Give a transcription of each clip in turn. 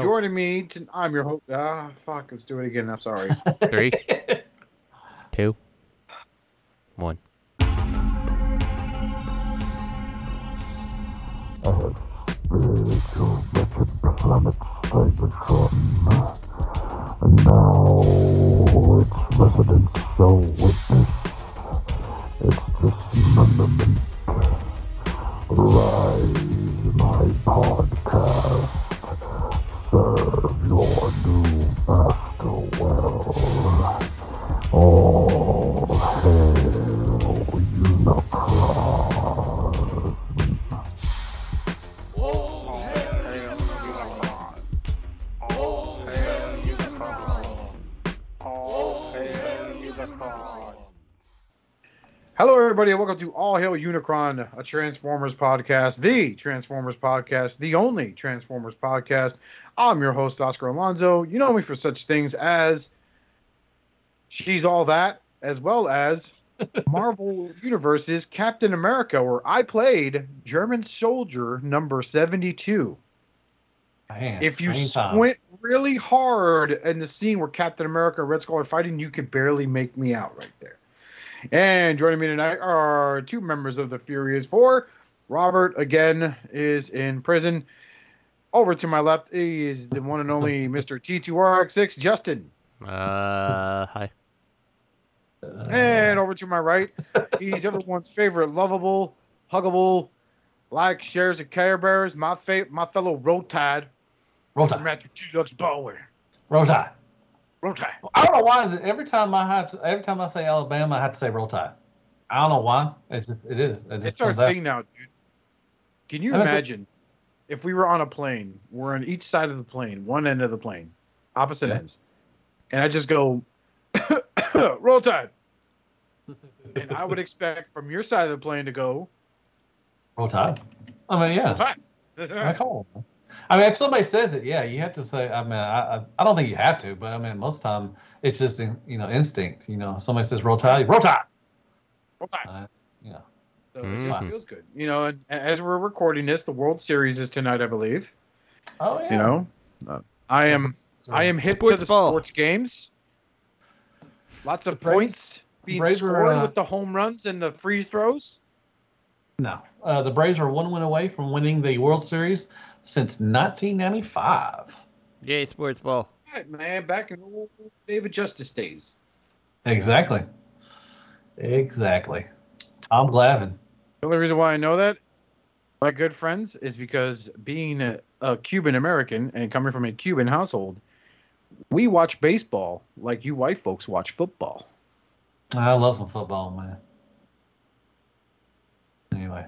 No. joining me, to, I'm your host. Ah, fuck. Let's do it again. I'm sorry. Three, two, one. spiritual wretched planet Cybertron. And now its residents shall witness its dismemberment. Rise, my podcast. Serve your new master well. All hail Hello, everybody, and welcome to All Hail Unicron, a Transformers podcast, the Transformers podcast, the only Transformers podcast. I'm your host, Oscar Alonso. You know me for such things as She's All That, as well as Marvel Universe's Captain America, where I played German Soldier number 72. Man, If you same time. squint really hard in the scene where Captain America and Red Skull are fighting, you could barely make me out right there. And joining me tonight are two members of the Furious Four. Robert again is in prison. Over to my left is the one and only Mr. T2RX6, Justin. Uh, hi. And over to my right, he's everyone's favorite lovable, huggable, like shares of Care Bears, my fa- my fellow Road Tide, roll tide. Matthew Deluxe Bauer. Roll tide. Road Tide. I don't know why is it every time I have to, every time I say Alabama I have to say roll tide. I don't know why. It's just it is. It just It's our out. thing now, dude. Can you it's a- imagine if we were on a plane, we're on each side of the plane, one end of the plane, opposite Yeah. ends, and I just go, roll tide. And I would expect from your side of the plane to go, Roll tide. I mean, yeah. roll tide. I mean, man. I mean, if somebody says it, yeah, you have to say. I mean, I, I, I don't think you have to, but I mean, most of time it's just in, you know instinct. You know, somebody says roll tide, roll tide. roll tide. Uh, you know, So it just Mhm. feels good. You know, and as we're recording this, the World Series is tonight, I believe. oh yeah. You know, uh, I am So, I am hip to the ball. sports games. Lots of Braves- points being Braves were, scored uh, with the home runs and the free throws. No, uh, the Braves are one win away from winning the World Series since 1995. Yay, sports ball. Right, man, back in old David Justice days. Exactly. Exactly. Tom Glavine. The only reason why I know that, my good friends, is because being a, a Cuban American and coming from a Cuban household, we watch baseball like you white folks watch football. I love some football, man. Anyway,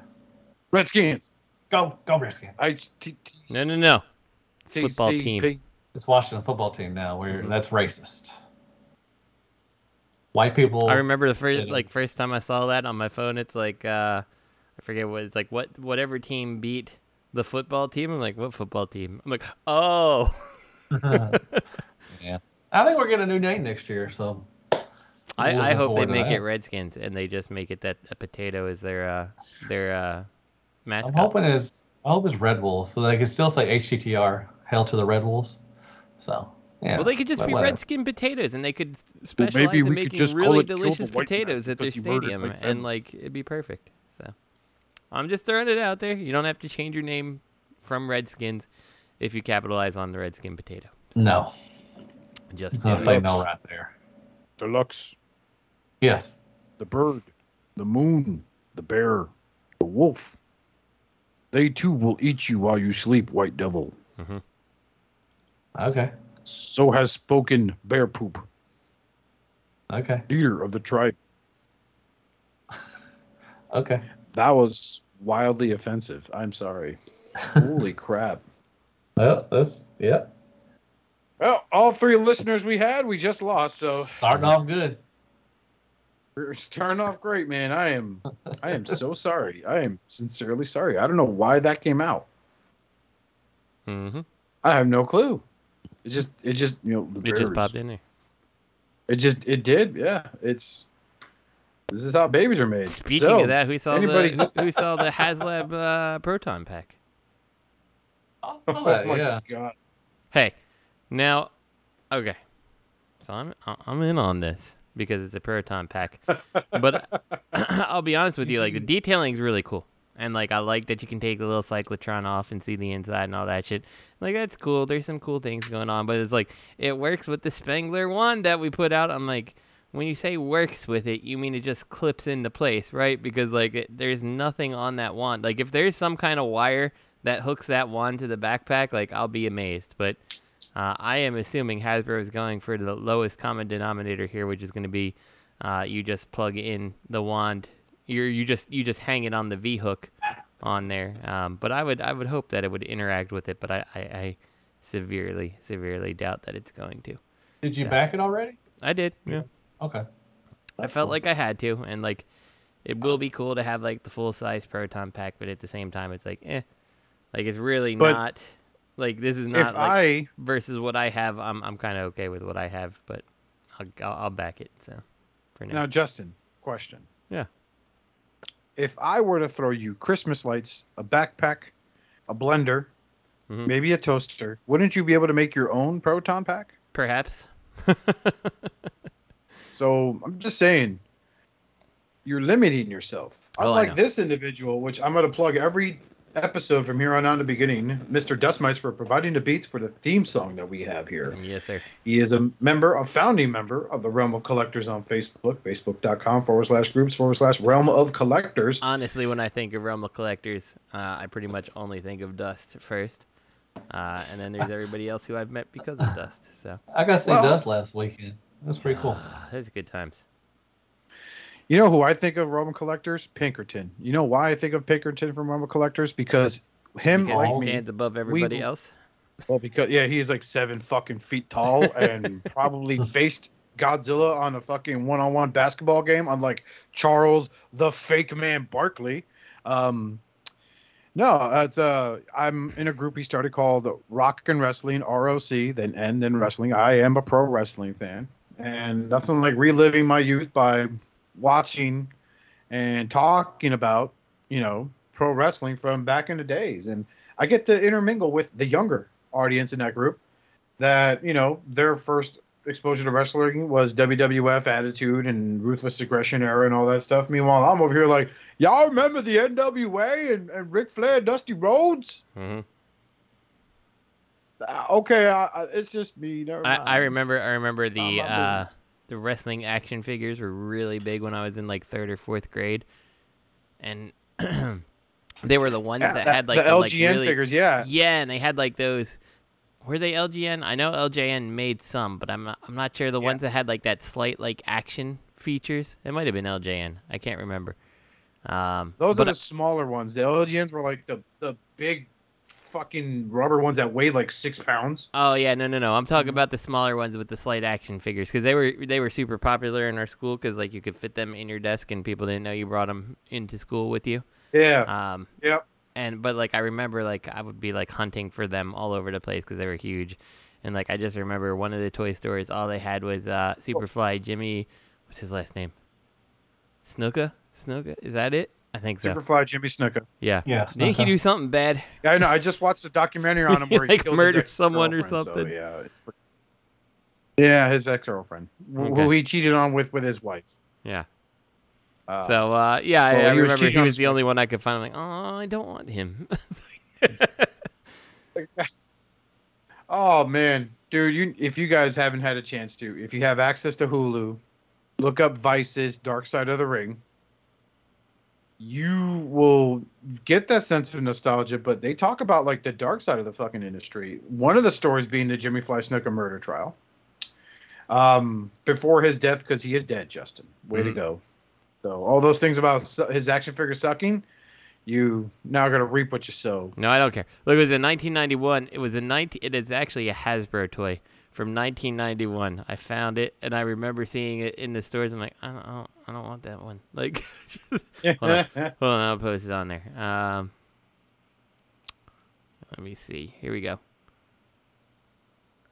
Redskins. Go go Redskins. I t- t- No, no, no. t- Football C- team. It's Washington football team now. Where Mhm. that's racist. White people. I remember the first, like, first time I saw that on my phone. It's like, uh, I forget what it's like. What whatever team beat the football team. I'm like, what football team? I'm like, oh. yeah. I think we're getting a new name next year, so. I, I'm I looking hope they make that. it Redskins and they just make it that a potato is their uh their uh mascot. I'm hoping it's I hope it's Red Wolves, so they can still say HTTR, Hail to the Red Wolves. So yeah. Well, they could just be whatever. redskin potatoes, and they could specialize maybe in could making just really it the delicious potatoes at their because he murdered stadium, my and like it'd be perfect. So, I'm just throwing it out there. You don't have to change your name from Redskins if you capitalize on the redskin potato. No, Just I'll say no right there. The Deluxe. Yes. the bird, the moon, the bear, the wolf. They too will eat you while you sleep, white devil. Mm-hmm. Okay. So has spoken Bear Poop, Okay. leader of the tribe. Okay. That was wildly offensive. I'm sorry. Holy crap. Well, that's yeah. Well, all three listeners we had, we just lost. So starting off good. We're starting off great, man. I am, I am so sorry. I am sincerely sorry. I don't know why that came out. Mm-hmm. I have no clue. It just, it just, you know, It just popped in there. It just, it did. Yeah, it's. This is how babies are made. Speaking So, of that, who saw anybody- the who, who saw the HasLab uh, proton pack? Oh, Oh that, my yeah. god. Hey, now, okay, so I'm I'm in on this because it's a proton pack, but I'll be honest with you, like the detailing is really cool, and like I like that you can take the little cyclotron off and see the inside and all that shit. Like that's cool. There's some cool things going on, but it's like it works with the Spangler one that we put out. I'm like. When you say works with it, you mean it just clips into place, right? Because like it, there's nothing on that wand. Like if there's some kind of wire that hooks that wand to the backpack, like I'll be amazed. But uh, I am assuming Hasbro is going for the lowest common denominator here, which is going to be uh, you just plug in the wand. You you just you just hang it on the V hook on there. Um, but I would I would hope that it would interact with it, but I, I, I severely severely doubt that it's going to. Did you Yeah. back it already? I did. Yeah. Okay. I felt like I had to, and like it will be cool to have like the full size proton pack, but at the same time, it's like eh, like it's really But not like this is if not like I versus what I have. I'm I'm kind of okay with what I have, but I'll, I'll I'll back it. So for now, now, Justin, question. Yeah. If I were to throw you Christmas lights, a backpack, a blender, Mhm. maybe a toaster, wouldn't you be able to make your own proton pack? perhaps. So I'm just saying, you're limiting yourself. Oh, I Unlike know. this individual, which I'm going to plug every episode from here on out in the beginning, Mr. Dustmites for providing the beats for the theme song that we have here. yes, sir. He is a member, a founding member of the Realm of Collectors on Facebook, facebook.com forward slash groups forward slash Realm of Collectors. Honestly, when I think of Realm of Collectors, uh, I pretty much only think of Dust first, uh, and then there's everybody else who I've met because of Dust. So I got to see Well- Dust last weekend. That's pretty cool. those are good times. You know who I think of Realm of Collectors? Pinkerton. You know why I think of Pinkerton from Realm of Collectors? Because him, like he me, stands above everybody we- else. Well, because yeah, he's like seven fucking feet tall and probably faced Godzilla on a fucking one-on-one basketball game, unlike Charles the Fake Man Barkley. Um, no, it's uh, I'm in a group he started called Rock and Wrestling ROC, then N, then Wrestling. I am a pro wrestling fan, and nothing like reliving my youth by watching and talking about, you know, pro wrestling from back in the days, and I get to intermingle with the younger audience in that group that you know their first exposure to wrestling was WWF Attitude and Ruthless Aggression era and all that stuff. Meanwhile, I'm over here like, y'all remember the NWA and, and Ric Flair, Dusty Rhodes? hmm Uh, okay, I, I, it's just me. I. I remember. I remember the uh. The wrestling action figures were really big when I was in like third or fourth grade, and they were the ones Yeah, that, that- had like the the, like, really- figures, yeah. Yeah, and they had like those. Were they LJN? I know LJN made some, but I'm not, I'm not sure the Yeah. ones that had like that slight like action features. It might have been LJN. I can't remember. Um, Those are the smaller ones. The LJNs were like the the big fucking rubber ones that weigh like six pounds. Oh yeah, no, no, no. I'm Mm-hmm. talking about the smaller ones with the slight action figures because they were they were super popular in our school because like you could fit them in your desk and people didn't know you brought them into school with you. Yeah. Um, Yep. and but like I remember like I would be like hunting for them all over the place because they were huge, and like I just remember one of the toy stores all they had was uh Superfly Jimmy, what's his last name? Snuka, Snuka, is that it? I think so. Superfly Jimmy Snuka. yeah. Yeah. Didn't he Snuka. do something bad? Yeah, I know. I just watched a documentary on him He, where he like, killed murdered his someone or ex-girlfriend, so, something? yeah, it's pretty- yeah, his ex girlfriend, Okay. who he cheated on with with his wife. Yeah. Uh, So uh, yeah, I, well, I he remember cheating he was the only one I could find. I'm like, oh, I don't want him. oh man, dude, you if you guys haven't had a chance to, if you have access to Hulu, look up Vice's Dark Side of the Ring. You will get that sense of nostalgia, but they talk about like the dark side of the fucking industry. One of the stories being the Jimmy Fly Snuka murder trial. Um, before his death, because he is dead, Justin. Way to Mhm. go. So all those things about his action figure sucking, you now got to reap what you sow. no, I don't care. Look, it was in 1991. It was a 19. It is actually a Hasbro toy from 1991. I found it and I remember seeing it in the stores. I'm like, I don't, I don't, I don't want that one. Like, just, hold on, hold on, I'll post it on there. Um, let me see. Here we go.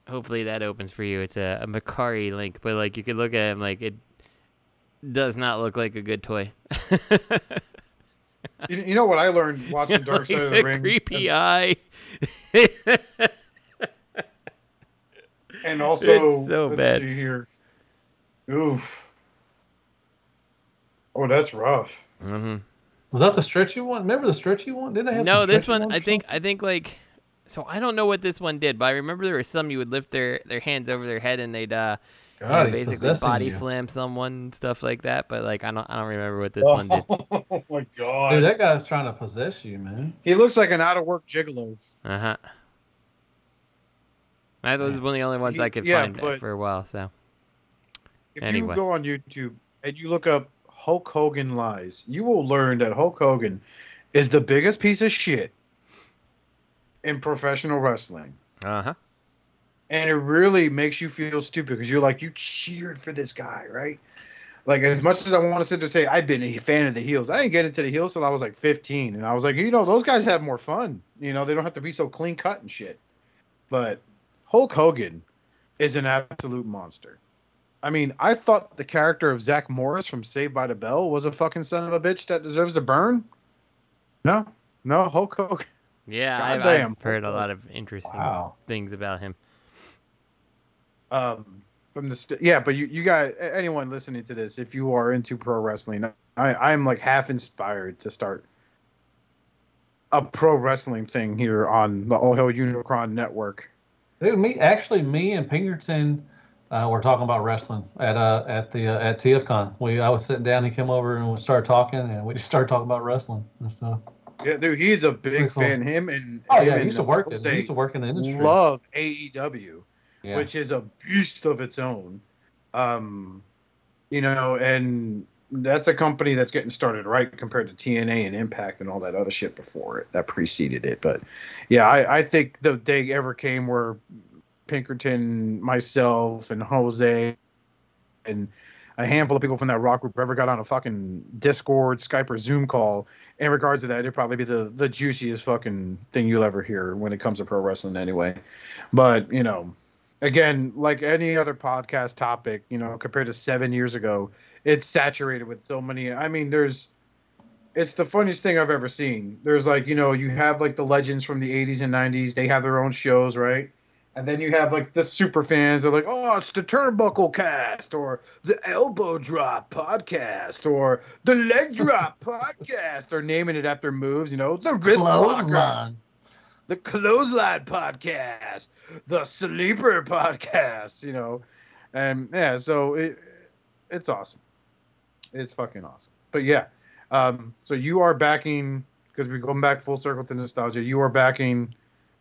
Hopefully that opens for you. It's a, a Mercari link, but like you could look at him, like it does not look like a good toy. You, you know what I learned watching Dark Side of the Like Ring? creepy eye. And also, It's so let's bad. see here. Oof. Oh, that's rough. Mm-hmm. Was that the stretchy one? Remember the stretchy one? Didn't they have No, some this one, I think something? I think like so I don't know what this one did, but I remember there were some you would lift their their hands over their head and they'd uh you know, basically body you. slam someone and stuff like that. But like I don't I don't remember what this one did. Oh my god. Dude, that guy's trying to possess you, man. he looks like an out of work gigolo. Uh huh. That was one of the only ones He- I could yeah, find for a while. So If Anyway. you go on YouTube and you look up Hulk Hogan lies, you will learn that Hulk Hogan is the biggest piece of shit in professional wrestling. uh huh. And it really makes you feel stupid because you're like, you cheered for this guy, right? Like, as much as I want to sit there and say, I've been a fan of the heels, I didn't get into the heels till I was like 15. And I was like, you know, those guys have more fun. You know, they don't have to be so clean cut and shit. But Hulk Hogan is an absolute monster. I mean, I thought the character of Zach Morris from Saved by the Bell was a fucking son of a bitch that deserves to burn. No, no, Hulk Hogan. Yeah, I've. I've heard a lot of interesting Wow. things about him. um from the st- yeah but you you guys anyone listening to this if you are into pro wrestling i i'm like half inspired to start a pro wrestling thing here on the all hail unicron network Dude, me actually, me and Pinkerton uh, were talking about wrestling at uh at the uh, at TFCon. We I was sitting down, he came over and we started talking, and we just started talking about wrestling and stuff. yeah dude he's a big cool. fan him and Oh him yeah, he used to work it. Jose He used to work in the industry. love aew yeah. which is a beast of its own. Um, you know, and that's a company that's getting started right compared to TNA and Impact and all that other shit before it that preceded it. But yeah, I, I think the day ever came where Pinkerton, myself, and Jose, and a handful of people from that rock group ever got on a fucking Discord, Skype, or Zoom call. In regards to that, it'd probably be the the juiciest fucking thing you'll ever hear when it comes to pro wrestling, anyway. But you know, again, like any other podcast topic, you know, compared to seven years ago, it's saturated with so many. I mean, there's, it's the funniest thing I've ever seen. There's like, you know, you have like the legends from the 80s and 90s, they have their own shows, right? And then you have like the super fans. They're like, oh, it's the Turnbuckle Cast, or the Elbow Drop Podcast, or the Leg Drop Podcast. They're naming it after moves, you know, the Wrist Locker Clothesline. The Clothesline podcast, the Sleeper podcast, you know, and yeah, so it it's awesome. It's fucking awesome. But yeah, um, so you are backing because we're going back full circle to nostalgia. You are backing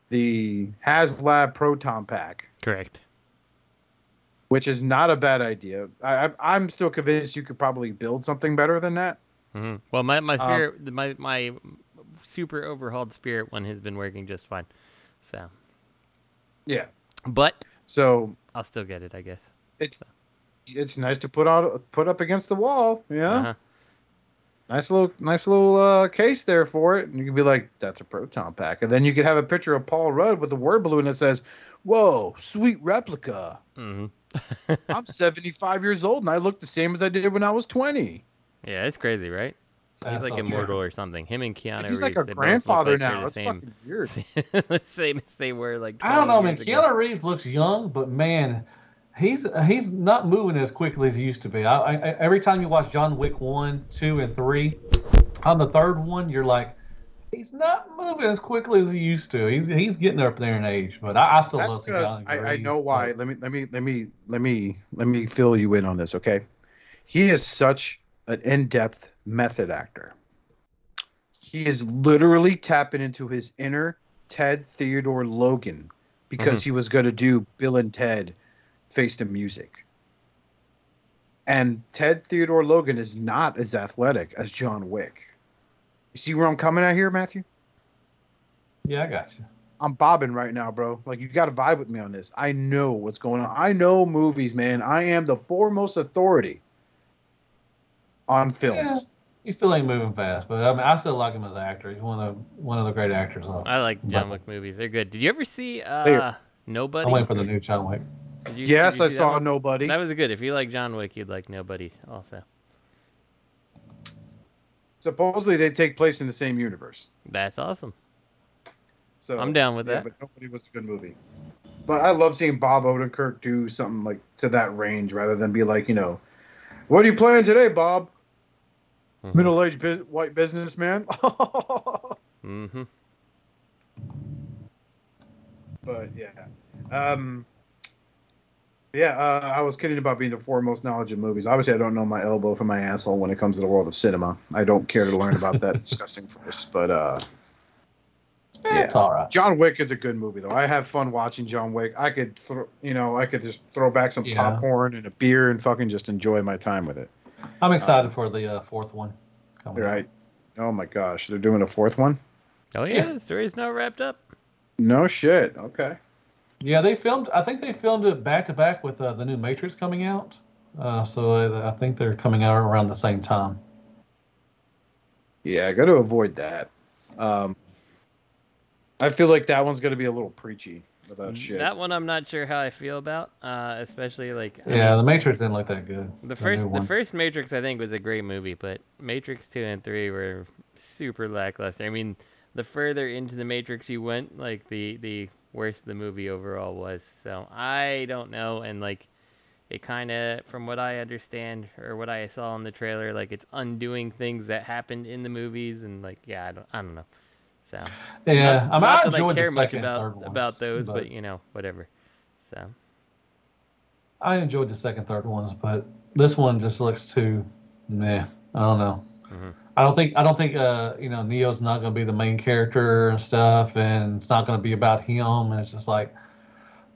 the HasLab Proton Pack, Correct. which is not a bad idea. I, I'm still convinced you could probably build something better than that. hmm Well, my my Um, spirit, my my super overhauled spirit one has been working just fine. So, Yeah. but So I'll still get it, I guess. it's it's nice to put out put up against the wall. Yeah. Uh-huh. nice little nice little uh, case there for it and you could be like that's a proton pack and then you could have a picture of paul rudd with the word balloon that says whoa sweet replica hmm i'm 75 years old and i look the same as i did when i was 20 Yeah, it's crazy, right? He's That's like so immortal true. or something. Him and Keanu he's like Reeves, a they both look grandfather like they're now the it's same, fucking weird same as they were like. I don't know, man. years ago. Keanu Reeves looks young, but man, he's he's not moving as quickly as he used to be. I, I, every time you watch John Wick one, two, and three, on the third one, you're like, he's not moving as quickly as he used to. He's he's getting up there in age, but I, I still that's love because Keanu I, I know why but- let me let me let me let me let me fill you in on this okay he is such an in-depth method actor he is literally tapping into his inner ted theodore logan because mm-hmm. he was going to do bill and ted face to music and ted theodore logan is not as athletic as john wick you see where i'm coming at here matthew Yeah, I got you. I'm bobbing right now, bro. Like you got to vibe with me on this. I know what's going on. I know movies, man. I am the foremost authority on films. He still ain't moving fast, but I mean, I still like him as an actor. He's one of one of the great actors. Of, I like John Wick movies. They're good. Did you ever see uh Nobody? I'm waiting for the new John Wick. You- Yes, I see that saw one? Nobody. That was good. If you like John Wick, you'd like Nobody also. Supposedly they take place in the same universe. That's awesome. So I'm down with yeah, that. But Nobody was a good movie. But I love seeing Bob Odenkirk do something like to that range rather than be like, you know, what are you playing today, Bob? Mhm. Middle-aged bu- white businessman. Mm-hmm. but yeah, um, yeah. Uh, I was kidding about being the foremost knowledge of movies. Obviously, I don't know my elbow from my asshole when it comes to the world of cinema. I don't care to learn about that disgusting force. But uh, Eh, It's all right. John Wick is a good movie, though. I have fun watching John Wick. I could, throw, you know, I could just throw back some Yeah. popcorn and a beer and fucking just enjoy my time with it. I'm excited for the uh, fourth one. coming out. Right? Oh my gosh, they're doing a fourth one. Oh yeah, the story's not wrapped up. No shit. Okay. Yeah, they filmed. I think they filmed it back to back with uh, the new Matrix coming out. Uh, so uh, I think they're coming out around the same time. Yeah, I got to avoid that. Um, I feel like that one's gonna be a little preachy with that shit. That one I'm not sure how I feel about, uh, especially like Yeah, mean, the Matrix didn't look that good. the new first the one. first Matrix I think was a great movie, but Matrix two and three were super lackluster. I mean, the further into the Matrix you went, like the the worse the movie overall was. So I don't know, and like it kind of, from what I understand or what I saw in the trailer, like it's undoing things that happened in the movies, and like yeah, I don't I don't know. So Yeah, not, I mean, not I that I enjoyed care the much second, third about ones, about those, but, you know, whatever. So I enjoyed the second, third ones, but this one just looks too meh. I don't know. Mhm. I don't think I don't think uh you know Neo's not going to be the main character and stuff, and it's not going to be about him. And it's just like,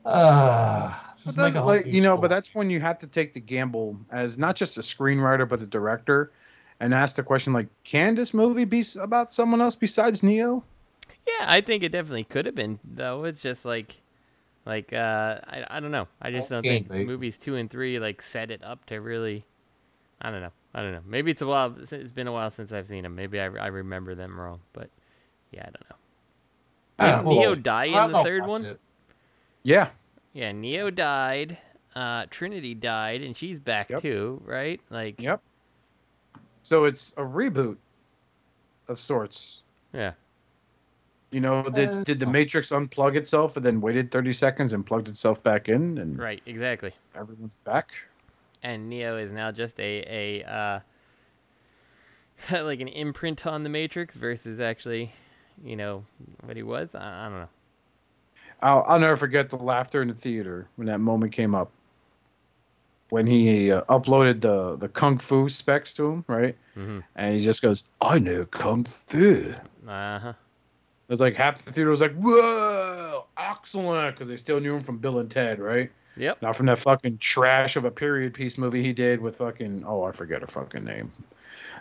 uh, But just that's make a like you know, story. but that's when you have to take the gamble as not just a screenwriter but the director, and ask the question like, can this movie be about someone else besides Neo? yeah, I think it definitely could have been though. It's just like, like uh, I I don't know. I just Well, don't think be. movies two and three like set it up to really. I don't know. I don't know. Maybe it's a while. It's been a while since I've seen them. Maybe I, I remember them wrong, but yeah, I don't know. Yeah, Didn't well, Neo die in I'll- the third one? it. Yeah, Yeah, Neo died. Uh, Trinity died, and she's back Yep. too, right? Like, Yep. So it's a reboot of sorts. yeah. You know, did Uh, did the Matrix unplug itself and then waited thirty seconds and plugged itself back in, and Right, exactly. everyone's back? and Neo is now just a a uh, like an imprint on the Matrix versus actually, you know, what he was. I, I don't know. I'll I'll never forget the laughter in the theater when that moment came up. When he uh, uploaded the the kung fu specs to him, right? hmm And he just goes, "I know kung fu." Uh huh. It was like half the theater was like, "Whoa, excellent!" Because they still knew him from Bill and Ted, right? Yep. Not from that fucking trash of a period piece movie he did with fucking oh I forget her fucking name.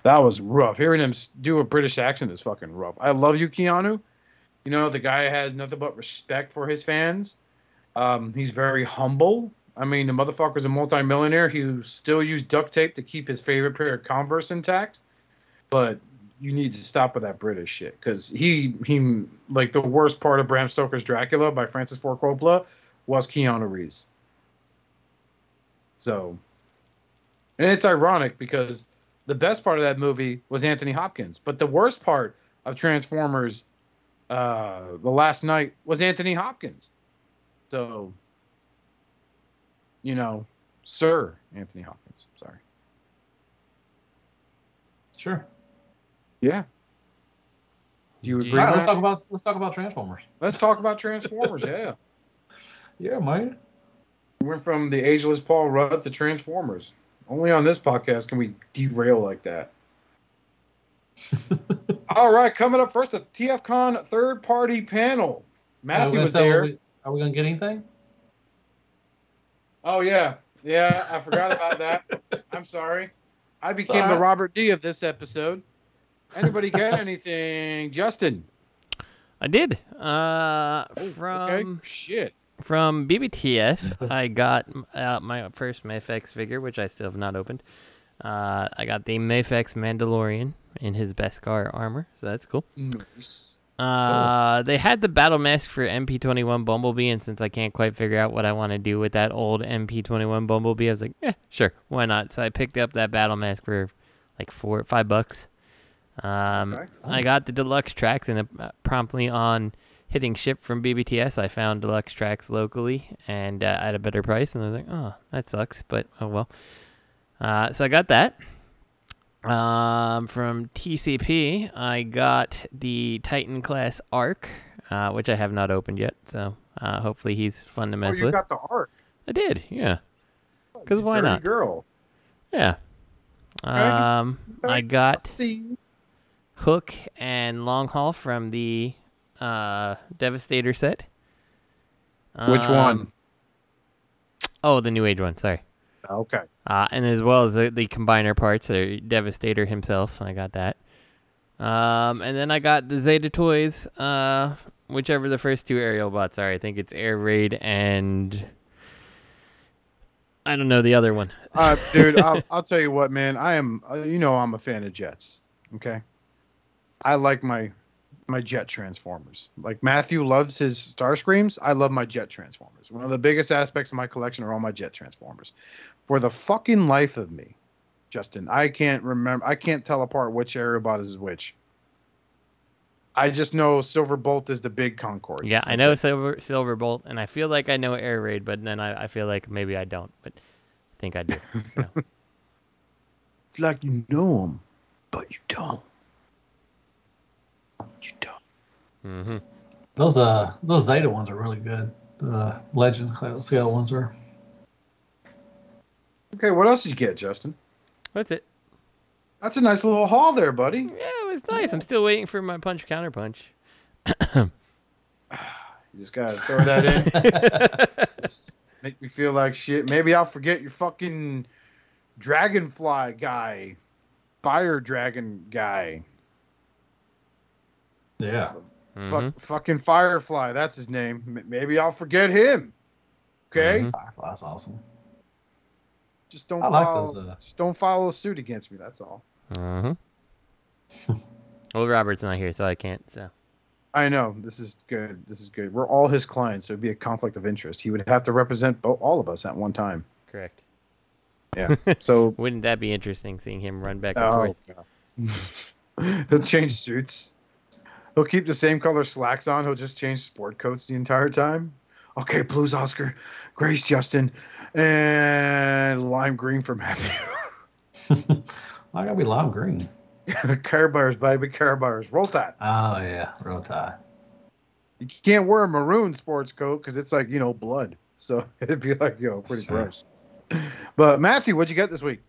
That was rough. Hearing him do a British accent is fucking rough. I love you, Keanu. You know the guy has nothing but respect for his fans. Um, he's very humble. I mean, the motherfucker's a multimillionaire. He still used duct tape to keep his favorite pair of Converse intact. But you need to stop with that British shit because he he like the worst part of Bram Stoker's Dracula by Francis Ford Coppola was Keanu Reeves. So, and it's ironic because the best part of that movie was Anthony Hopkins, but the worst part of Transformers, uh, the last knight was Anthony Hopkins. So, you know, Sir Anthony Hopkins. Sorry. Sure. Yeah. Do you agree? you- All right, let's talk about let's talk about Transformers. Let's talk about Transformers. yeah. Yeah, man. We went from the ageless Paul Rudd to Transformers. Only on this podcast can we derail like that. All right, coming up first, the TFCon third party panel. Matthew gonna was there. We, are we gonna get anything? Oh yeah, yeah, I forgot about that. I'm sorry. I became the. Robert D of this episode. Anybody get anything, Justin? I did. Uh, Oh, from okay, shit. from BBTS, I got out my first Mafex figure, which I still have not opened. Uh, I got the Mafex Mandalorian in his Beskar armor, so that's cool. Nice. Uh, they had the battle mask for MP21 Bumblebee, and since I can't quite figure out what I want to do with that old MP21 Bumblebee, I was like, yeah, sure, why not? So I picked up that battle mask for like four, or five bucks. Um, Okay. I got the deluxe tracks and uh, promptly on hitting ship from BBTS, I found deluxe tracks locally and uh, at a better price, and I was like, oh, that sucks, but oh well. Uh, so I got that. Um, from TCP, I got the Titan class Ark, uh, which I have not opened yet. So uh, hopefully he's fun to mess Oh, mess you with. got the Ark. I did, yeah, 'Cause You why not? girl? yeah. Um, I got See. Hook and Long Haul from the uh, Devastator set. Which Um, one? Oh, the New Age one. Sorry. Okay. Uh, and as well as the, the combiner parts, are Devastator himself. I got that. Um, and then I got the Zeta Toys, uh, whichever the first two Aerialbots are. I think it's Air Raid and I don't know the other one. Uh, dude, I'll, I'll tell you what, man. I am, uh, you know, I'm a fan of jets. Okay. I like my my jet transformers. Like Matthew loves his Starscreams. I love my jet transformers. One of the biggest aspects of my collection are all my jet transformers. For the fucking life of me, Justin, I can't remember. I can't tell apart which Aerialbot is which. I just know Silverbolt is the big Concorde. Yeah, I know it. Silver Silverbolt, and I feel like I know Air Raid, but then I, I feel like maybe I don't. But I think I do. So. It's like you know them, but you don't. You don't. Mm-hmm. Those uh those Zeta ones are really good. The Legend scale ones are. Okay, what else did you get, Justin? That's it. That's a nice little haul there, buddy. Yeah, it was nice. I'm still waiting for my punch counter punch. You just gotta throw that in. Make me feel like shit. Maybe I'll forget your fucking dragonfly guy, fire dragon guy, Yeah. Fuck, Mhm. fucking firefly. That's his name. M- Maybe I'll forget him. Okay, Mhm. Firefly's awesome. just don't I like those, uh, Just don't follow suit against me. That's all. Mm-hmm. well, Robert's not here, so I can't. So I know this is good. This is good. We're all his clients, so it'd be a conflict of interest. He would have to represent bo- all of us at one time. correct. Yeah. So Wouldn't that be interesting seeing him run back and Oh, forth? God. He'll change suits. He'll keep the same color slacks on. He'll just change sport coats the entire time. Okay, blues Oscar, Grace Justin, and lime green for Matthew. I gotta be lime green. Care Bears, baby, Care Bears. Roll Tide. Oh yeah, roll tie. You can't wear a maroon sports coat because it's like, you know, blood. So it'd be like, you know, pretty Sure. gross. But Matthew, what'd you get this week?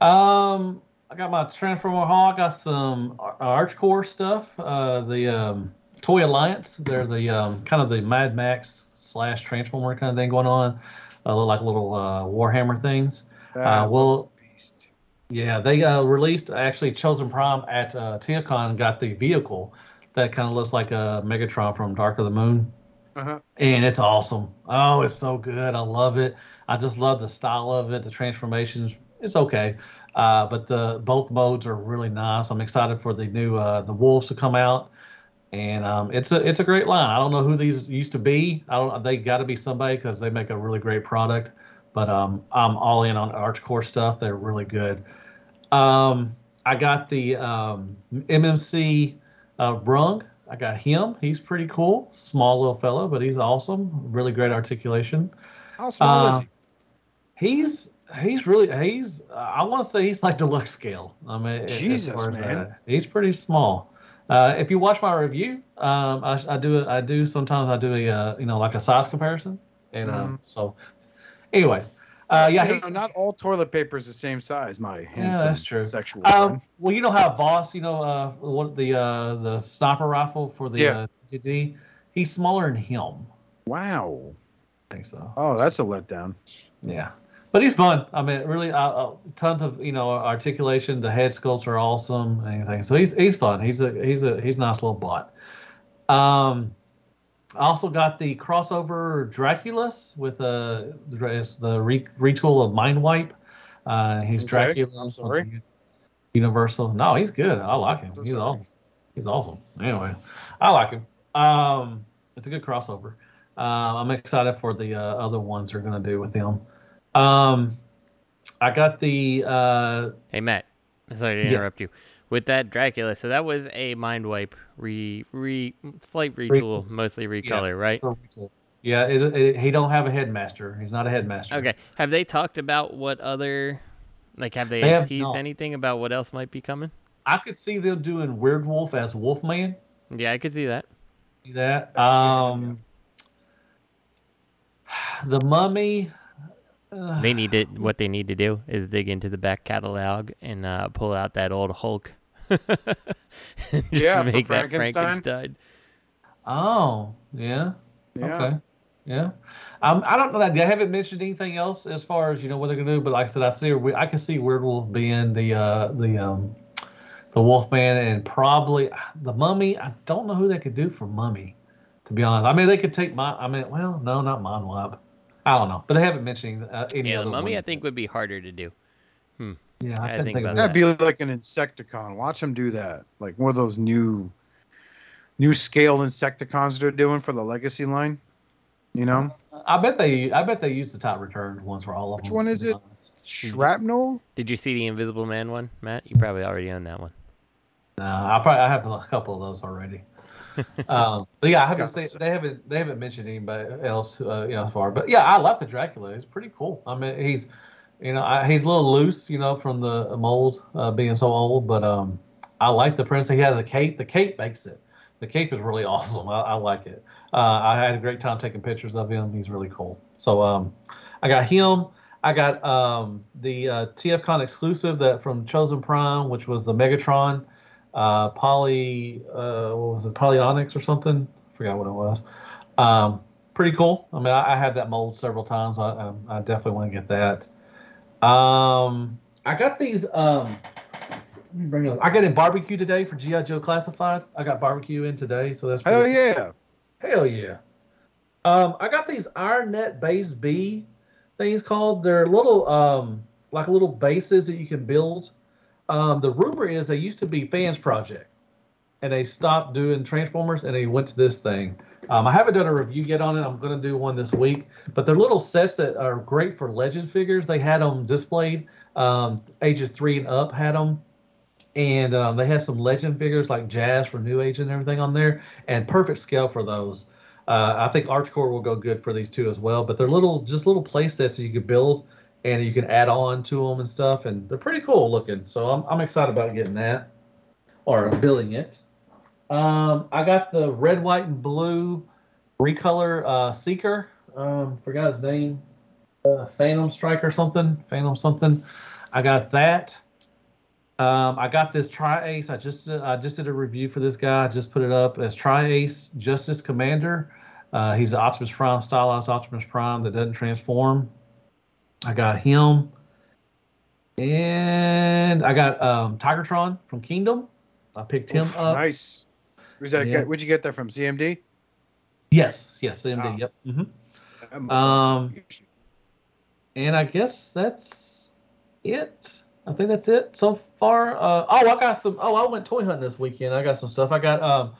Um, I got my Transformer Haul. I got some Ar- Archcore stuff. Uh, the um, Toy Alliance. They're the um, kind of the Mad Max slash Transformer kind of thing going on. Uh, like little uh, Warhammer things. Ah, well- beast. Yeah, they uh, released actually Chosen Prime at uh. Got the vehicle that kind of looks like a Megatron from Dark of the Moon. Uh-huh. and it's awesome. Oh, it's so good. I love it. I just love the style of it. The transformations, it's okay, uh, but the both modes are really nice. I'm excited for the new uh, the wolves to come out, and um, it's a it's a great line. I don't know who these used to be. I don't. They got to be somebody because they make a really great product. But um, I'm all in on Archcore stuff. They're really good. Um, I got the um, MMC uh, Brung. I got him. He's pretty cool. Small little fellow, but he's awesome. Really great articulation. How small is Uh, he? He's he's really he's uh, I want to say he's like deluxe scale. I mean, Jesus, man. that. he's pretty small. Uh, if you watch my review, um, I, I do I do sometimes I do a uh, you know like a size comparison, and um, Mhm. so, anyways, uh, yeah, You know, not all toilet paper is the same size, my handsome that's true. sexual Um, well, you know how Voss, you know, uh, what the uh, the sniper rifle for the Yeah. uh, CD, he's smaller than him. Wow. I think so. Oh, that's a letdown. Yeah, but he's fun. I mean, really, uh, uh, tons of you know articulation. The head sculpts are awesome. Anything. So he's he's fun. He's a he's a he's a nice little bot. Um, I also got the crossover Draculus with uh, the the re- retool of Mind Wipe. Uh, he's Okay, Dracula. I'm sorry. Universal. No, he's good. I like him. He's sorry. awesome. He's awesome. Anyway, I like him. Um, it's a good crossover. Uh, I'm excited for the uh, other ones they're going to do with him. Um, I got the uh, Hey Matt, sorry to interrupt you. with that Dracula, so that was a mind wipe, re re slight retool, Retool. mostly recolor, right? Yeah, it, it, he don't have a headmaster. He's not a headmaster. Okay. Have they talked about what other, like, have they, They have teased not. anything about what else might be coming? I could see them doing Weird Wolf as Wolfman. Yeah, I could see that. See that? That's Um, the Mummy. Uh, They need to. What they need to do is dig into the back catalog and uh, pull out that old Hulk. And just Yeah, for make that Frankenstein? Frankenstein. oh, yeah. Yeah. Okay. Yeah. Um, I don't know that they haven't mentioned anything else as far as you know what they're gonna do, but like I said, I see I can see Weird Wolf being the uh the um the Wolfman and probably the Mummy. I don't know who they could do for Mummy, to be honest. I mean, they could take my. I mean, well, no, not Monwab. I don't know, but they haven't mentioned uh, any Yeah, the other. mummy I think would be harder to do. Yeah, I I couldn't think think, of about that. That'd be like an Insecticon. Watch them do that. Like one of those new, new scale Insecticons they're doing for the Legacy line. You know, I bet they. I bet they use the top returned ones for all of Which them. Which one is it? Shrapnel. Did you see the Invisible Man one, Matt? You probably already own that one. No, I probably I have a couple of those already. Um, but yeah, I haven't seen, they haven't they haven't mentioned anybody else uh, you know as far. But yeah, I love the Dracula. He's pretty cool. I mean, he's you know I, he's a little loose, you know, from the mold uh, being so old. But um, I like the prince. He has a cape. The cape makes it. The cape is really awesome. I, I like it. Uh, I had a great time taking pictures of him. He's really cool. So um, I got him. I got um, the uh, TFCon exclusive that from Chosen Prime, which was the Megatron, uh, Poly, uh, what was it, Polyonics or something? I forgot what it was. Um, pretty cool. I mean, I, I had that mold several times. I, I, I definitely want to get that. Um, I got these. Um, let me bring it up. I got in barbecue today for GI Joe Classified. I got barbecue in today, so that's Hell pretty yeah! Hell yeah. Um, I got these IronNet Base B things called. They're little, um, like little bases that you can build. Um, the rumor is they used to be Fans Project, and they stopped doing Transformers and they went to this thing. Um, I haven't done a review yet on it. I'm going to do one this week. But they're little sets that are great for Legend figures. They had them displayed. Um, ages three and up had them. And um, they had some Legend figures like Jazz from New Age and everything on there, and perfect scale for those. Uh, I think ArchCore will go good for these two as well. But they're little, just little play sets that you could build and you can add on to them and stuff, and they're pretty cool looking. So I'm, I'm excited about getting that or building it. Um, I got the red, white, and blue recolor uh, Seeker. Um, forgot his name. Uh, Phantom Strike or something. Phantom something. I got that. Um, I got this Tri Ace. I just I just did a review for this guy. I just put it up as Tri Ace Justice Commander. Uh, he's an Optimus Prime stylized Optimus Prime that doesn't transform. I got him, and I got um, Tigertron from Kingdom. I picked him Oof, up. nice. Where's that? Yeah. Where'd you get that from? CMD. Yes, yes, CMD. Ah. Yep. hmm Um, and I guess that's it. I think that's it so far. Uh, oh, I got some. Oh, I went toy hunting this weekend. I got some stuff. I got um,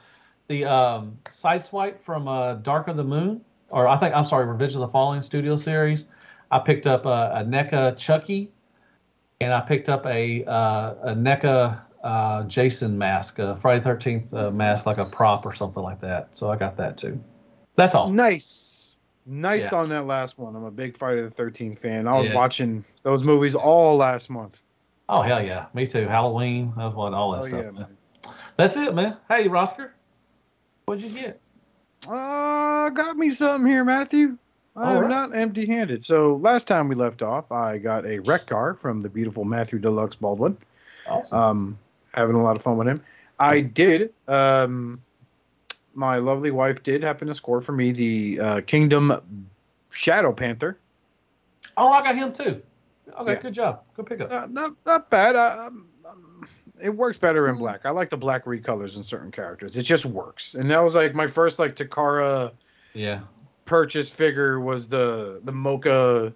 the um, Sideswipe from uh, Dark of the Moon, or I think I'm sorry, Revenge of the Fallen Studio series. I picked up a, a NECA Chucky, and I picked up a uh, a NECA uh, Jason mask, a Friday Thirteenth uh, mask, like a prop or something like that. So I got that too. That's all. nice, nice Yeah. on that last one. I'm a big Friday the Thirteenth fan. I was Yeah. watching those movies all last month. Oh hell yeah, me too. Halloween, that's what all that Oh stuff. yeah, man. That's it, man. Hey, Rosker, what'd you get? Uh, got me something here, Matthew. I'm right. not empty-handed. So last time we left off, I got a Wreck-Gar from the beautiful Matthew Deluxe Baldwin. Awesome. Um, having a lot of fun with him. I did. Um, my lovely wife did happen to score for me the uh, Kingdom Shadow Panther. oh, I got him too. Okay, yeah. good job. Good pickup. Not not, not bad. I, um, um, it works better in black. I like the black recolors in certain characters. It just works. And that was like my first like Takara Yeah. Purchase figure was the the Mocha.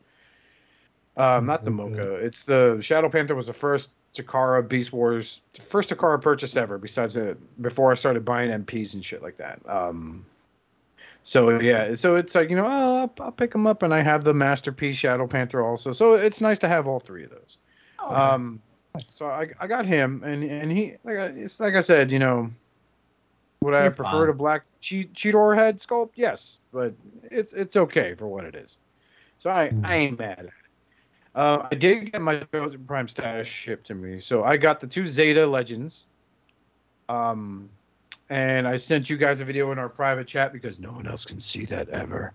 Um, not the Mocha. It's the Shadow Panther was the first Takara Beast Wars, first Takara purchase ever. Besides it, before I started buying MPs and shit like that. Um, so yeah, so it's like you know, oh, I'll, I'll pick them up, and I have the masterpiece Shadow Panther also. So it's nice to have all three of those. Okay. Um, So I, I got him, and and he like I, it's like I said, you know, would I prefer fine. a black che- Cheetor head sculpt? Yes, but it's it's okay for what it is. So I Hmm. I ain't mad at it. Uh, I did get my Prime status shipped to me, so I got the two Zeta Legends. Um, and I sent you guys a video in our private chat because no one else can see that ever.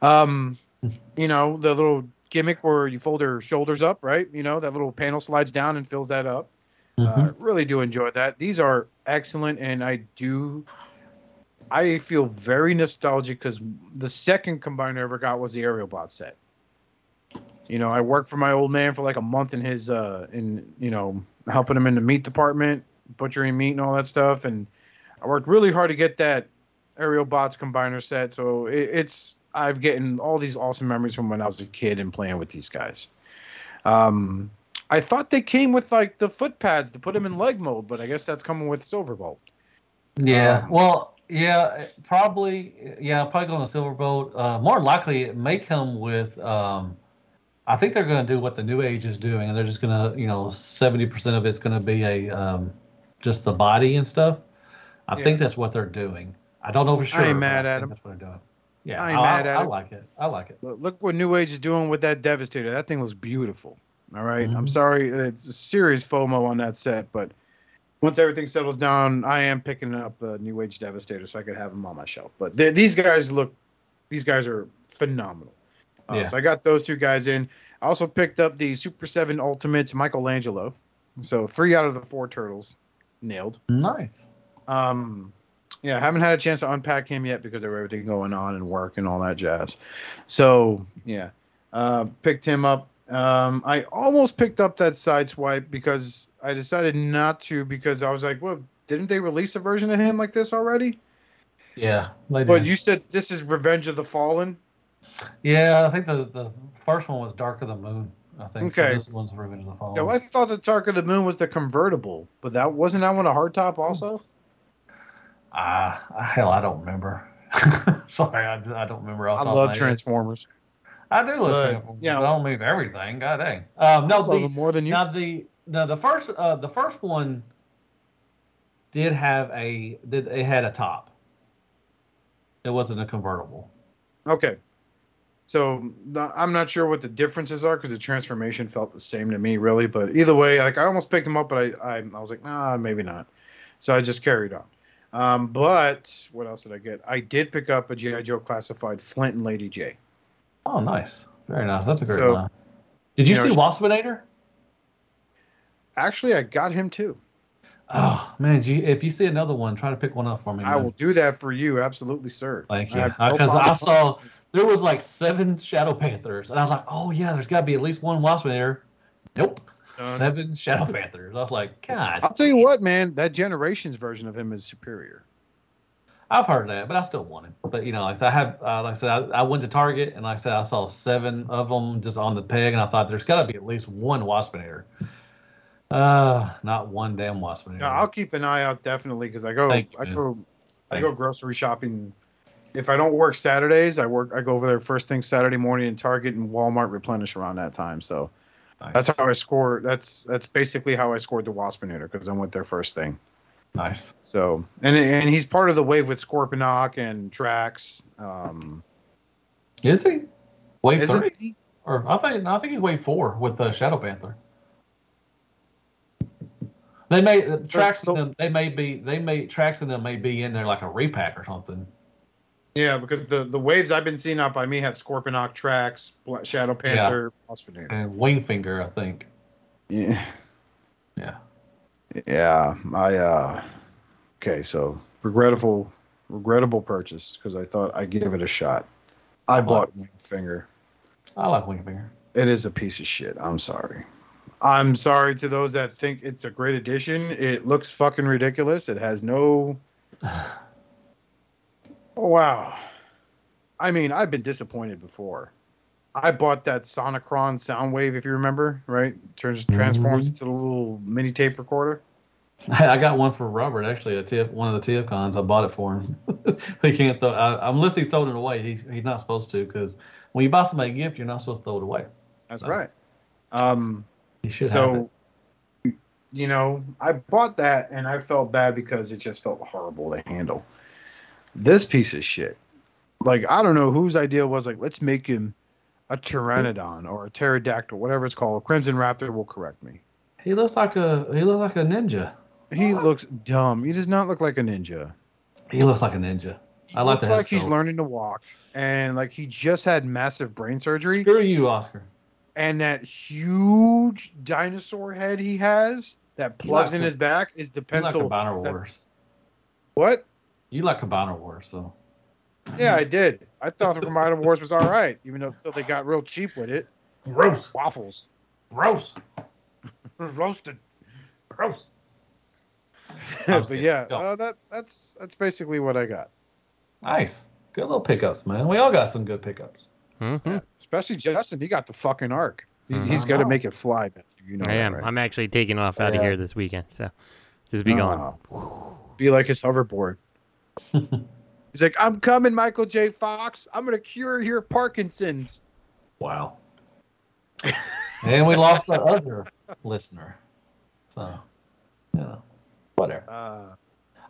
Um, you know the little gimmick where you fold your shoulders up, right? You know that little panel slides down and fills that up. Uh, Mhm. really do enjoy that. These are excellent, and I do. I feel very nostalgic because the second combiner I ever got was the Aerialbot set. You know, I worked for my old man for like a month in his, uh, in you know, helping him in the meat department, butchering meat and all that stuff, and I worked really hard to get that Aerialbots combiner set. So it, it's I'm getting all these awesome memories from when I was a kid and playing with these guys. Um, I thought they came with like the foot pads to put them in leg mode, but I guess that's coming with Silverbolt. Yeah. Um, well, yeah, probably. Yeah, probably going to Silverbolt. Uh, more likely, it may come with. Um, I think they're going to do what the New Age is doing, and they're just going to, you know, seventy percent of it's going to be a um, just the body and stuff. I Yeah. think that's what they're doing. I don't know for sure. I ain't but mad at think 'em. That's what they're doing. Yeah, I ain't I, mad I, at I 'em. like it. I like it. Look look what New Age is doing with that Devastator. That thing looks beautiful. All right? I'm Mhm. sorry, it's a serious FOMO on that set, but once everything settles down, I am picking up the New Age Devastator so I could have them on my shelf. But th- these guys look, these guys are phenomenal. Uh, Yeah. So I got those two guys in. I also picked up the Super Seven Ultimates Michelangelo. So three out of the four turtles nailed. Nice. Um, yeah, I haven't had a chance to unpack him yet because of everything going on and work and all that jazz. So yeah, uh, picked him up. Um, I almost picked up that sideswipe because I decided not to because I was like, well, didn't they release a version of him like this already? Yeah. But did. you said this is Revenge of the Fallen. Yeah, I think the the first one was Dark of the Moon. I think. So Okay. this one's Revenge of the Fallen. Yeah, well, I thought the Dark of the Moon was the convertible, but that wasn't that one a hardtop also. Ah, hell, I don't remember. Sorry, I, I don't remember. I the top of love Transformers. head. I do love but, Transformers. yeah. I don't mean everything. God dang. Um, no, the, more than you. now the now the first uh, the first one did have a did it had a top. It wasn't a convertible. Okay. So I'm not sure what the differences are because the transformation felt the same to me, really. But either way, like I almost picked them up, but I I, I was like, nah, maybe not. So I just carried on. Um, but what else did I get? I did pick up a GI Joe classified Flint and Lady J. Oh, nice, very nice. That's a great So, line. Did you, you know, see Waspinator? Actually, I got him too. Oh man, you, if you see another one, try to pick one up for me. I man. will do that for you, absolutely, sir. Thank you. Because uh, problem. I saw there was like seven Shadow Panthers, and I was like, oh yeah, there's got to be at least one Waspinator. Nope, Done. seven Shadow Panthers. I was like, God, I'll tell you what, man, that Generations version of him is superior. I've heard that, but I still want him. But you know, like I said, I have, uh, like I said, I, I went to Target, and like I said, I saw seven of them just on the peg, and I thought there's got to be at least one Waspinator. Uh, not one damn Waspinator. No, I'll keep an eye out definitely because I go, you, I go, I go grocery shopping. If I don't work Saturdays, I work. I go over there first thing Saturday morning in Target and Walmart replenish around that time. So Nice. that's how I score. That's that's basically how I scored the Waspinator because I went there first thing. Nice. So and and he's part of the wave with Scorponok and Tracks. Um, Is he? Wave three, he? or I think I think he's wave four with uh, Shadow Panther. They may uh, tracks so- them. They may be. They may tracks in them may be in there like a repack or something. Yeah, because the the waves I've been seeing out by me have Scorponok, Bla- Shadow Panther, Waspinator. And Wingfinger, I think. Yeah. Yeah. Yeah, I uh okay, so regrettable regrettable purchase because I thought I'd give it a shot. I Like- bought Finger. I like Wingfinger. It is a piece of shit. I'm sorry. I'm sorry to those that think it's a great addition. It looks fucking ridiculous. It has no Oh, wow. I mean, I've been disappointed before. I bought that Sonicron Soundwave, if you remember, right? Turns transforms into a little mini tape recorder. I got one for Robert actually. A TF, one of the TF cons. I bought it for him. he can't throw. I, unless he sold it away. He, he's not supposed to because when you buy somebody a gift, you're not supposed to throw it away. That's So, right. Um, You should have it. so you know, I bought that and I felt bad because it just felt horrible to handle. This piece of shit, like I don't know whose idea was like, let's make him a pteranodon or a pterodactyl, whatever it's called. Crimson Raptor will correct me. He looks like a he looks like a ninja. He looks dumb. He does not look like a ninja. He looks like a ninja. He I like looks like he's learning to walk, and like he just had massive brain surgery, Screw you, Oscar. and that huge dinosaur head he has that plugs like in the- his back is the You like pencil. That- Wars. what? You like Combiner Wars, so Yeah, I did. I thought the Combiner Wars was all right, even though they got real cheap with it. gross, Waffles, gross, roasted. gross. But yeah, uh, that that's that's basically what I got. Nice, good little pickups, man. We all got some good pickups. hmm Especially Justin, he got the fucking Ark. He's, Mhm. he's I got to make it fly. Matthew. You know I that, am. right? I'm actually taking off out of here this weekend, so just be gone. Be like his hoverboard. He's like, I'm coming, Michael J. Fox. I'm gonna cure your Parkinson's. Wow. and we lost the other listener. So, yeah, whatever. Uh,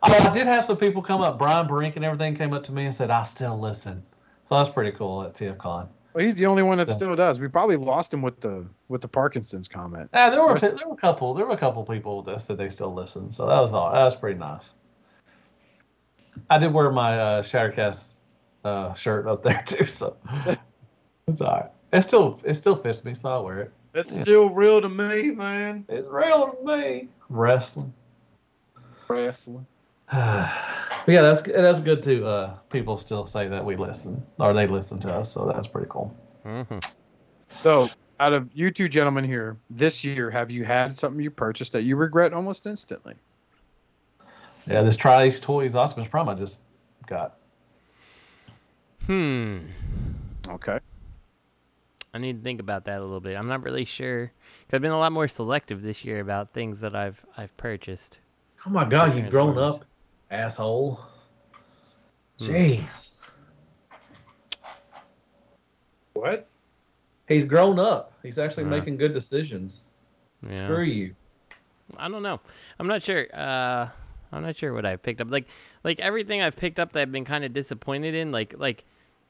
Oh, I did have some people come up. Brian Brink and everything came up to me and said, I still listen. So that's pretty cool at TFCon. well, he's the only one that Yeah. still does. We probably lost him with the with the Parkinson's comment. Yeah, there were there were a couple there were a couple people that said they still listen. So that was all that was pretty nice. I did wear my uh, Shattercast uh, shirt up there too, so it's all right. It still it still fits me, so I wear it. It's Yeah. still real to me, man. It's real to me. Wrestling. Wrestling. but yeah, that's that's good too. uh, people still say that we listen or they listen to us, so that's pretty cool. hmm So, out of you two gentlemen here, this year, have you had something you purchased that you regret almost instantly? Yeah, this try these toys Optimus Prime I just got. Hmm. Okay. I need to think about that a little bit. I'm not really sure. i I've been a lot more selective this year about things that I've I've purchased. Oh my God, you've grown up, asshole. Hmm. Jeez, What? he's grown up. He's actually Yeah. making good decisions. Yeah. Screw you. I don't know. I'm not sure. Uh, I'm not sure what I've picked up. Like, like everything I've picked up that I've been kind of disappointed in. Like, like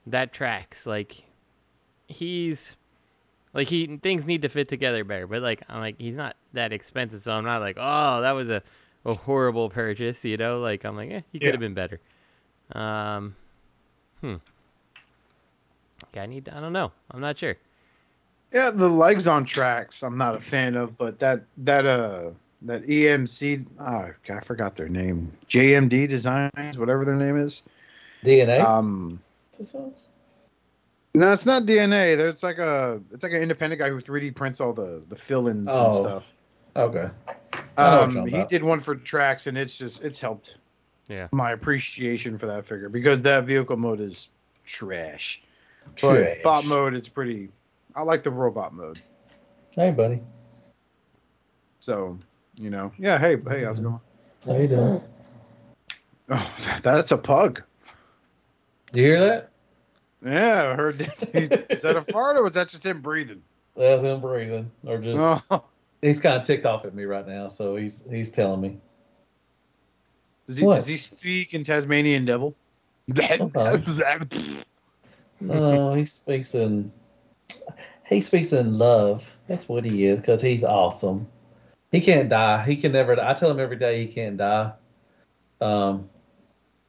that tracks. Like, he's like he things need to fit together better. But like, I'm like he's not that expensive, so I'm not like, oh, that was a, a horrible purchase. You know, like I'm like, eh, he could Yeah. have been better. Um, hmm. Okay, I need. I don't know. I'm not sure. Yeah, the legs on tracks. I'm not a fan of, but that that uh that EMC. Oh, I forgot their name. JMD Designs, whatever their name is. DNA. Um, no, it's not DNA. There's like a it's like an independent guy who 3D prints all the the fill-ins and Oh. stuff. okay. I know what Um, he about. did one for tracks, and it's just it's helped Yeah. my appreciation for that figure because that vehicle mode is trash. Trash. But bot mode, it's pretty. I like the robot mode. Hey, buddy. So you know, yeah. Hey, hey, how's it going? How you doing? Oh, that's a pug. You hear that? Yeah, I heard. That. Is that a fart or was that just him breathing? That's him breathing, or just Oh, he's kind of ticked off at me right now, so he's he's telling me. does he, What? does he speak in Tasmanian Devil? No, oh, he speaks in he speaks in love. That's what he is, because he's awesome. He can't die. He can never. Die. I tell him every day he can't die. Um,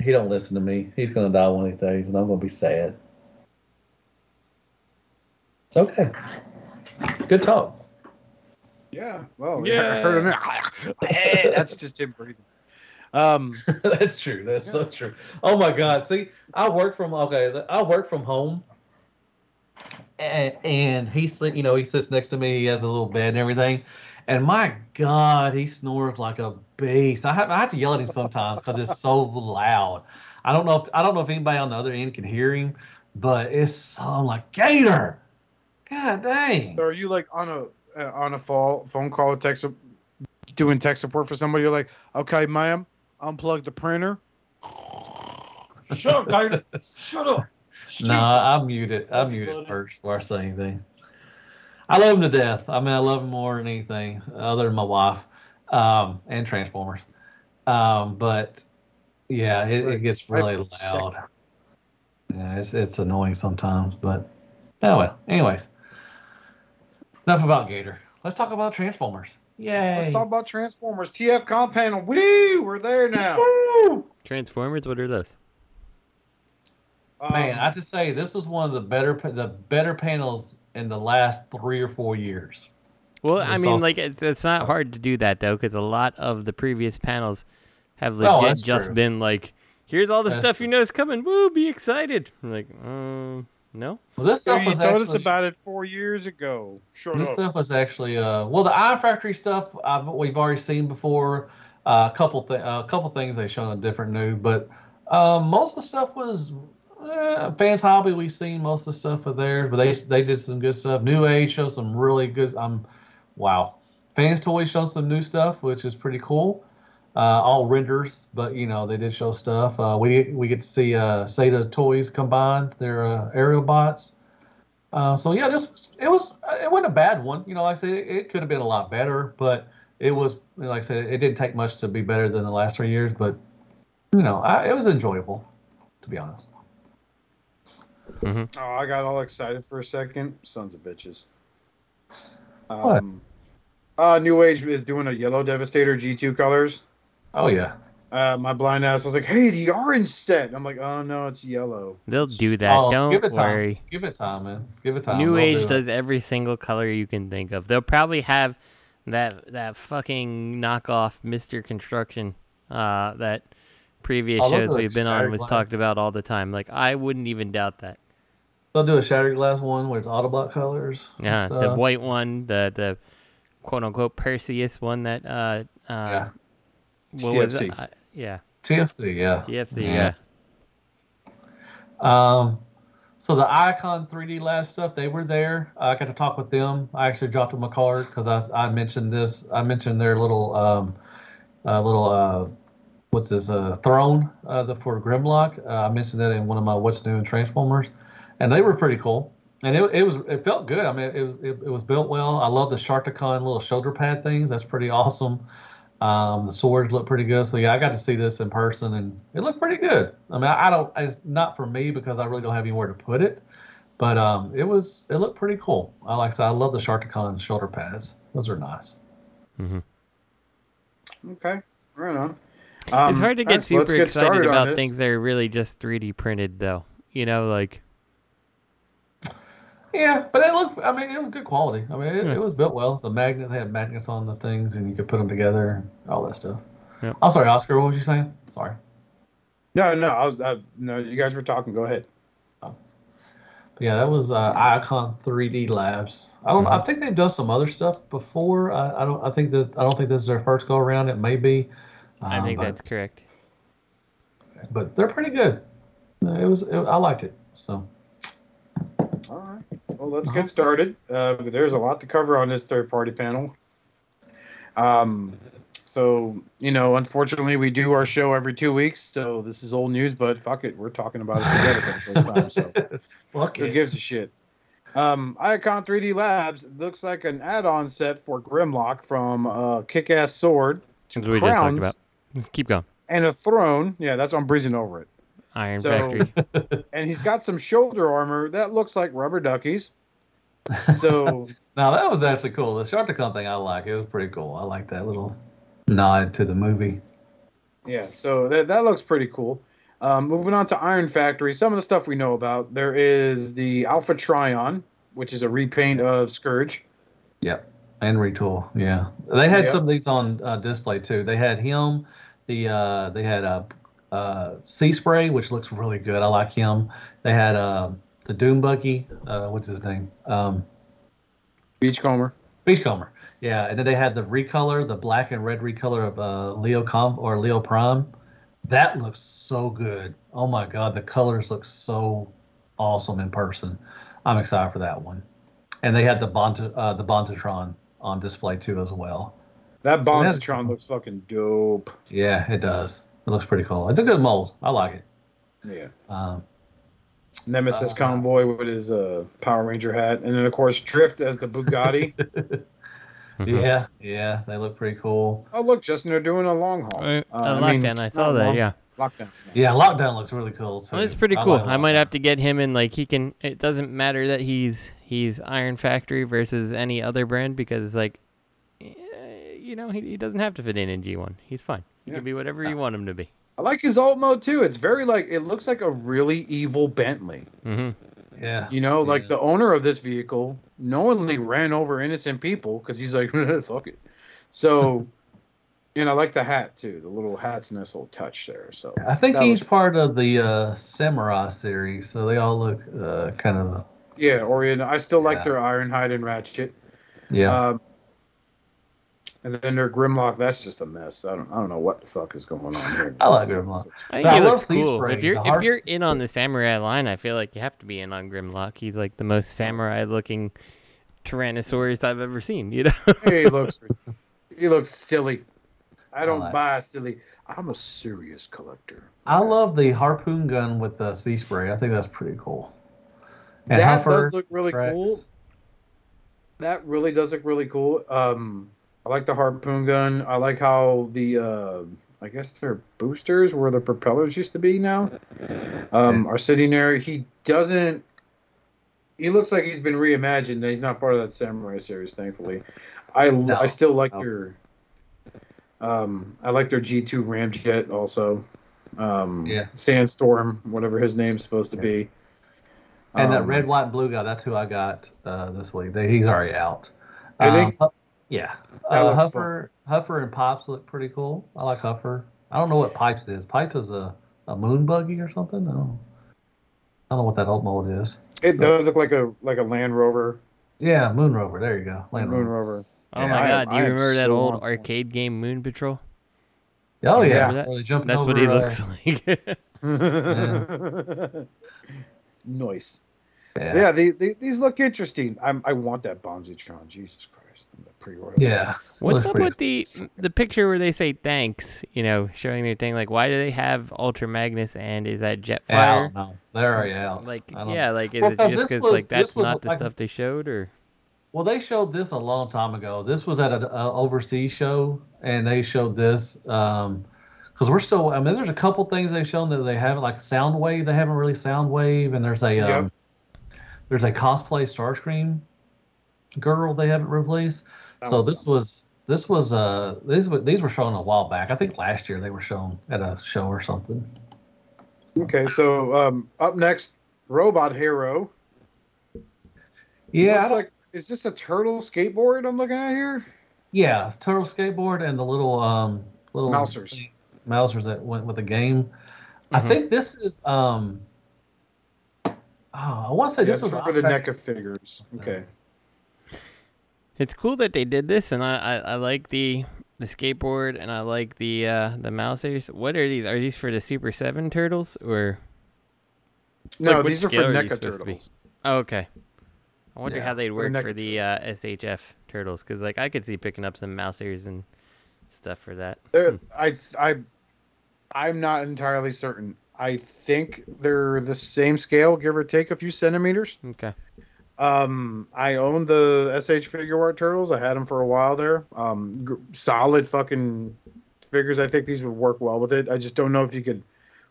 he don't listen to me. He's gonna die one of these days, and I'm gonna be sad. It's okay. Good talk. yeah. Well, Yeah. yeah. Heard. Hey, that's just him breathing. Um. That's true. That's so true. Oh my God! See, I work from okay. I work from home, and, and he sit, you know, he sits next to me. He has a little bed and everything, and my God, he snores like a beast. I have I have to yell at him sometimes because it's so loud. I don't know if I don't know if anybody on the other end can hear him, but it's so I'm like Gator. God dang. So are you like on a uh, on a fall, phone call, or text, doing tech support for somebody? You're like, okay, ma'am, unplug the printer. Shut up, guy. Shut up. No, I mute it. I mute it first before I say anything. I love him to death. I mean, I love him more than anything, other than my wife. um, and Transformers. Um, but yeah, it, it gets really Right for loud. Yeah, it's it's annoying sometimes, but oh well. Anyways, enough about Gator. Let's talk about Transformers. Yay! Let's talk about Transformers. TFCon panel. Woo! We're there now. Transformers. What are those? Um, Man, I have to say this was one of the better the better panels in the last three or four years. Well, I mean, s- like it's, it's not hard to do that though, because a lot of the previous panels have legit that's just true. been like, "Here's all the That's stuff true. you know is coming. Woo! Be excited." I'm like, um, no. Well, this so stuff you was told actually, us about it four years ago. Shut This up. stuff was actually uh, well, the Iron Factory stuff I've, we've already seen before. Uh, a couple th- a couple things they shown a different new, but um, most of the stuff was eh, fans hobby. We've seen most of the stuff of theirs, but they they did some good stuff. New Age showed some really good. Um, wow, fans toys showed some new stuff, which is pretty cool. Uh, all renders, but you know they did show stuff. Uh, we we get to see uh, toys combined, their uh, Aerialbots. Uh, so yeah, this it was it wasn't a bad one. You know, like I said, it, it could have been a lot better, but it was like I said, it didn't take much to be better than the last three years. But you know, I, it was enjoyable, to be honest. Oh, I got all excited for a second. Sons of bitches. What? Um, uh, New Age is doing a yellow Devastator G2 colors. Oh yeah, Uh, my blind ass was like, "Hey, the orange set." I'm like, "Oh no, it's yellow." They'll do that. Oh, Don't give it time. worry. Give it time, man. Give it time. New They'll Age do does every single color you can think of. They'll probably have that that fucking knockoff Mister Construction uh, that previous Oh, they'll shows we've been on was Glass. talked about all the time. Like I wouldn't even doubt that. They'll do a shattered glass one where it's Autobot colors. Yeah, the white one, the the quote unquote Perseus one that uh uh Yeah. what was it? TFC. Uh, yeah TFC, yeah. TFC Yeah. yeah. Um, so the Icon 3D Lab stuff, they were there. I got to talk with them. I actually dropped them a card because I, I mentioned this. I mentioned their little um, uh, little uh, what's this uh, throne uh, the, for Grimlock. Uh, I mentioned that in one of my What's New in Transformers, and they were pretty cool. And it, it was it felt good. I mean, it, it, it was built well. I love the Sharkticon little shoulder pad things. That's pretty awesome. Um, the swords look pretty good. So yeah, I got to see this in person, and it looked pretty good. I mean, I, I don't. It's not for me because I really don't have anywhere to put it. But um, it was. It looked pretty cool. I like. I said, I love the Sharkticon shoulder pads. Those are nice. Mm-hmm. Okay, right on. Um, it's hard to get right, super get excited about things that are really just 3D printed, though. You know, like Yeah, but it looked. I mean, it was good quality. I mean, it, Yeah. it was built well. The magnet they had magnets on the things, and you could put them together. All that stuff. Yep. I'm sorry, Oscar. What was you saying? Sorry. No, no, I was, I, no. You guys were talking. Go ahead. But yeah, that was uh, Icon 3D Labs. I don't. I think they've done some other stuff before. I, I don't. I think that. I don't think this is their first go around. It may be. I um, think but, that's correct. But they're pretty good. It was. It, I liked it. So. All right. Well, let's Uh-huh. get started. Uh, there's a lot to cover on this third-party panel. Um, so you know, unfortunately, we do our show every two weeks, so this is old news. But fuck it, we're talking about it together for the first time. So Fuck who it. gives a shit? Um, Icon 3D Labs looks like an add-on set for Grimlock from uh, Kick-Ass Sword to That's we just talked Crowns about. Just keep going. and a throne. Yeah, that's I'm breezing over it. Iron So- Factory. And he's got some shoulder armor that looks like rubber duckies. So Now that was actually cool. The Sharkticon thing I like. It was pretty cool. I like that little nod to the movie. Yeah, so that, that looks pretty cool. Um, moving on to Iron Factory, some of the stuff we know about. There is the Alpha Trion, which is a repaint of Scourge. Yep. And retool. Yeah. They had Yep. some of these on uh, display too. They had him. The uh, they had uh, uh, Sea Spray, which looks really good. I like him. They had uh, the Doom Buggy. Uh, what's his name? Um, Beachcomber. Beachcomber. Yeah, and then they had the recolor, the black and red recolor of uh, Leo Com or Leo Prime. That looks so good. Oh my god, the colors look so awesome in person. I'm excited for that one. And they had the Bont uh, the Bontatron on display too as well. That So Bonsatron cool. looks fucking dope. Yeah, it does. It looks pretty cool. It's a good mold. I like it. Yeah. Um, Nemesis Uh, Convoy with his uh, Power Ranger hat. And then, of course, Drift as the Bugatti. Mhm. Yeah, yeah, they look pretty cool. Oh, look, Justin, they're doing a long haul. Uh, Uh, a I mean. I saw that. long- Yeah. Lockdown. Yeah, Lockdown looks really cool too. Well, it's pretty cool. like I might have to get him in. Like he can. It doesn't matter that he's he's Iron Factory versus any other brand because like, eh, you know, he, he doesn't have to fit in in G1. He's fine. He Yeah. can be whatever you want him to be. I like his alt mode too. It's very like it looks like a really evil Bentley. Mm-hmm. Yeah. You know, like Yeah. the owner of this vehicle knowingly ran over innocent people because he's like, fuck it. So, and I like the hat too. The little hat's nice little touch there. So I think he's was- part of the uh, Samurai series, so they all look uh, kind of yeah, Orient. I still like Yeah. their Ironhide and Ratchet. yeah. Um, and then their Grimlock, that's just a mess. I don't, I don't know what the fuck is going on here. I like Grimlock. I think I he love looks cool. Spray, If you're if you're in on the samurai line, I feel like you have to be in on Grimlock. He's like the most samurai looking Tyrannosaurus I've ever seen. You know. he looks, he looks silly. I don't like- buy silly. I'm a serious collector. I love the harpoon gun with the sea spray. I think that's pretty cool. And that Huffer does look really tracks. cool. That really does look really cool. Um, I like the harpoon gun. I like how the uh, I guess they're boosters where the propellers used to be now um, are sitting there. He doesn't. He looks like he's been reimagined. He's not part of that samurai series, thankfully. I No. I still like No. their. Um, I like their G two ramjet also. Um, Yeah. Sandstorm, whatever his name's supposed to be. And that Um, red, white, and blue guy, that's who I got uh, this week. He's already out. Is he? Um, Yeah. That Uh, looks Huffer, Huffer and Pipes look pretty cool. I like Huffer. I don't know what Pipes is. Pipe is a, a moon buggy or something. I don't, I don't know what that old mold is. It does look like a like a Land Rover. Yeah, Moon Rover. There you go. Land Moon Rover. Rover. Oh Yeah, my I- god, do you am remember that so old on arcade game Moon Patrol? Oh Yeah. yeah, that? Where they jumping That's what he uh, looks like. nice. Yeah. So yeah, the, the, these look interesting. I'm, I want that Bonzitron. Jesus Christ, I'm pre-order. Yeah. What's up with the the picture where they say thanks? You know, showing their thing. Like, why do they have Ultra Magnus and is that Yeah, I Jetfire? don't know. They're already out. Like, yeah, like is Well, it 'cause just because like that's was not the like- stuff they showed, or Well, they showed this a long time ago. This was at an overseas show, and they showed this because we're still. I mean, there's a couple things they've shown that they haven't, like Soundwave. They haven't really Soundwave, and there's a um, there's a cosplay Starscream girl they haven't released. That so was this was this was uh these were these were shown a while back. I think last year they were shown at a show or something. Okay, so um, up next, Robot Hero. Yeah, I Looks like is this a turtle skateboard I'm looking at here? Yeah, turtle skateboard and the little um little Mousers. things- Mousers that went with the game. I Mhm. think this is um. Oh, I want to say Yeah, this was for the Odd NECA figures. Okay. It's cool that they did this, and I I, I like the the skateboard and I like the uh the mousers. What are these? Are these for the Super Seven turtles or? No, Like, these are for scale are these NECA supposed to be? turtles. Oh, okay. I wonder Yeah, how they'd work for the uh, SHF turtles, because like I could see picking up some mousers and stuff for that. They're, I I I'm not entirely certain. I think they're the same scale, give or take a few centimeters. Okay. Um, I own the SH Figuarts Turtles. I had them for a while there. Um, g- solid fucking figures. I think these would work well with it. I just don't know if you could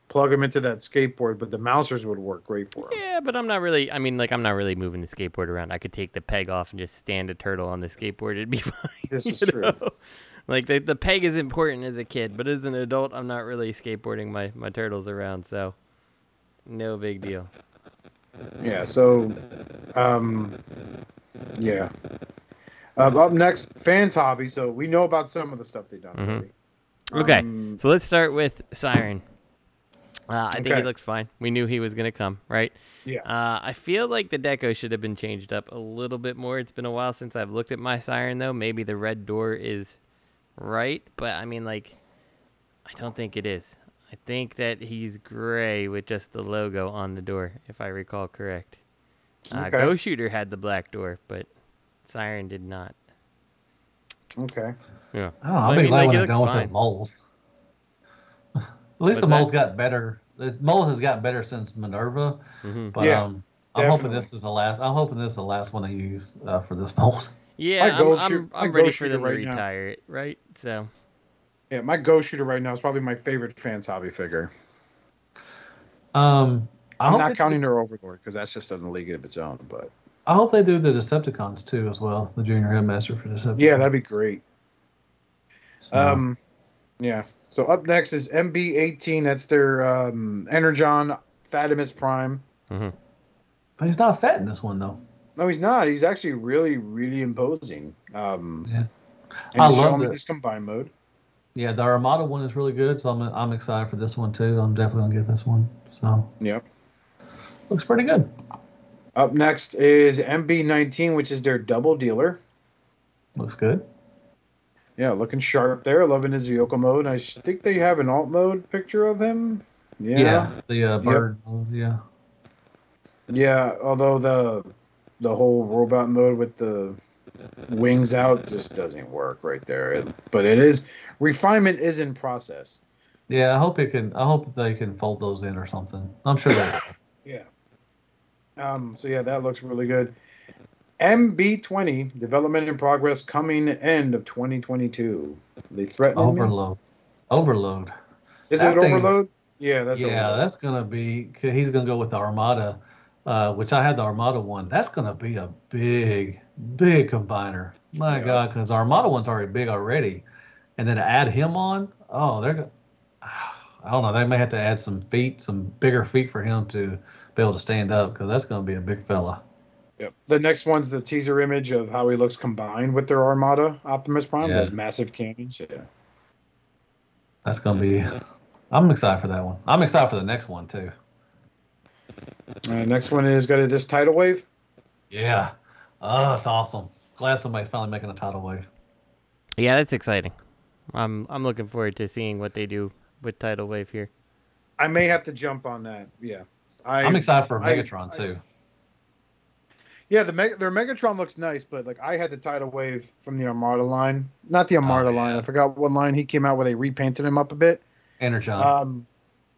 plug them into that skateboard, but the Mousers would work great for them. Yeah, but I'm not really. I mean, like I'm not really moving the skateboard around. I could take the peg off and just stand a turtle on the skateboard. It'd be fine. This is true. know? Like the the peg is important as a kid, but as an adult, I'm not really skateboarding my my turtles around. So, no big deal. Yeah. So, um, yeah. Um, up next, fans hobby. So we know about some of the stuff they've done. Mhm. Okay. Um, So let's start with Siren. Uh, I think he looks fine. We knew he was gonna come, right? Yeah. Uh, I feel like the deco should have been changed up a little bit more. It's been a while since I've looked at my Siren though. Maybe the red door is right, but I mean like I don't think it is. I think that he's gray with just the logo on the door, if I recall correct. Uh, Okay. Go Shooter had the black door, but Siren did not. okay. Yeah. Oh, I'll I be mean, glad like, when it they're looks done with those moles. At least the What's that? moles got better. The mole has got better since Minerva, hmm but Yeah, um, I'm hoping this is the last. I'm hoping this is the last one I use uh, for this mold. Yeah, I'm, I'm, Shoot- my I'm ready for Shooter them to right now. retire it, right? So Yeah, my Go Shooter right now is probably my favorite fans hobby figure. Um, I I'm hope not they- counting their Overlord because that's just in a league of its own. But I hope they do the Decepticons too as well. The Junior Headmaster for Decepticons. yeah, that'd be great. So, Um, yeah. So up next is MB18. That's their um, Energon Fatimus Prime. but he's not fat in this one though. No, he's not. He's actually really, really imposing. Um, Yeah. and I to show love him that. his combined mode. Yeah, the Armada one is really good, so I'm I'm excited for this one too. I'm definitely gonna get this one. So Yep. looks pretty good. Up next is MB19, which is their double dealer. Looks good. Yeah, looking sharp there. Loving his vehicle mode. I think they have an alt mode picture of him. Yeah. Yeah, the uh, bird. Yeah, Yeah, although the the whole robot mode with the wings out just doesn't work right there. It- but it is refinement is in process. yeah. I hope it can. I hope they can fold those in or something. I'm sure they. Yeah. Um. So yeah, that looks really good. MB20 development in progress, coming end of 2022. They threaten me? Overload. Overload. Is that it thing is- overload? Yeah, that's yeah, overload. that's gonna be. He's gonna go with the Armada, uh, which I had the Armada one. That's gonna be a big, big combiner. My Yeah. God, because the Armada one's already big already, and then to add him on, oh, they're. go- I don't know. They may have to add some feet, some bigger feet for him to be able to stand up, because that's gonna be a big fella. Yep. The next one's the teaser image of how he looks combined with their Armada Optimus Prime. Yeah. Those massive cannons. Yeah. That's gonna be. I'm excited for that one. I'm excited for the next one too. Uh, next one is going got this tidal wave. Yeah. Oh, that's awesome. Glad somebody's finally making a tidal wave. yeah, that's exciting. I'm I'm looking forward to seeing what they do with Tidal Wave here. I may have to jump on that. Yeah. I, I'm excited for Megatron I- too. Yeah, the Meg- their Megatron looks nice, but like I had the tidal wave from the Armada line, not the Armada Oh, line. I forgot what line he came out where they repainted him up a bit. Energon.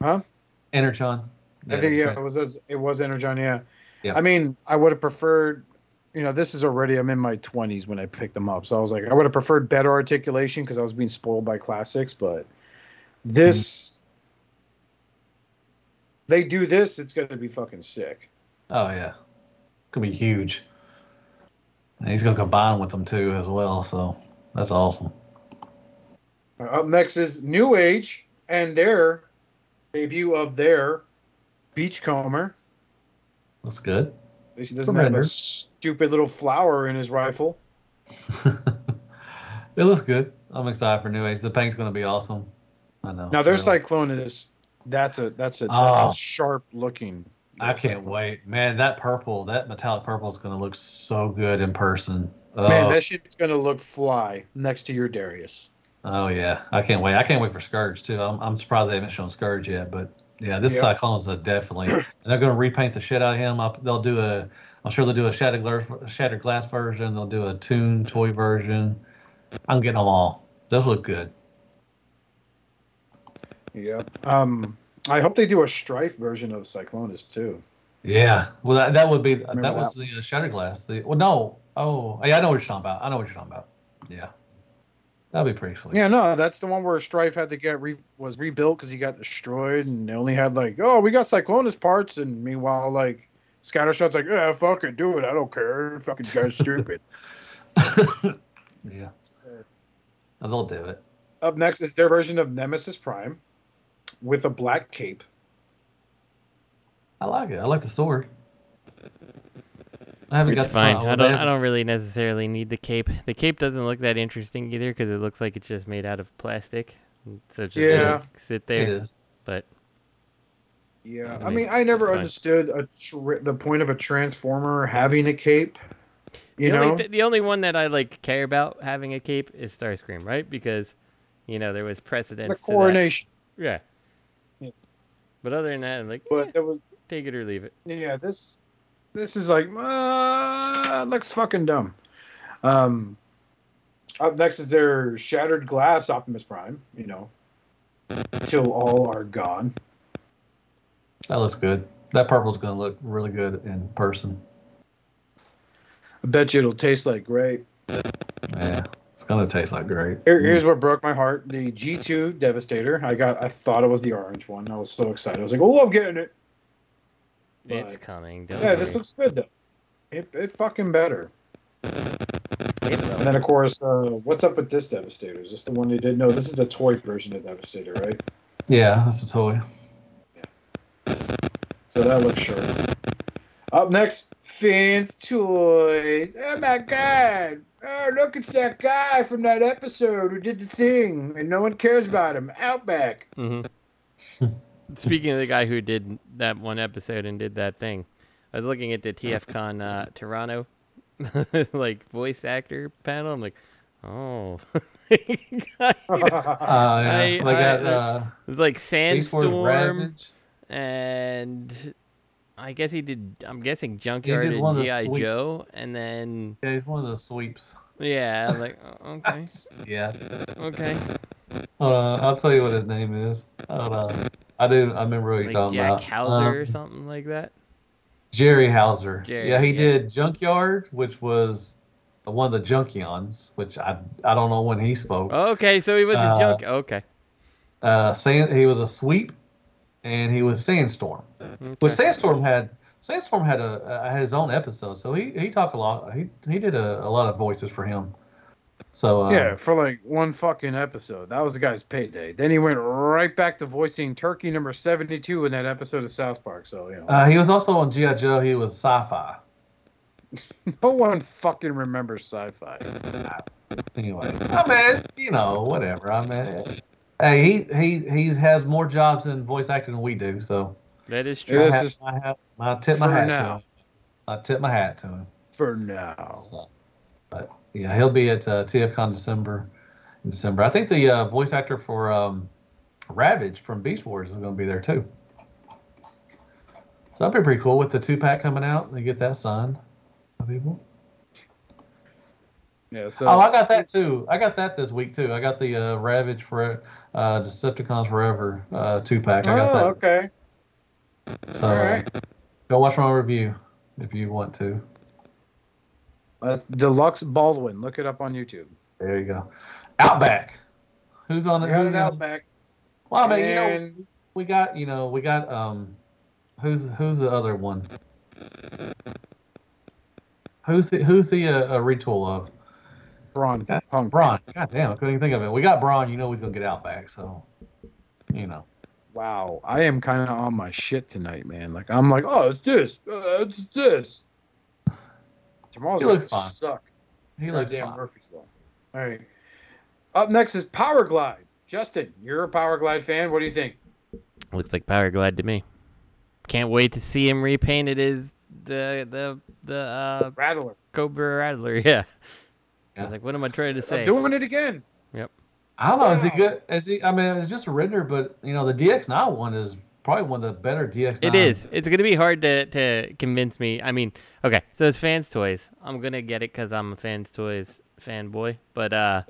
Um, Energon. I think yeah, it was as- it was Energon. Yeah. Yeah. I mean, I would have preferred. You know, this is already. I'm in my 20s when I picked them up, so I was like, I would have preferred better articulation because I was being spoiled by classics. But this, mm-hmm. they do this, it's gonna be fucking sick. Oh yeah. Could be huge. And he's gonna combine with them too as well, so that's awesome. Up next is New Age and their debut of their Beachcomber. That's good. He doesn't have a stupid little flower in his rifle. it looks good. I'm excited for New Age. The paint's gonna be awesome. I know. Now their. Cyclone is that's a that's a that's Oh. a ah. sharp looking. I can't wait. Man, that purple, that metallic purple is gonna look so good in person. Oh, Man, that shit's gonna look fly next to your Darius. oh yeah. I can't wait. I can't wait for Scourge too. I'm, I'm surprised they haven't shown Scourge yet, but yeah, this Yeah. Cyclone's a definitely and they're gonna repaint the shit out of him. Up they'll do a I'm sure they'll do a shattered glass shattered glass version, they'll do a tune toy version. I'm getting them all. Those look good. Yeah. Um, I hope they do a Strife version of Cyclonus too. Yeah. Well that, that would be Remember that was the uh, shattered glass. The well no. Oh yeah, I know what you're talking about. I know what you're talking about. Yeah. That'd be pretty sweet. Yeah, no, that's the one where Strife had to get re- was rebuilt because he got destroyed, and they only had like, oh, we got Cyclonus parts, and meanwhile, like Scattershot's like, yeah, fuck it, do it, I don't care, fucking guy's stupid. yeah. Oh, they'll do it. Up next is their version of Nemesis Prime with a black cape. I like it. I like the sword. I haven't got It's the fine. I don't. I don't really necessarily need the cape. The cape doesn't look that interesting either because it looks like it's just made out of plastic. So it just Yeah. like, sit It there. is. But Yeah, I I mean, mean, I never understood a tr- the point of a transformer having a cape. You the know, only, th- the only one that I like care about having a cape is Starscream, right? Because you know there was precedent. the to that. coronation. Yeah. Yeah. But other than that, I'm like, But eh, there was, take it or leave it. yeah, this, this is like, uh, looks fucking dumb. Um, up next is their shattered glass Optimus Prime. You know, till all are gone. That looks good. That purple's gonna look really good in person. I bet you it'll taste like grape. Yeah, it's gonna taste like grape. Here, here's what broke my heart: the G2 Devastator. I got. I thought it was the orange one. I was so excited. I was like, "Oh, I'm getting it." It's coming. Don't yeah, this looks good though. It, it fucking better. And then of course, uh, what's up with this Devastator? Is this the one they did? No, this is the toy version of Devastator, right? Yeah, that's a toy. Yeah. So that looks sure. Up next, Fans Toys. Oh my god! Oh, look, it's that guy from that episode who did the thing, and no one cares about him. Outback. hmm Speaking of the guy who did that one episode and did that thing, I was looking at the TFCon uh, Toronto, like voice actor panel. I'm like, oh, Uh, yeah. I- got I- uh, It's like Sandstorm, and I guess he did. I'm guessing Junkyard and GI. Joe, and then Yeah, he's one of the sweeps. yeah, I was like, oh, okay, Yeah. okay, Hold on, I'll tell you what his name is. Hold on. I do. I remember what you're like talking Jack about. Houser or Um, something like that. Jerry Houser. Jerry, yeah, he yeah. did Junkyard, which was one of the Junkions, which I I don't know when he spoke. Okay, so he was a uh, junk. Okay, Uh, Sand, he was a sweep, and he was Sandstorm. okay. Which Sandstorm had Sandstorm had a uh, had his own episode, so he he talked a lot. He he did a, a lot of voices for him. So uh, Yeah, for like one fucking episode. That was the guy's payday. Then he went right back to voicing Turkey number 72 in that episode of South Park. So, you know, uh, he was also on GI Joe. He was sci-fi. no one fucking remembers sci fi. Anyway, I mean it's you know whatever. I mean, hey, he he he has more jobs in voice acting than we do. So that is It true. I, is have, just- I, have, I tip my for hat to now. him. I tip my hat to him. For now. So, but yeah, he'll be at uh, TFCon December. In December, I think the uh, voice actor for um, Ravage from Beast Wars is going to be there too. So that'd be pretty cool with the two pack coming out. They get that signed. People. Yeah, so. Oh, I got that too. I got that this week too. I got the uh, Ravage for uh, Decepticons Forever uh, two pack. I got oh, that. okay. So All uh, go watch my review if you want to. That's Deluxe Baldwin. Look it up on YouTube. There you go. Outback. Who's on I it? Who's it on- out back. Well, I mean, you know, And we got you know we got um who's who's the other one who's the who's the uh, uh, retool of Brawn God, Punk. Brawn god damn i couldn't even think of it we got Brawn you know he's gonna get Outback, so you know Wow, I am kind of on my shit tonight, man. Like I'm like, oh, it's this, uh, it's this. Tomorrow's He looks fine. suck. he looks damn fine. Murphy's Law. All right. Up next is Power Glide. Justin, you're a Power Glide fan. What do you think? Looks like Power Glide to me. Can't wait to see him repainted as the the the uh, Rattler. Cobra Rattler. Yeah. I was like, what am I trying to say? I'm doing it again. Yep. I don't know is he good is he i mean it's just a render but you know the dx9 one is probably one of the better dx9 It is. It's gonna be hard to, to convince me. I mean, okay, so it's fans toys. I'm gonna get it because I'm a fans toys fanboy. But uh,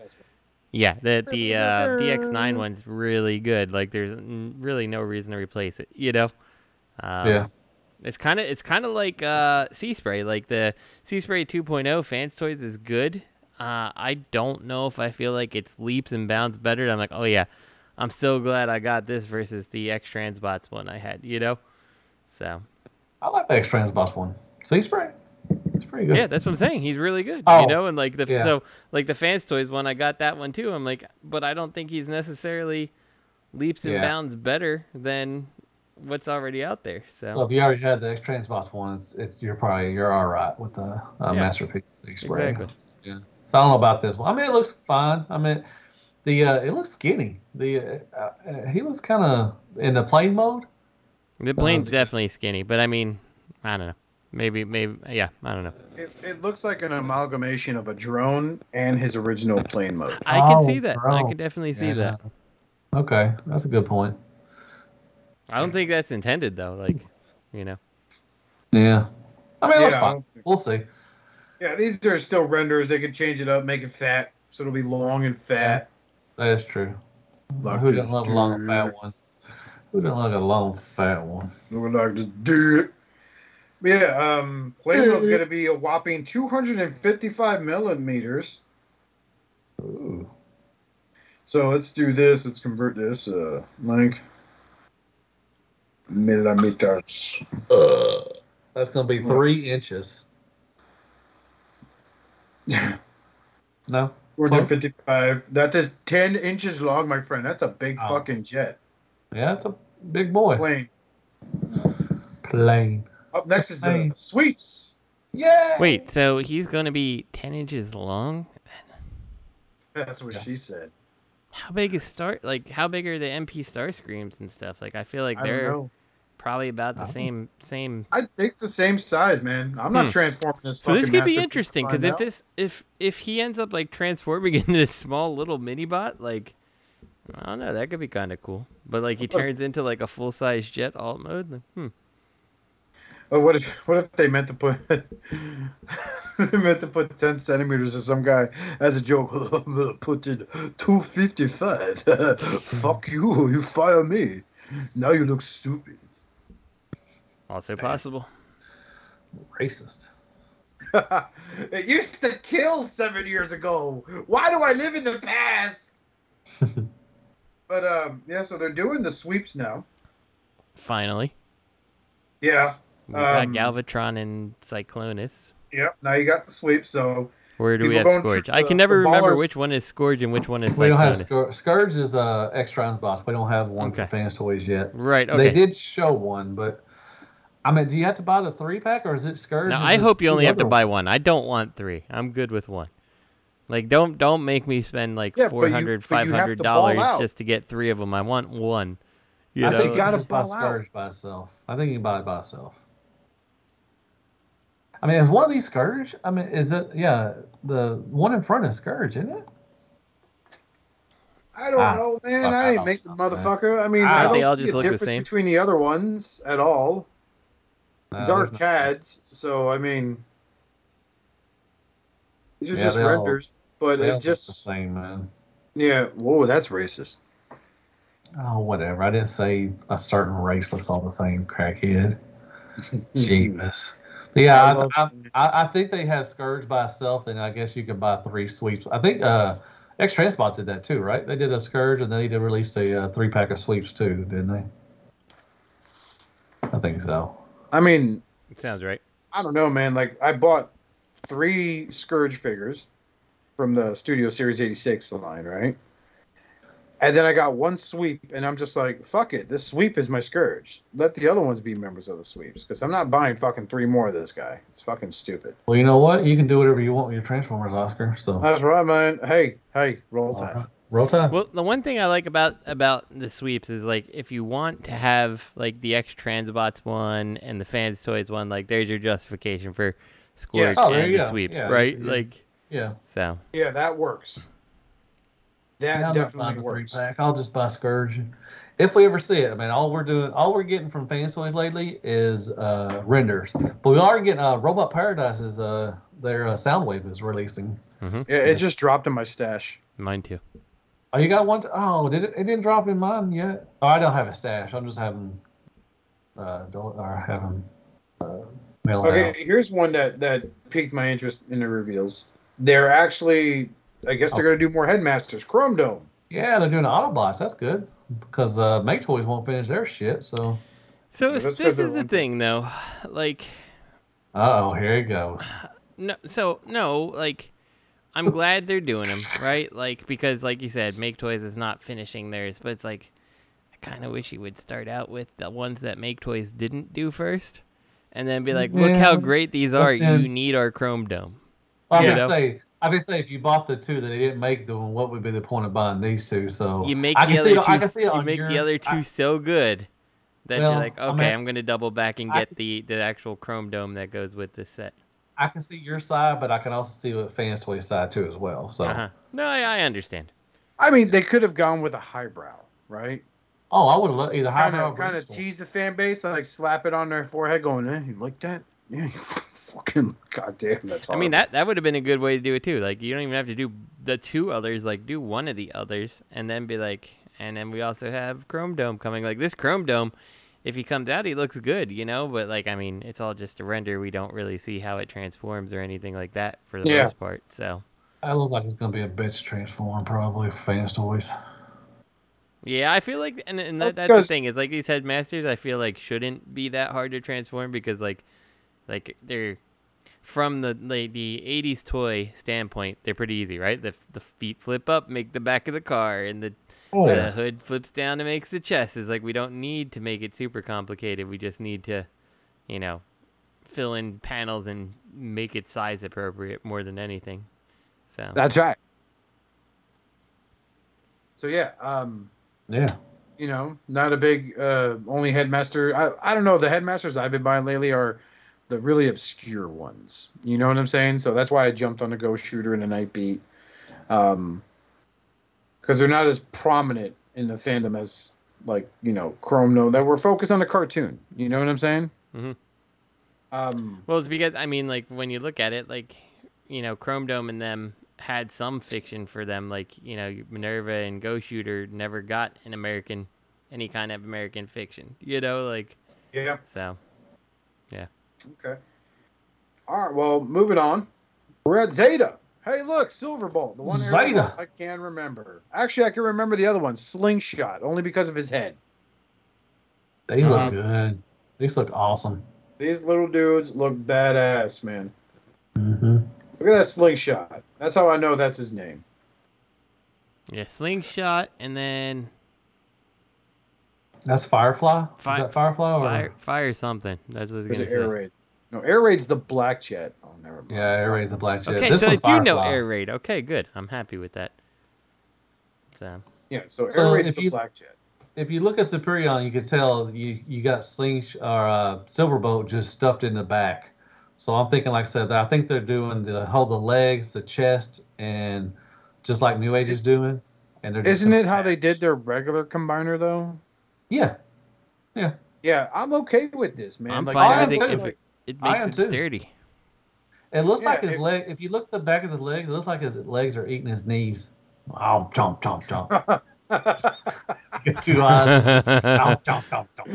yeah, the the uh, DX9 one's really good. Like, there's n- really no reason to replace it. You know. Um, Yeah. It's kind of it's kind of like uh, Sea Spray. Like the Sea Spray 2.0 fans toys is good. Uh, I don't know if I feel like it's leaps and bounds better. I'm like, oh yeah, I'm still glad I got this versus the X Transbots one I had. You know. So i like the x transbots one sea spray it's pretty good yeah, that's what I'm saying. He's really good. Oh, you know, and like the yeah. so like the fans toys one, I got that one too. I'm like, but I don't think he's necessarily leaps and Yeah. bounds better than what's already out there. So, So if you already had the X Transbots one, it's, it, you're probably you're all right with the uh, Yeah. masterpiece spray. Exactly. Yeah. So I don't know about this one. I mean, it looks fine. I mean, the uh, it looks skinny. The uh, uh, he was kind of in the plane mode. the plane's dude. definitely skinny, but I mean, I don't know. Maybe, maybe, yeah, I don't know. It, it looks like an amalgamation of a drone and his original plane mode. I can Oh, see that. I can definitely see Yeah. that. Okay, that's a good point. I don't think that's intended though. Like, you know. Yeah. I mean, it looks Yeah, fine. We'll see. Yeah, these are still renders. They can change it up, make it fat, so it'll be long and fat. That is true. Like Who this doesn't love a long fat one? Who doesn't like a long fat one? Look like this dude. But yeah, um, plane mode's going to be a whopping 255 millimeters. Ooh. So let's do this. Let's convert this uh, length millimeters. Uh, That's gonna be three inches. No. 455. That is 10 inches long, my friend. That's a big Oh. fucking jet Yeah, it's a big boy. plane. Plane. Up next is uh, the sweeps. Yeah. Wait, so he's gonna be ten inches long? That's what Yeah. she said. How big is star? Like, how big are the MP Starscreams and stuff? Like, I feel like I don't they're know. Probably about the don't- same same. I think the same size, man. I'm not Hmm. transforming this. So this could be interesting because if this if if he ends up like transforming into this small little mini bot, like I don't know, that could be kind of cool. But like he turns into like a full size jet alt mode. like, Hmm. Oh, what if what if they meant to put they meant to put ten centimeters of some guy as a joke? I'm gonna put in two fifty five. Fuck you! You fire me. Now you look stupid. Also possible. Racist. it used to kill seven years ago. Why do I live in the past? but um, yeah. So they're doing the sweeps now. Finally, Yeah. we got Um, Galvatron and Cyclonus. Yep. Now you got the sweep. So Where do we have Scourge? to I can never remember ballers- which one is Scourge and which one is We don't have Cyclonus. Scourge. Scourge is uh extra box. We don't have one Okay. for fans toys yet. Right. They did show one, but I mean, do you have to buy the three pack or is it Scourge? Now I hope you only have to other buy one. I don't want three. I'm good with one. Like don't don't make me spend like Yeah, but 400 you 500 dollars just to get 3 of them. I want one. You I know. think you gotta buy ball. Scourge by itself. I think you can buy it by itself. I mean, is one of these Scourge? I mean, is it? Yeah, the one in front is Scourge, isn't it? I don't Ah, know, man. I I didn't make the don't man. motherfucker. I mean, Ah, I don't they all see just a look the difference same? between the other ones at all. These aren't no- CADs, so I mean, these are Yeah, just they all- renders. But it just, the same, man. yeah. Whoa, that's racist. Oh, whatever. I didn't say a certain race looks all the same, crackhead. Jesus. Yeah, I I, I, think they have Scourge by itself. Then I guess you could buy three sweeps. I think uh, X Transbots did that too, right? They did a Scourge and then they did release a uh, three pack of sweeps too, didn't they? I think so. I mean, Sounds right. I don't know, man. Like, I bought three Scourge figures from the Studio Series 86 line, right? And then I got one sweep, and I'm just like, fuck it. This sweep is my Scourge. Let the other ones be members of the sweeps, because I'm not buying fucking three more of this guy. It's fucking stupid. Well, you know what? You can do whatever you want with your Transformers, Oscar. So That's right, man. Hey, hey, roll time. Uh-huh. Roll time. Well, the one thing I like about about the sweeps is like if you want to have like the X Transbots one and the Fans Toys one, like there's your justification for Scourge Oh, there and the sweeps, Yeah, right? yeah. Like yeah. so. Yeah, that works. That Yeah, definitely buying the three works. pack. I'll just buy Scourge. If we ever see it, I mean, all we're doing, all we're getting from Fans Toys lately is uh, renders. But we are getting uh, Robot Paradise's uh, their uh, Soundwave is releasing. hmm Yeah, it just dropped in my stash. Mine too. Oh, you got one? T- oh, did it? It didn't drop in mine yet. Oh, I don't have a stash. I'm just having, uh, del- or having, uh, mail it Okay, out. here's one that that piqued my interest in the reveals. They're actually, I guess they're Oh. gonna do more headmasters. Chrome Dome. Yeah, they're doing Autobots. That's good because uh, Make Toys won't finish their shit. So, So Yeah, it's- that's 'cause this is the one- thing, though. Like, oh, here he goes. no, so no, like, I'm glad they're doing them, right? Like, because, like you said, Make Toys is not finishing theirs, but it's like, I kind of wish you would start out with the ones that Make Toys didn't do first, and then be like, look Yeah, how great these are. then- You need our Chrome Dome. I You know? gonna say, I was gonna say, if you bought the two that they didn't make them, what would be the point of buying these two? So You make I the can other see two. I can see you on make the other two I- so good that Well, you're like, I okay, mean, I'm gonna double back and I- get the the actual Chrome Dome that goes with this set. I can see your side, but I can also see what fans toy side too as well. So, Uh-huh. No, I, I understand. I mean, they could have gone with a highbrow, right? oh, I would have either Kind highbrow of, kind of tease the fan base, like slap it on their forehead, going, "Eh, you like that? Yeah, you fucking goddamn, that's I mean that that would have been a good way to do it too. Like you don't even have to do the two others. Like do one of the others and then be like, and then we also have Chrome Dome coming. Like this Chrome Dome, if he comes out, he looks good, you know. But like I mean, it's all just a render. We don't really see how it transforms or anything like that for the Yeah. most part. So That looks like it's gonna be a bitch transform probably for fans toys. Yeah, I feel like, and, and that, That's that's the 'cause- thing is like these headmasters, I feel like shouldn't be that hard to transform because like, like they're from the like the '80s toy standpoint, they're pretty easy, right? The the feet flip up, make the back of the car, and the Oh, the hood flips down and makes the chest. Is like we don't need to make it super complicated. We just need to, you know, fill in panels and make it size appropriate more than anything. So That's right. So yeah, um, Yeah. you know, not a big uh only headmaster. I I don't know. The headmasters I've been buying lately are the really obscure ones. You know what I'm saying? So that's why I jumped on the Ghost Shooter and a Night Beat, um, because they're not as prominent in the fandom as like you know Chrome No. That we're focused on the cartoon. You know what I'm saying? Mhm. Um, Well, it's because I mean, like when you look at it, like you know, Chrome Dome and them had some fiction for them. Like you know, Minerva and Ghost Shooter never got an American, any kind of American fiction. You know, like yeah. so. Yeah. Okay. All right. Well, moving on. We're at Zeta. Hey, look, Silverbolt, the one Zeta. Zeta. I can remember. Actually, I can remember the other one, Slingshot, only because of his head. These Uh-huh. look good. These look awesome. These little dudes look badass, man. hmm Look at that Slingshot. That's how I know that's his name. Yeah, slingshot, and then That's Firefly. Fi- Is that Firefly? Or... fire, fire something. That's what I was gonna it say. Air Raid? No, Air Raid's the Black Jet. Oh, never mind. Yeah, Air Raid's the Black Jet. Okay, This so one's you know Air Raid. Okay, good. I'm happy with that. So Yeah, so Air So Raid's if the you- Black Jet. If you look at Superion, you can tell you you got Sling or uh, Silverbolt just stuffed in the back. So I'm thinking, like I said, I think they're doing the hold the legs, the chest, and just like New Age is doing. And they're just Isn't it how they did their regular combiner though? Yeah, Yeah, yeah. I'm okay with this, man. I'm like, fine I am with it too. if it, it I makes am it too. sturdy. it looks Yeah, like his it- leg. If you look at the back of the legs, it looks like his legs are eating his knees. Oh, jump, jump, jump. Got two eyes. jump, jump, jump, jump.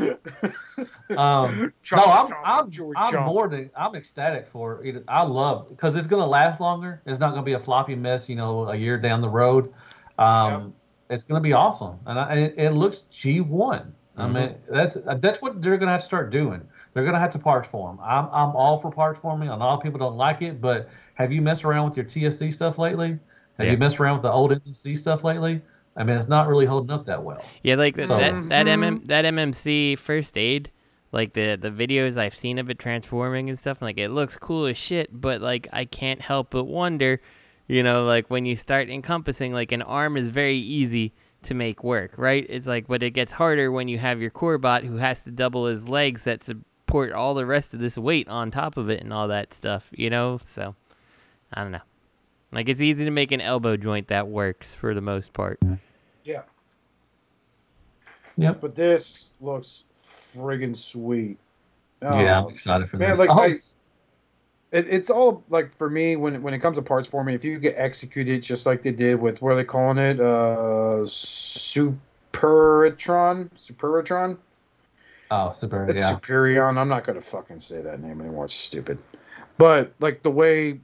Um, Chomp, no, I'm chomp, I'm, chewy I'm chomp. more than I'm ecstatic for it. I love because it's gonna last longer. It's not gonna be a floppy mess, you know, a year down the road. Um, It's gonna be awesome, and I, it, it looks G1. I Mhm. mean, that's that's what they're gonna have to start doing. They're gonna have to parts form. I'm I'm all for parts forming. I a lot of people don't like it, but have you messed around with your TSC stuff lately? Have Yeah. you messed around with the old MMC stuff lately? I mean, it's not really holding up that well. Yeah, like So- that that. MM that MMC first aid, like the the videos I've seen of it transforming and stuff, like it looks cool as shit. But like I can't help but wonder, you know, like when you start encompassing, like an arm is very easy to make work, right? It's like, but it gets harder when you have your core bot who has to double his legs that support all the rest of this weight on top of it and all that stuff, you know. So I don't know. Like it's easy to make an elbow joint that works for the most part. Yeah, Yep. but this looks friggin' sweet. Oh, yeah, I'm excited for man, this. like, I hope I- it's- It, it's all like for me when when it comes to parts for me, If you get executed just like they did with what are they calling it, uh, Superitron, Superitron. Oh, super. It's yeah. Superion. I'm not gonna fucking say that name anymore. It's stupid. But like the way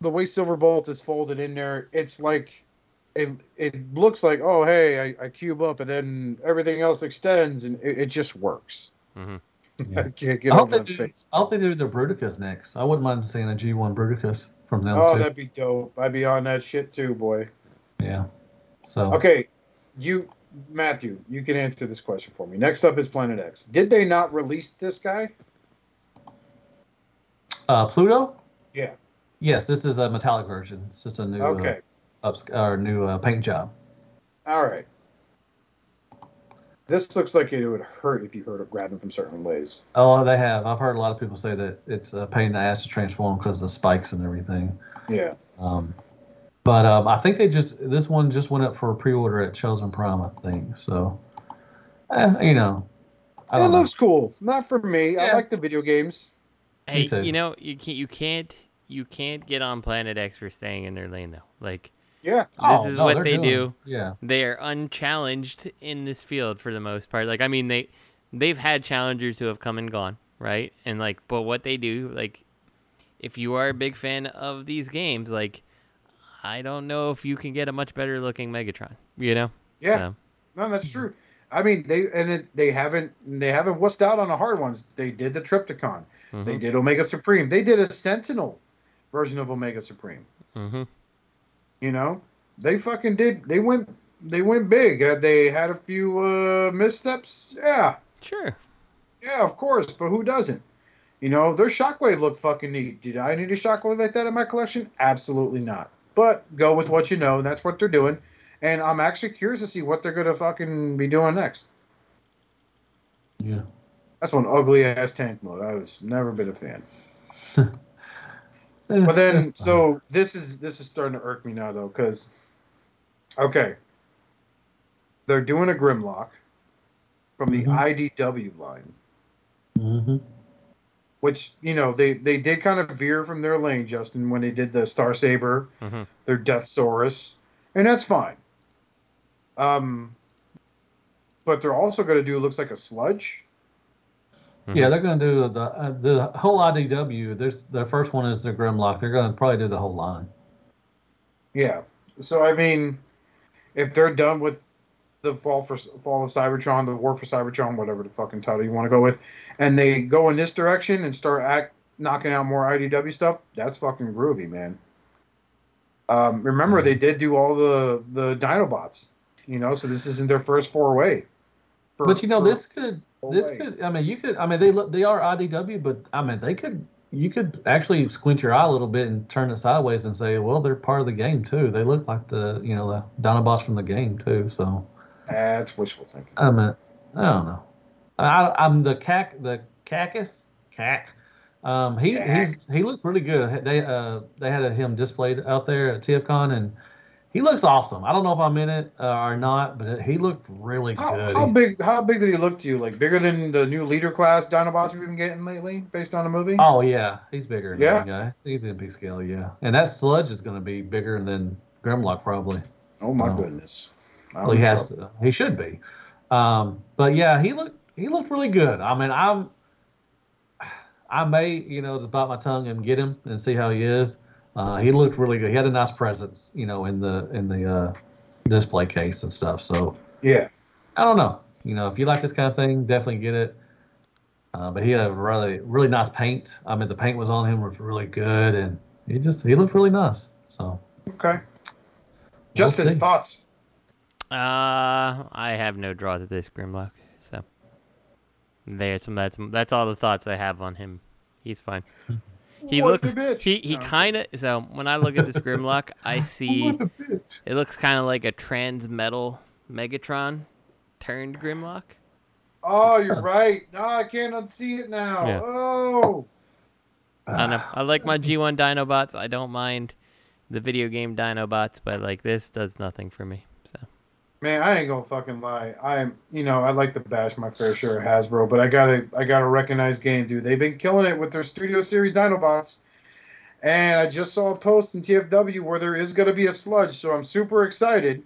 the way Silverbolt is folded in there, it's like it it looks like oh hey I, I cube up and then everything else extends and it, it just works. Mm-hmm. I can't get I hope over they do. face. I hope they do the Bruticus next. I wouldn't mind seeing a G1 Bruticus from them Oh, too. that'd be dope. I'd be on that shit too, boy. Yeah. So Okay, you Matthew, you can answer this question for me. Next up is Planet X. Did they not release this guy? uh, Pluto. Yeah. Yes, this is a metallic version. It's just a new Okay. uh, ups- or new uh, paint job. All right. This looks like it would hurt if you hurt it grabbing from certain ways. Oh, they have. I've heard a lot of people say that it's a pain in the ass to transform because of the spikes and everything. Yeah. Um, but um, I think they just this one just went up for a pre-order at Chosen Prime, I think. So, eh, you know, I It don't know. looks cool. Not for me. I like the video games. Hey, too. you know, you can't you can't you can't get on Planet X for staying in their lane though. Like Yeah. Oh, this is no, what they're they doing- do. Yeah. They are unchallenged in this field for the most part. Like I mean they they've had challengers who have come and gone, right? And like but what they do, like if you are a big fan of these games, like I don't know if you can get a much better looking Megatron. You know? Yeah, So, no, that's true. I mean, they and it, they haven't they haven't wussed out on the hard ones. They did the Trypticon. They mhm, did Omega Supreme. They did a Sentinel version of Omega Supreme. mhm. You know, they fucking did. They went they went big. Uh, they had a few uh, missteps. Yeah, Sure. yeah, of course. But who doesn't? You know, their Shockwave looked fucking neat. Did I need a Shockwave like that in my collection? Absolutely not. But go with what you know. And that's what they're doing. And I'm actually curious to see what they're gonna fucking be doing next. Yeah. That's one ugly ass tank mode. I was never been a fan. Eh, But then, so this is this is starting to irk me now though, because okay, they're doing a Grimlock from the Mhm. IDW line, Mhm. Which you know they they did kind of veer from their lane, Justin, when they did the Star Saber, Mhm. their Deathsaurus, and that's fine. Um, but they're also going to do looks like a sludge. Yeah, they're going to do the uh, the whole IDW. There's their first one is the Grimlock. They're going to probably do the whole line. Yeah. So I mean, if they're done with the fall for fall of Cybertron, the war for Cybertron, whatever the fucking title you want to go with, and they go in this direction and start act knocking out more IDW stuff, that's fucking groovy, man. Um, remember, they did do all the the Dinobots, you know, so this isn't their first foray. For- But you know, this could this way. could. I mean, you could. I mean, they look they are IDW, but I mean, they could. You could actually squint your eye a little bit and turn it sideways and say, well, they're part of the game too. They look like the you know the Dinobots from the game too. So that's wishful thinking. I mean, I don't know. I, I'm the cac the cactus cac. Um, he Cac. he's he looked really good. They uh they had him displayed out there at TFCon and he looks awesome. I don't know if I'm in it uh, or not, but he looked really How, good. how big? How big did he look to you? Like bigger than the new leader class Dinobots we've been getting lately, based on the movie? Oh yeah, he's bigger. Than Yeah? guy. He's MP scale. Yeah, and that sludge is going to be bigger than Grimlock probably. oh my Oh. goodness. Well, he has to. He should be. Um, but yeah, he looked. He looked really good. I mean, I'm. I may, you know, just bite my tongue and get him and see how he is. Uh, he looked really good. He had a nice presence, you know, in the in the uh, display case and stuff. So Yeah. I don't know. You know, if you like this kind of thing, definitely get it. Uh, but he had a really really nice paint. I mean, the paint was on him was really good, and he just he looked really nice. So Okay. Justin, see. thoughts? Uh, I have no draws at this Grimlock, so there's some. That's that's all the thoughts I have on him. He's fine. He What looks. bitch? He he kind of. So when I look at this Grimlock, I see What a bitch. it looks kind of like a trans metal Megatron turned Grimlock. Oh, you're right. No, I can't unsee it now. Yeah. Oh. I don't know. I like my G1 Dinobots. I don't mind the video game Dinobots, but like this does nothing for me. Man, I ain't gonna fucking lie. I'm, you know, I like to bash my fair share of Hasbro, but I gotta, I gotta recognize game, dude. They've been killing it with their Studio Series Dinobots, and I just saw a post in TFW where there is gonna be a sludge, so I'm super excited.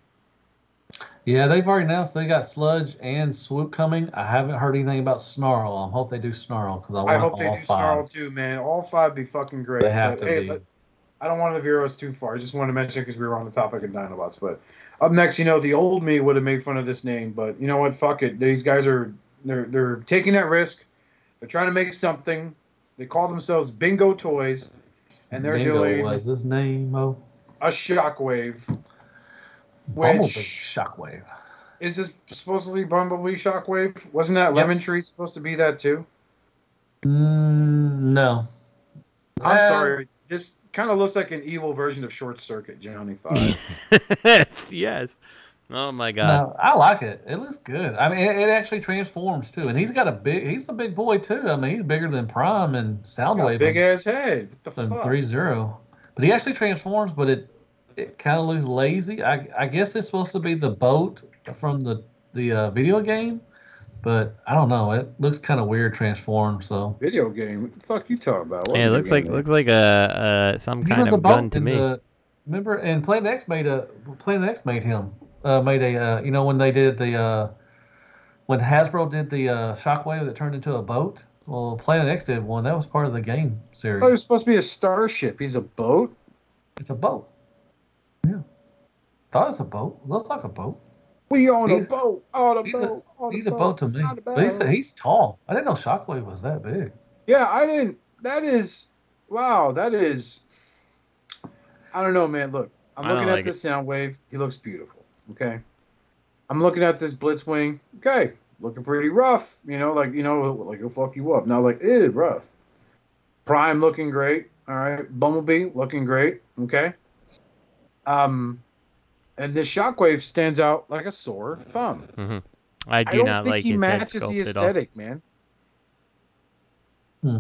Yeah, they've already announced they got Sludge and Swoop coming. I haven't heard anything about Snarl. I hope they do Snarl because I want I hope they do five. Snarl too, man. All five be fucking great. They have But, to hey, be. let- I don't want to veer us too far. I just wanted to mention because we were on the topic of Dinobots. But up next, you know, the old me would have made fun of this name, but you know what? Fuck it. These guys are they're they're taking that risk. They're trying to make something. They call themselves Bingo Toys, and they're Bingo doing was his name. Oh, a Shockwave. Bumblebee Which Shockwave. is this supposedly Bumblebee Shockwave? Wasn't that. Lemon Tree supposed to be that too? Mm, no. I'm Uh, sorry. This kind of looks like an evil version of Short Circuit, Johnny Five. yes. Oh my god. No, I like it. It looks good. I mean, it, it actually transforms too, and he's got a big. He's a big boy too. I mean, he's bigger than Prime and Soundwave. big and- ass head. What the than fuck? three zero. But he actually transforms, but it it kind of looks lazy. I I guess it's supposed to be the boat from the the uh, video game, but I don't know. It looks kind of weird transformed. So Video game. What the fuck you talking about? What Yeah, it looks like game? looks like a, a some he kind was a of gun to me. the. Remember, and Planet X made a Planet X made him uh, made a uh, you know when they did the uh, when Hasbro did the uh, Shockwave that turned into a boat. Well, Planet X did one. That was part of the game series. thought it was supposed to be a starship. He's a boat. It's a boat. Yeah, thought it was a boat. Looks like a boat. We on a He's- boat, on a he's a- boat, on He's a boat to me. But he's, boat. he's tall. I didn't know Shockwave was that big. Yeah, I didn't. That is, wow, that is. I don't know, man. Look, I'm I don't looking at like this Soundwave. He looks beautiful. Okay. I'm looking at this Blitzwing. Okay, looking pretty rough. You know, like you know, like he'll fuck you up. Not like, ew, rough. Prime looking great. All right, Bumblebee looking great. Okay. Um, and this Shockwave stands out like a sore thumb. hmm I I do don't not think like he his head matches the sculpt at all. aesthetic, man. Hmm.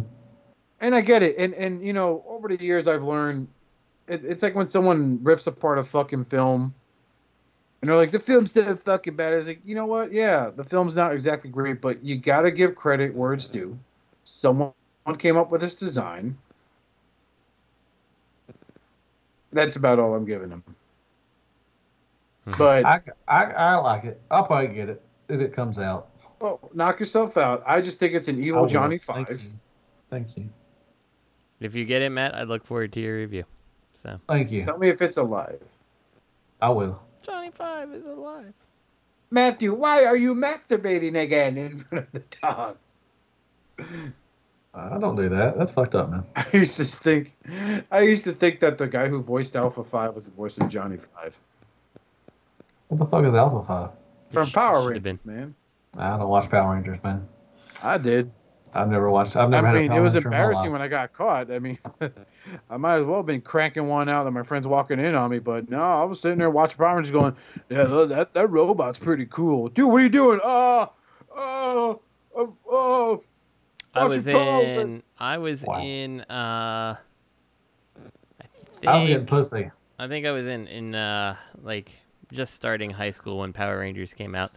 And I get it, and and you know, over the years I've learned, it, it's like when someone rips apart a fucking film, and they're like, the film's so fucking bad. It's like, you know what? Yeah, the film's not exactly great, but you gotta give credit where it's due. Someone came up with this design. That's about all I'm giving him. Mhm. But I, I, I like it. I'll probably get it if it comes out. well, knock yourself out. I just think it's an evil will. Johnny Thank Five. you. Thank you. If you get it, Matt, I look forward to your review. So Thank you. Tell me if it's alive. I will. Johnny Five is alive. Matthew, why are you masturbating again in front of the dog? I don't do that. That's fucked up, man. I used to think, I used to think that the guy who voiced Alpha Five was the voice of Johnny Five What the fuck is Alpha Five? from Power Rangers, man. I don't watch Power Rangers, man. I did. I've never watched. I've never I had a mean, Power it was Ranger embarrassing when I got caught. I mean, I might as well have been cranking one out that my friends walking in on me, but no, I was sitting there watching Power Rangers, going, "Yeah, that that robot's pretty cool, dude. What are you doing? Oh, oh, oh, oh." I was in. I was Wow. in. Uh, I I was getting pussy. I think I was in in uh like just starting high school when Power Rangers came out,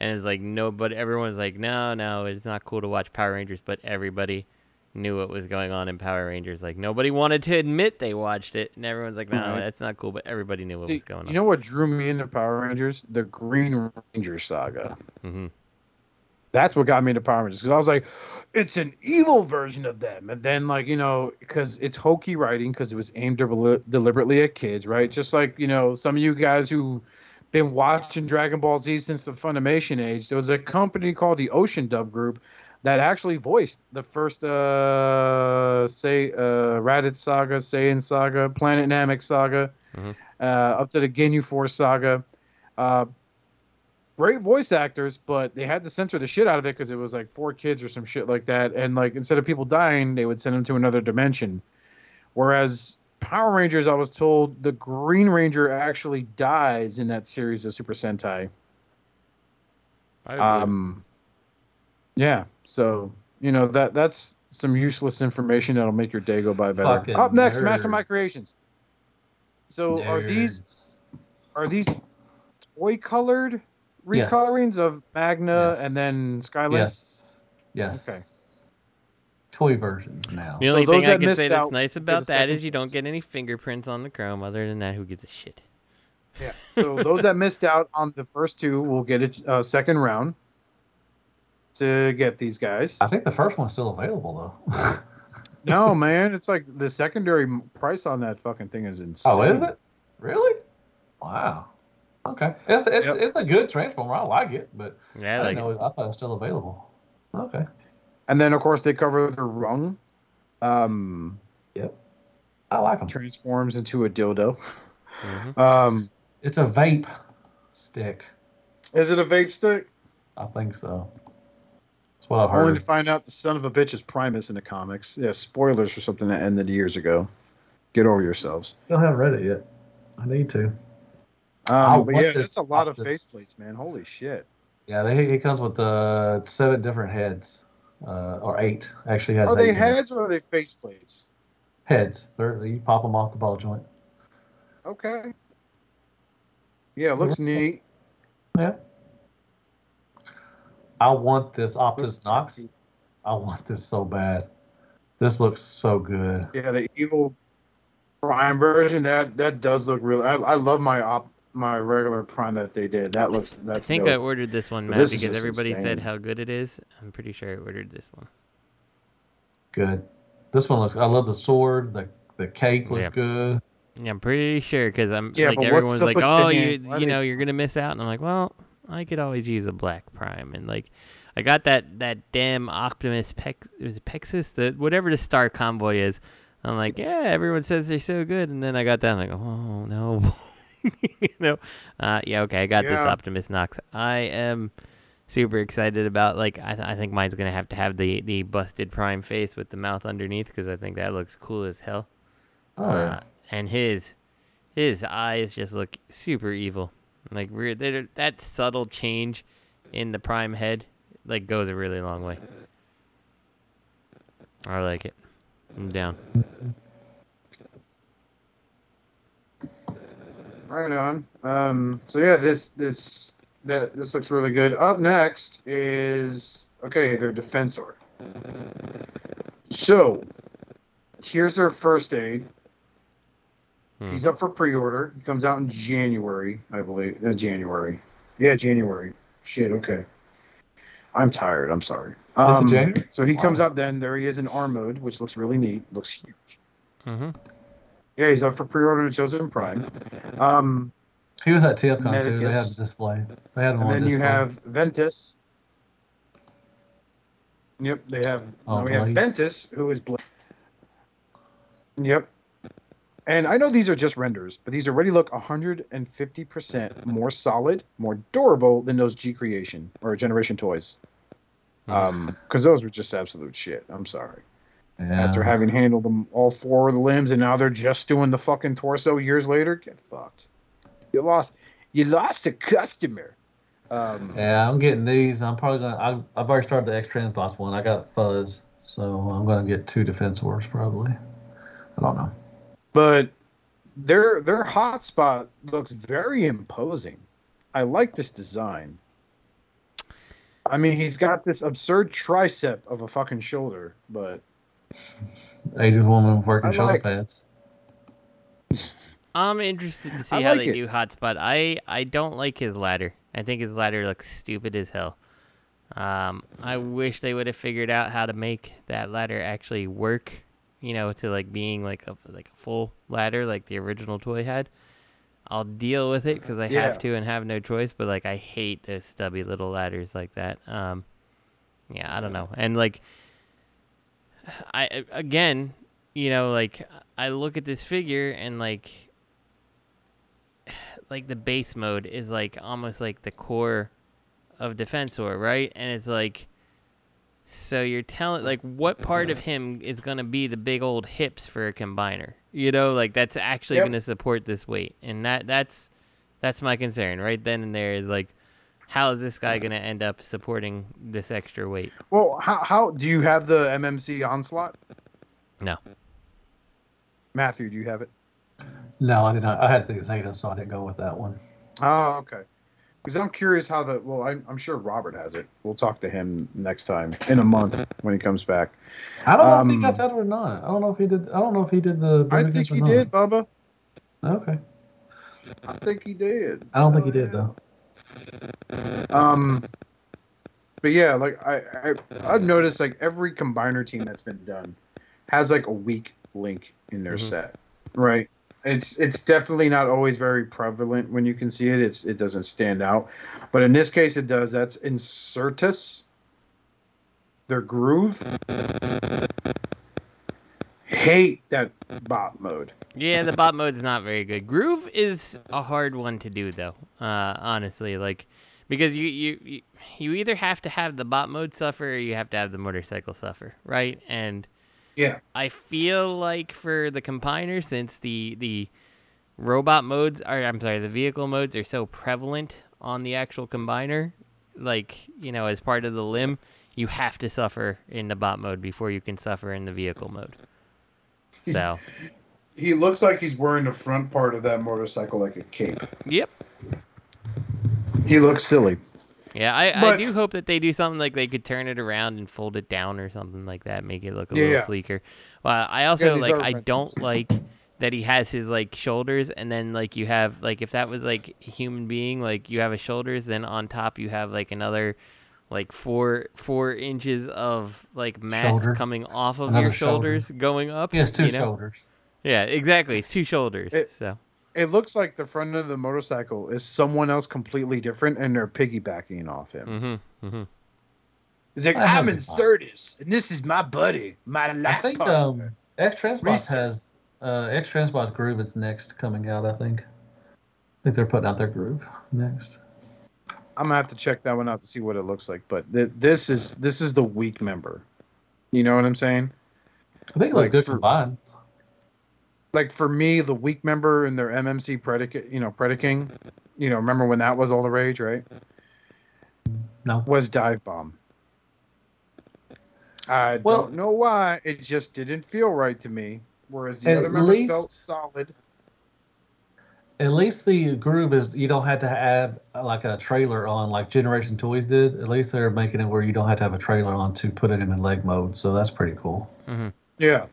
and it's like no, but everyone was like, no, no, it's not cool to watch Power Rangers, but everybody knew what was going on in Power Rangers. Like nobody wanted to admit they watched it, and everyone's like, no, Right. that's not cool, but everybody knew what See, was going on. you know what drew me into Power Rangers? The Green Ranger saga. hmm That's what got me into Power Rangers because I was like, it's an evil version of them. And then, like, you know, because it's hokey writing because it was aimed deli- deliberately at kids, right? Just like, you know, some of you guys who been watching Dragon Ball Z since the Funimation age, there was a company called the Ocean Dub Group that actually voiced the first, uh, say, uh, Raditz Saga, Saiyan Saga, Planet Namek Saga, Mhm. uh, up to the Ginyu Force Saga. Uh, great voice actors, but they had to censor the shit out of it because it was like four kids or some shit like that. And like instead of people dying, they would send them to another dimension. Whereas Power Rangers, I was told the Green Ranger actually dies in that series of Super Sentai. Um, yeah. So you know that that's some useless information that'll make your day go by better. Fucking Up next, nerd. Mastermind Creations. So are these are these toy colored Yes. recolorings of Magna Yes. and then Skyline? Yes. Yes. Okay. Toy versions now. the only those thing I can say that's nice about that is that second you don't get any fingerprints on the chrome. Other than that, who gives a shit? Yeah. So those that missed out on the first two will get a uh, second round to get these guys. I think the first one's still available though. no, man, it's like the secondary price on that fucking thing is insane. oh, is it? Really? Wow. Okay. It's it's, Yep. it's a good transformer. I like it, but Yeah, I like didn't know. I thought it was still available. Okay. And then of course they cover the rung. Um, yep. I like them. transforms into a dildo. mhm. Um, It's a vape stick. is it a vape stick? I think so. That's what I've Only to find out the son of a bitch is Primus in the comics. Yeah, spoilers for something that ended years ago. Get over yourselves. Still haven't read it yet. I need to. Um, but yeah, that's a lot of Optus- faceplates, man. Holy shit. Yeah, they, it comes with uh, seven different heads, uh, or eight. Actually, has Are they heads or are they faceplates? Heads. They're, you pop them off the ball joint. Okay. Yeah, it looks neat. Yeah. I want this Optus Looks Nox. I want this so bad. This looks so good. Yeah, the evil prime version that that does look real. I, I love my op my regular prime that they did. That looks That's I that's think I ordered this one, Matt, this because just everybody said how good it is. I'm pretty sure I ordered this one. Good. This one looks. I love the sword. The the cake looks Yeah. good. Yeah, I'm pretty sure because I'm Yeah, like but what's everyone's like, with oh, the oh, you? Why you they- know you're gonna miss out, and I'm like, well, I could always use a black prime, and like I got that that damn Optimus Pex it was Pexus the whatever the Star Convoy is. I'm like, yeah, everyone says they're so good, and then I got that, I'm like, oh no, you know, uh, yeah, okay, I got this Optimus Nox. I am super excited about like I, th- I think mine's gonna have to have the the busted prime face with the mouth underneath because I think that looks cool as hell. Oh, yeah. Uh, and his his eyes just look super evil. Like they're- that subtle change in the prime head like goes a really long way. I like it. I'm down. Right on. Um, so yeah, this this that this looks really good. Up next is okay, their defensor. So here's their first aid. Hmm. He's up for pre-order. He comes out in January, I believe. Uh, January. Yeah, January. Shit. Okay. I'm tired. I'm sorry. Is it January? So he comes out then. There he is in arm mode, which looks really neat. Looks huge. Mm-hmm. Yeah, he's up for pre-order in Chosen Prime. Um, He was at TFCon too. They had Medicus. a display. They had him and on then you have Ventus. Yep, they have. Oh, no, we have Ventus, who is Blaze. Yep. And I know these are just renders, but these already look 150% more solid, more durable than those G Creation or Generation toys. Um, because those were just absolute shit. I'm sorry. Yeah. After having handled them all four of the limbs, and now they're just doing the fucking torso years later, get fucked. You lost. You lost a customer. Um, Yeah, I'm getting these. I'm probably gonna. I, I've already started the X Transbots one. I got Fuzz, so I'm gonna get two Defensors probably. I don't know. but their their hotspot looks very imposing. I like this design. I mean, he's got this absurd tricep of a fucking shoulder, but Asian woman working I shoulder like- pads. I'm interested to see I how like they it. do hotspot. I I don't like his ladder. I think his ladder looks stupid as hell. Um, I wish they would have figured out how to make that ladder actually work. You know, to like being like a like a full ladder like the original toy had. I'll deal with it because I Yeah. have to and have no choice. But like, I hate those stubby little ladders like that. Um, yeah, I don't know. And like, I again, you know, like I look at this figure and like like the base mode is like almost like the core of Defensor, right? And it's like so you're telling like what part of him is gonna be the big old hips for a combiner? You know, like that's actually Yep. gonna support this weight. And that that's that's my concern right then and there is like how is this guy gonna end up supporting this extra weight? well, how how do you have the MMC onslaught? No. Matthew, do you have it? No, I did not. I had the Zeta, so I didn't go with that one. Oh, okay. Because I'm curious how the well, I'm, I'm sure Robert has it. We'll talk to him next time in a month when he comes back. I don't know if Um, he got that or not. I don't know if he did. I don't know if he did the. I think he did, Bubba. Okay. I think he did. I don't think he Oh, did though. Um, but yeah, like I, I I've noticed like every combiner team that's been done has like a weak link in their Mhm. set, right? It's it's definitely not always very prevalent when you can see it. It's it doesn't stand out, but in this case it does. That's Insertus. Their groove. Hate that bot mode. Yeah, the bot mode's not very good. Groove is a hard one to do though. Uh, honestly, like because you, you you you either have to have the bot mode suffer or you have to have the motorcycle suffer, right? And Yeah. I feel like for the combiner, since the the robot modes are I'm sorry, the vehicle modes are so prevalent on the actual combiner, like you know, as part of the limb, you have to suffer in the bot mode before you can suffer in the vehicle mode. So, He looks like he's wearing the front part of that motorcycle like a cape. yep. He looks silly. Yeah, I, I do hope that they do something like they could turn it around and fold it down or something like that, make it look a little Yeah. sleeker. Well, I also these like I rentals. don't like that he has his like shoulders and then like you have like if that was like a human being like you have a shoulders then on top you have like another like four four inches of like mass Shoulder. coming off of Another your shoulder. shoulders going up. He has two you know? shoulders. Yeah, exactly. It's two shoulders. It- so It looks like the front of the motorcycle is someone else completely different, and they're piggybacking off him. mm-hmm. Mm-hmm. It's like I have I'm in been. Sirtis, and this is my buddy, my life I think partner." um, X Transbots has uh, X Transbots Groove is next coming out. I think. I think they're putting out their Groove next. I'm gonna have to check that one out to see what it looks like. But th- this is this is the weak member. You know what I'm saying? I think it looks Like good for- combined. Like for me, the weak member in their MMC predicate, you know, prediking, you know, remember when that was all the rage, right? No. Was dive bomb. I Well- don't know why. It just didn't feel right to me. Whereas the other members least- felt solid. At least the groove is you don't have to have uh, like a trailer on like Generation Toys did. At least they're making it where you don't have to have a trailer on to put it in leg mode. So that's pretty cool. Mm-hmm. Yeah.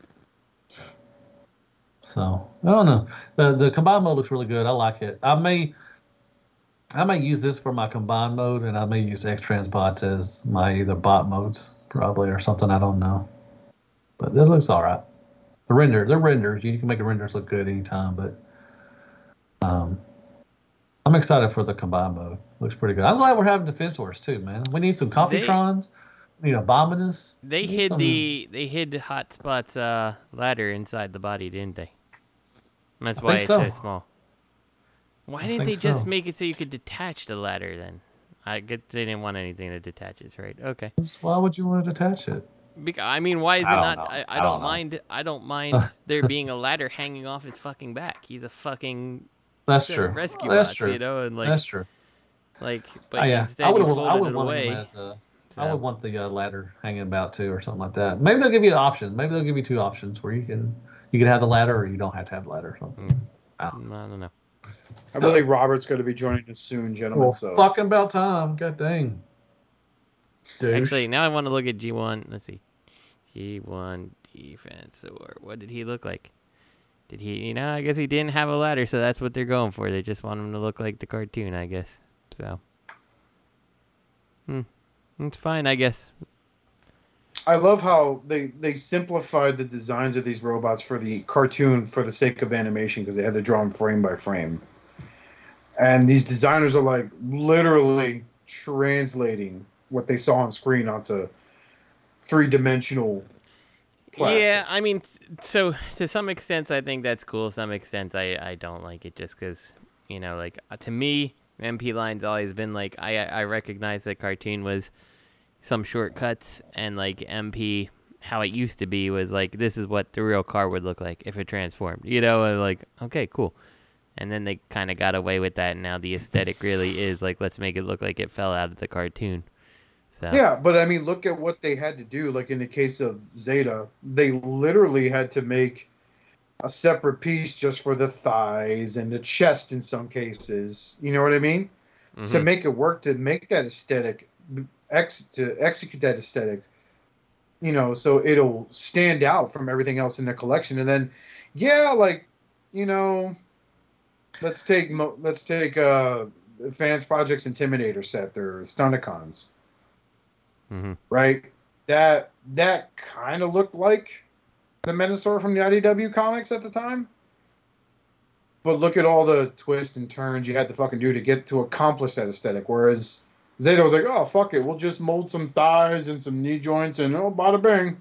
So I don't know. The the combined mode looks really good. I like it. I may I may use this for my combined mode, and I may use X Transbots as my either bot modes probably or something. I don't know. But this looks all right. The render, the renders, you can make the renders look good anytime. But um, I'm excited for the combined mode. Looks pretty good. I'm glad we're having Defense Force too, man. We need some Computrons. We need Abominus. They We need hid some- the they hid Hotspot's uh, ladder inside the body, didn't they? And that's I why it's so. so small. Why I didn't they think just so. make it so you could detach the ladder then? I get they didn't want anything that detaches, right? Okay. Why would you want to detach it? Because, I mean, why is it I don't. I, I, I don't, don't mind. I don't mind there being a ladder hanging off his fucking back. He's a fucking That's true. rescue That's bots, true. you know, and like That's true. like. But Oh, yeah, instead I would you folded I would it want away. him as a. I so- would want the uh, ladder hanging about too, or something like that. Maybe they'll give you an option. Maybe they'll give you two options where you can you can have the ladder or you don't have to have the ladder. Or something. I don't know. I believe Robert's going to be joining us soon, gentlemen. Well, so fucking about time. God dang. Douche. Actually, now I want to look at G1. Let's see. G1 defense. Or what did he look like? Did he, you know, I guess he didn't have a ladder, so that's what they're going for. They just want him to look like the cartoon, I guess. So. Hmm. It's fine, I guess. I love how they they simplified the designs of these robots for the cartoon for the sake of animation because they had to draw them frame by frame. And these designers are like literally translating what they saw on screen onto three dimensional. Plastic. Yeah, I mean, so to some extent, I think that's cool. Some extent, I, I don't like it just because, you know, like uh, to me, MP Line's always been like I I recognize that cartoon was some shortcuts and like MP how it used to be was like this is what the real car would look like if it transformed, you know, and like okay, cool. And then they kind of got away with that, and now the aesthetic really is like let's make it look like it fell out of the cartoon. So Yeah, but I mean, look at what they had to do. Like in the case of Zeta, they literally had to make a separate piece just for the thighs and the chest in some cases. You know what I mean? To mhm. make it work, to make that aesthetic, ex to execute that aesthetic. You know, so it'll stand out from everything else in the collection. And then, yeah, like, you know, let's take mo- let's take uh, Fans Projects Intimidator set, their Stunticons Mhm. right? That that kind of looked like the Menasor from the IDW comics at the time. But look at all the twists and turns you had to fucking do to get to accomplish that aesthetic. Whereas Zeta was like, oh fuck it, we'll just mold some thighs and some knee joints and oh bada bing.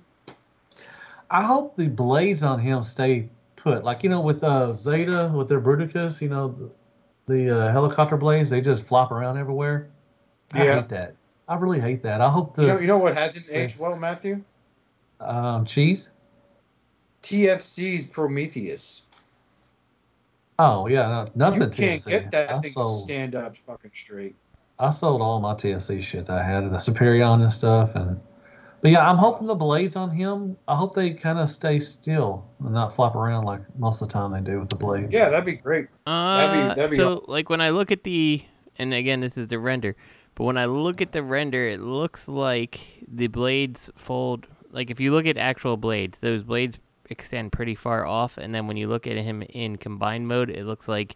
I hope the blades on him stay put. Like you know, with uh, Zeta with their Bruticus, you know, the, the uh, helicopter blades they just flop around everywhere. I Yeah. hate that. I really hate that. I hope the You know, you know what hasn't aged well, Matthew? um, cheese. TFC's Prometheus. Oh yeah, no, nothing. you can't TFC. get that I thing to sold, stand up fucking straight. I sold all my TFC shit that I had, the Superion and stuff, and but yeah, I'm hoping the blades on him. I hope they kind of stay still and not flop around like most of the time they do with the blades. Yeah, that'd be great. Uh, That'd be- that'd be so awesome. like when I look at the, and again this is the render, but when I look at the render, it looks like the blades fold. Like if you look at actual blades, those blades extend pretty far off, and then when you look at him in combined mode, it looks like,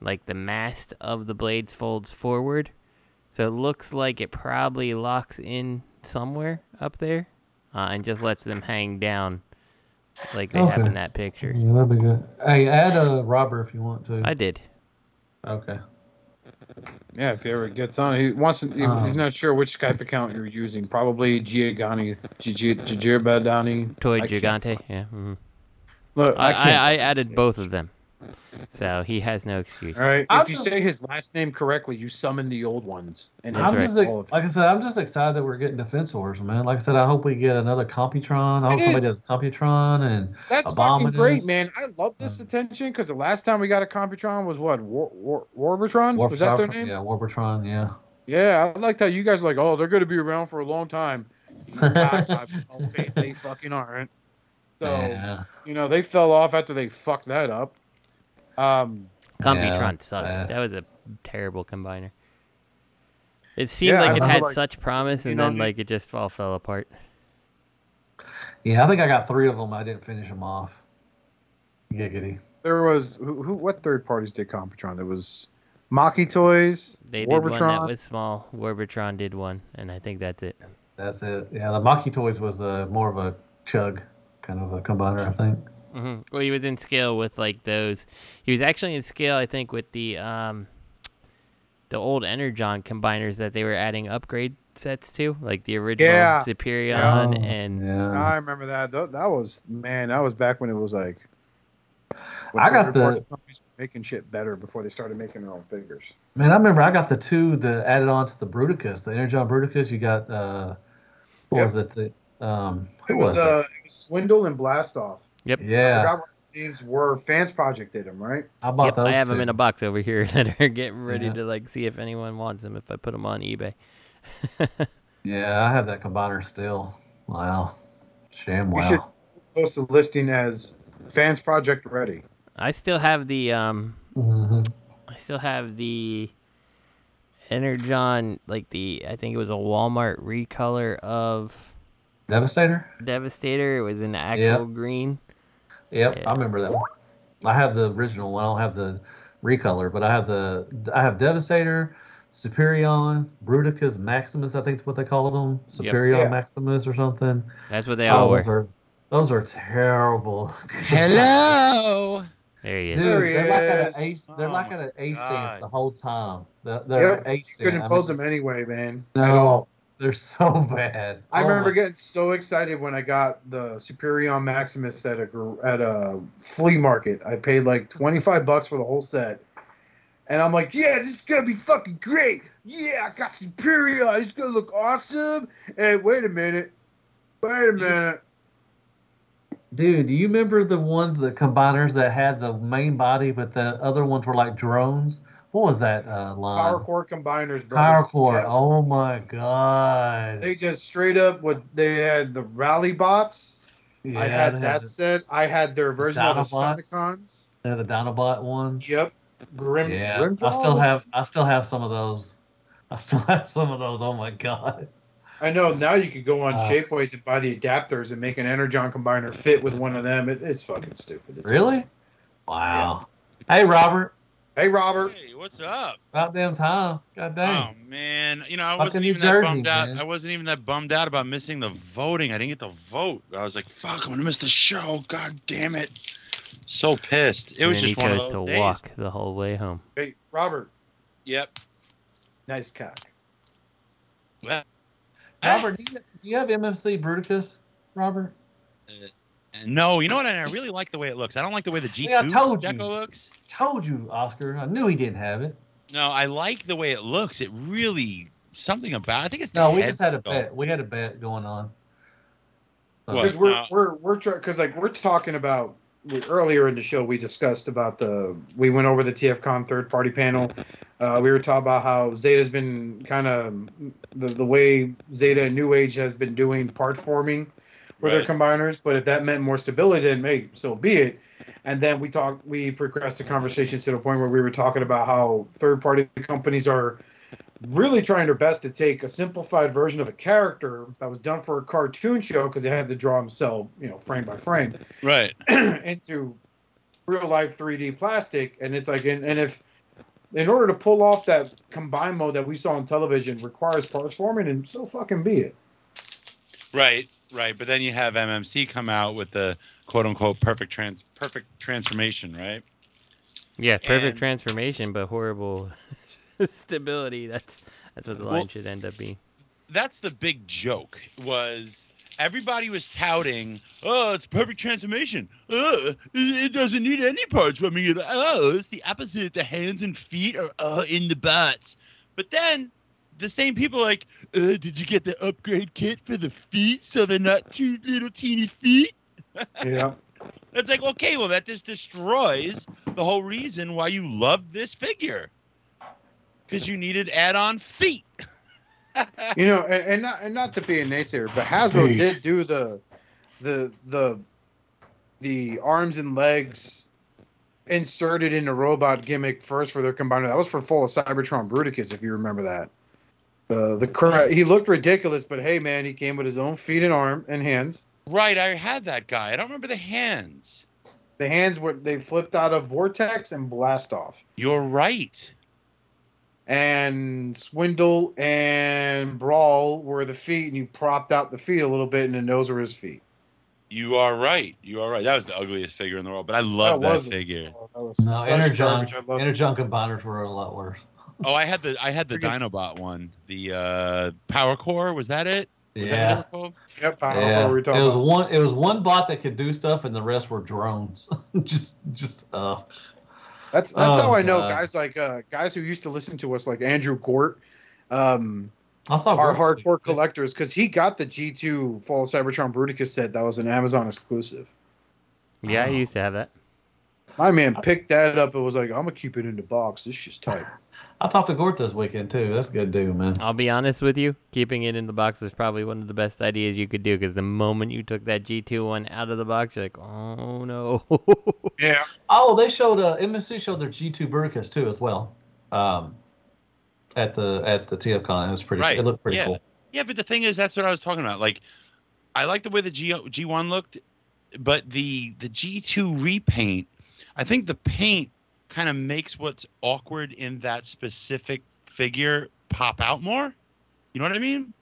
like the mast of the blades folds forward. So it looks like it probably locks in somewhere up there, uh, and just lets them hang down like they have in that picture. Yeah, that'd be good. Hey, add a robber if you want to. I did. Okay. Yeah, if he ever gets on, he wants to. he- Um, he's not sure which Skype account you're using. Probably Giagani, Gigirbadani. Toy I Gigante. Yeah. mhm. Look, I, I, can't I added both of them, so he has no excuse. All right. I'm If you just- say his last name correctly, you summon the old ones. And I'm right. just like I said, I'm just excited that we're getting Defensors, man. Like I said, I hope we get another Computron. I hope It somebody is. does Computron and That's fucking great, man. I love this Um, attention because the last time we got a Computron was what? War, War, Warbotron? was that their name? Yeah, Warbotron. Yeah. Yeah, I liked how you guys were like, oh, they're going to be around for a long time. God, God, they fucking aren't. So, yeah. you know, they fell off after they fucked that up. Um, Computron Yeah, sucked. yeah. That was a terrible combiner. It seemed Yeah, like it had like, such promise, and know, then like it just all fell apart. Yeah, I think I got three of them. I didn't finish them off. Giggity. there was who, who? What third parties did Computron? There was Maki Toys, They did one that Warbotron. was small. Warbotron did one, and I think that's it. That's it. Yeah, the Maki Toys was uh, more of a chug kind of a combiner, I think. Hmm Well, he was in scale with like those. He was actually in scale, I think, with the um, the old Energon combiners that they were adding upgrade sets to, like the original Yeah. Superion Oh, and yeah. I remember that. Tho- That was man. That was back when it was like. I got the- companies making shit better before they started making their own figures. Man, I remember I got the two that added on to the Bruticus, the Energon Bruticus. You got uh, what Yep. was it? The um, It was, was, uh, it was Swindle and Blastoff. Yep. I Yeah, forgot what the names were. Fans Project did them, right? I bought Yep, those. I have two. them in a box over here that are getting ready Yeah. to like see if anyone wants them if I put them on eBay. Yeah, I have that combiner still. Wow, shame. We Wow. should post a listing as Fans Project Ready. I still have the um, Mhm. I still have the Energon, like the I think it was a Walmart recolor of Devastator. Devastator. It was an actual green. Yep, Yeah. I remember that one. I have the original one. I don't have the recolor, but I have the I have Devastator, Superion, Bruticus Maximus. I think is what they called them. Superion Yeah. Maximus or something. That's what they oh, all oh, those were. are those are terrible. Hello. There he is. Dude, There he they're like at an ace. They're Oh like at an ace God. stance the whole time. They're, they're Yep, an ace You couldn't stance. pose I mean, them anyway, man. No, At all. They're so bad. I Oh remember my- getting so excited when I got the Superion Maximus at a at a flea market. I paid like twenty five bucks for the whole set, and I'm like, "Yeah, this is gonna be fucking great. Yeah, I got Superion. It's gonna look awesome." And wait a minute, wait a minute. Dude, do you remember the ones, the combiners that had the main body, but the other ones were like drones? What was that uh, line? Power core combiners, bro. Power core. Yeah. Oh my god. They just straight up what they had the rally bots. I had that the, set. I had their version of the. Stunticons. they had the Dinobot one. Yep. Grim. Yeah, Grim I still have. I still have some of those. I still have some of those. Oh my god. I know now you could go on Uh, Shapeways and buy the adapters and make an Energon combiner fit with one of them. It, it's fucking stupid. It's Really? awesome. Wow. Hey Robert. Hey, Robert. Hey, what's up? About damn time. God dang. Oh man, you know I Fucking wasn't New even Jersey, that bummed out. man. I wasn't even that bummed out about missing the voting. I didn't get the vote. I was like, "Fuck, I'm gonna miss the show." God damn it! So pissed. It and was he just one of chose those to days. walk the whole way home. Hey, Robert. Yep. Nice cock. Well, Robert, do you, do you have MMC Bruticus? Robert? Uh, no, you know what? I really like the way it looks. I don't like the way the G2 Yeah, I told you. deco looks. Told you, Oscar. I knew he didn't have it. No, I like the way it looks. It really something about. I think it's the No, we head just had a bet. We had a bet going on. Because we're No. we're we're trying because like we're talking about we, earlier in the show we discussed about the we went over the TFCon third party panel. Uh, we were talking about how Zeta's been kind of the the way Zeta and New Age has been doing part forming with Right. their combiners. But if that meant more stability, then hey, so be it. And then we talked, we progressed the conversation to the point where we were talking about how third party companies are really trying their best to take a simplified version of a character that was done for a cartoon show because they had to draw himself, you know, frame by frame, Right. into real life 3D plastic. And it's like, and, and if in order to pull off that combine mode that we saw on television requires parts forming, and so fucking be it. Right, right. But then you have MMC come out with the quote unquote perfect trans perfect transformation, right? Yeah, perfect And- transformation, but horrible stability. That's that's what the line Well- should end up being. That's the big joke. Was everybody was touting, "Oh, it's perfect transformation. Oh, it- doesn't need any parts from me. Oh, it's the opposite. The hands and feet are uh, in the butts." But then the same people are like, uh, "Did you get the upgrade kit for the feet so they're not two little teeny feet?" Yeah. It's like, okay, well, that just destroys the whole reason why you loved this figure. Because you needed add-on feet. You know, and, and not and not to be a naysayer, but Hasbro did do the the the the arms and legs inserted in the robot gimmick first for their combiner. That was for Fall of Cybertron Bruticus, if you remember that. Uh, the the cra- he looked ridiculous, but hey man, he came with his own feet and arm and hands. right, I had that guy. I don't remember the hands. The hands were they flipped out of vortex and blast off. You're right. And Swindle and Brawl were the feet, and you propped out the feet a little bit, and then those were his feet. You are right. You are right. That was the ugliest figure in the world, but I love That that, figure. Oh, that was No, such Energon, garbage. I love it. Energon combiners were a lot worse. Oh, I had the I had the Freaking- Dinobot one. The uh Power Core, was that it? Was that what Yeah. were? Yep, I don't Yeah, what we're it talking was about. one. It was one bot that could do stuff, and the rest were drones. just, just. Uh, That's that's Oh, how I know God. guys like uh, guys who used to listen to us, like Andrew Gort, um, I saw are Ghost- hardcore collectors because he got the G2 Fall of Cybertron Bruticus set that was an Amazon exclusive. Yeah, I used to have that. My man picked that up and was like, "I'm gonna keep it in the box. This shit's tight." I talked to Gort this weekend too. That's a good dude, man. I'll be honest with you, keeping it in the box was probably one of the best ideas you could do because the moment you took that G2 one out of the box, you're like, oh no. Yeah, Oh, they showed uh, MMC showed their G2 Bruticus too as well. Um, at the at the TFCon, it was pretty. Right, It looked pretty yeah. cool. Yeah, but the thing is, that's what I was talking about. Like, I like the way the G G one looked, but the the G two repaint, I think the paint kind of makes what's awkward in that specific figure pop out more. You know what I mean?